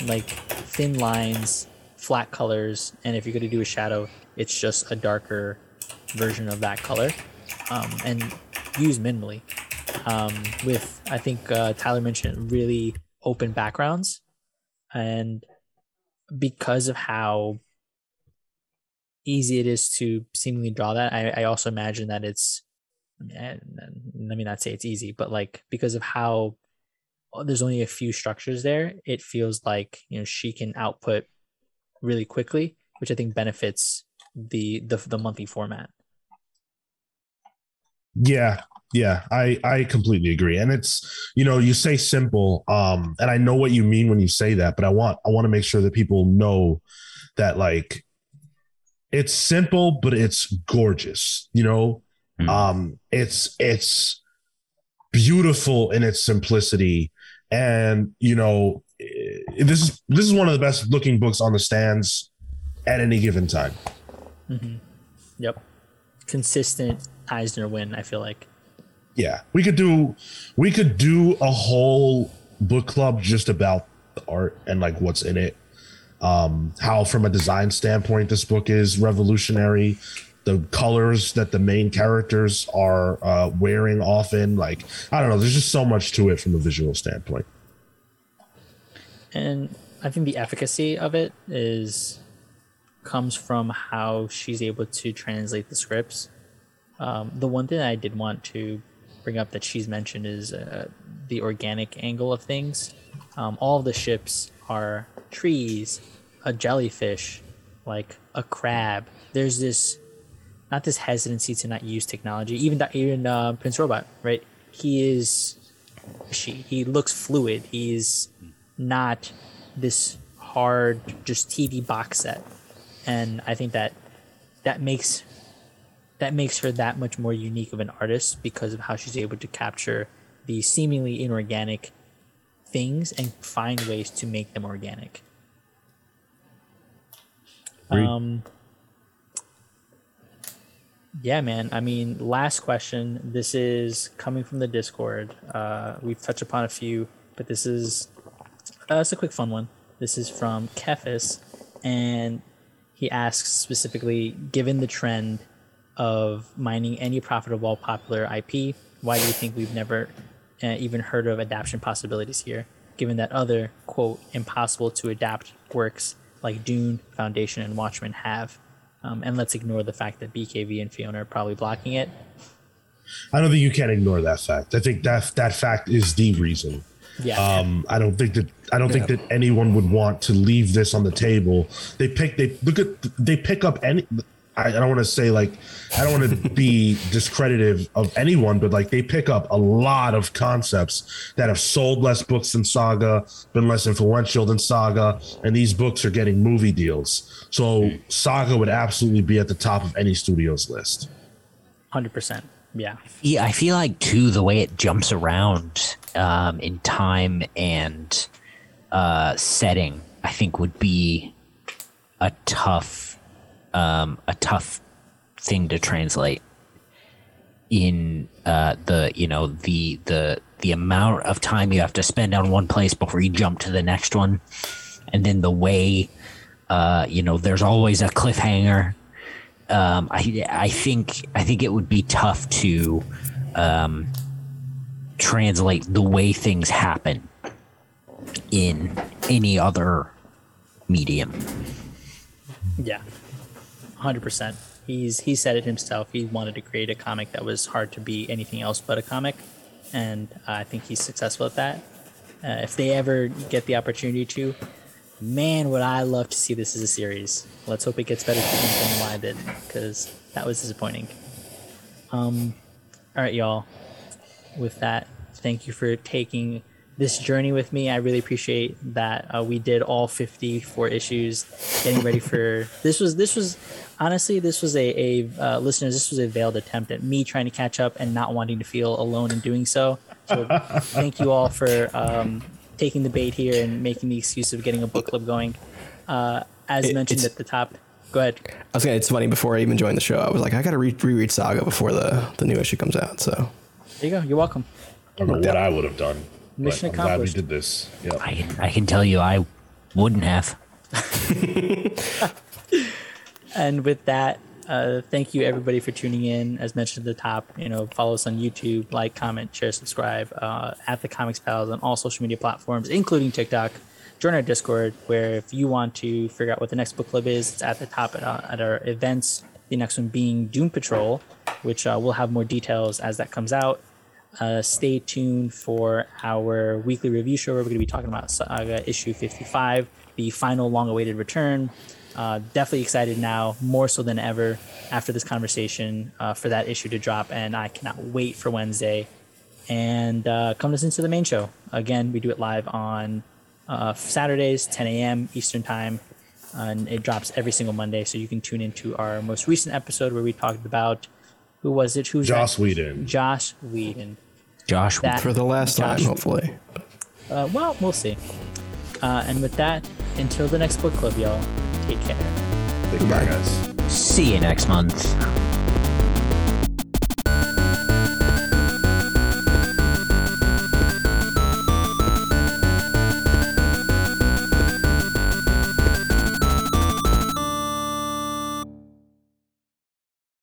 [SPEAKER 1] like thin lines flat colors and if you're going to do a shadow it's just a darker version of that color um, and used minimally. Um, with i think uh, tyler mentioned really open backgrounds and because of how easy it is to seemingly draw that i, I also imagine that it's let me not say it's easy, but like because of how uh, there's only a few structures there, it feels like you know she can output really quickly, which I think benefits the the, the monthly format.
[SPEAKER 4] Yeah, yeah, I I completely agree. And it's you know you say simple, um, and I know what you mean when you say that, but I want I want to make sure that people know that like it's simple, but it's gorgeous. You know,
[SPEAKER 2] Mhm.
[SPEAKER 4] um, it's it's beautiful in its simplicity, and you know eh, this is this is one of the best looking books on the stands at any given time.
[SPEAKER 1] Yep, consistent Eisner win. I feel like.
[SPEAKER 4] yeah. We could do we could do a whole book club just about the art and like what's in it. Um how from a design standpoint this book is revolutionary. The colors that the main characters are uh wearing often like i don't know there's just so much to it from a visual standpoint.
[SPEAKER 1] And I think the efficacy of it is comes from how she's able to translate the scripts. Um, the one thing I did want to bring up that she's mentioned is uh, the organic angle of things. Um, all the ships are trees, a jellyfish, like a crab. There's this, not this hesitancy to not use technology. Even that, even uh, Prince Robot, right? He is, she. He looks fluid. He's not this hard, just TV box set, and I think that that makes that makes her that much more unique of an artist because of how she's able to capture the seemingly inorganic things and find ways to make them organic. Um, yeah, man. I mean, last question. This is coming from the Discord. Uh, we've touched upon a few, but this is uh, it's a quick, fun one. This is from Kefis, and he asks specifically, given the trend of mining any profitable popular IP, why do you think we've never uh, even heard of adaptation possibilities here? Given that other quote impossible to adapt works like Dune, Foundation, and Watchmen have, um, and let's ignore the fact that BKV and Fiona are probably blocking it.
[SPEAKER 4] I don't think you can ignore that fact. I think that that fact is the reason.
[SPEAKER 1] Yeah,
[SPEAKER 4] Um, I don't think that I don't think that anyone would want to leave this on the table. They pick they look at they pick up any. I, I don't want to say like I don't want to be discreditive of anyone, but like they pick up a lot of concepts that have sold less books than Saga, been less influential than Saga, and these books are getting movie deals. So Saga would absolutely be at the top of any studio's list.
[SPEAKER 1] hundred percent. Yeah,
[SPEAKER 2] Yeah, I feel like too the way it jumps around um, in time and uh, setting, I think would be a tough, um, a tough thing to translate in uh, the you know the the the amount of time you have to spend on one place before you jump to the next one, and then the way uh, you know there's always a cliffhanger um, I I think I think it would be tough to um, translate the way things happen in any other medium.
[SPEAKER 1] Yeah, hundred percent. He's he said it himself. He wanted to create a comic that was hard to be anything else but a comic, and I think he's successful at that. Uh, if they ever get the opportunity to, man, would I love to see this as a series. Let's hope it gets better than Y did, because that was disappointing. Um, all right, y'all. With that, thank you for taking this journey with me. I really appreciate that uh, we did all 54 issues, getting ready for this was this was honestly this was a, a uh, listeners this was a veiled attempt at me trying to catch up and not wanting to feel alone in doing so. So thank you all for um, taking the bait here and making the excuse of getting a book club going. Uh, as
[SPEAKER 3] It-
[SPEAKER 1] mentioned at the top, go ahead.
[SPEAKER 3] I was gonna. It's funny. Before I even joined the show, I was like, I gotta re- reread Saga before the the new issue comes out. So
[SPEAKER 1] There you go. You're welcome.
[SPEAKER 5] I don't know what I would have done. but
[SPEAKER 1] Mission
[SPEAKER 5] I'm glad we did this. Yeah.
[SPEAKER 2] I can, I can tell you, I wouldn't have.
[SPEAKER 1] And with that, uh, thank you everybody for tuning in. As mentioned at the top, you know, follow us on YouTube, like, comment, share, subscribe uh, at the Comics Pals on all social media platforms, including TikTok. Join our Discord, where if you want to figure out what the next book club is, it's at the top at, uh, at our events. The next one being Doom Patrol, which uh, we'll have more details as that comes out. Uh, stay tuned for our weekly review show where we're going to be talking about Saga issue 55, the final long awaited return. Uh, definitely excited now, more so than ever after this conversation uh, for that issue to drop. And I cannot wait for Wednesday. And uh, come listen to the main show. Again, we do it live on uh, Saturdays, 10 a.m. Eastern Time. And it drops every single Monday. So you can tune into our most recent episode where we talked about who was it? Who's
[SPEAKER 4] Joss
[SPEAKER 1] that?
[SPEAKER 4] Whedon.
[SPEAKER 1] Josh Whedon.
[SPEAKER 2] Josh,
[SPEAKER 1] That-
[SPEAKER 3] for the last time, hopefully.
[SPEAKER 1] Uh, well, we'll see. Uh, and with that, until the next book club, y'all, take care.
[SPEAKER 5] Take care, guys.
[SPEAKER 2] see you next month.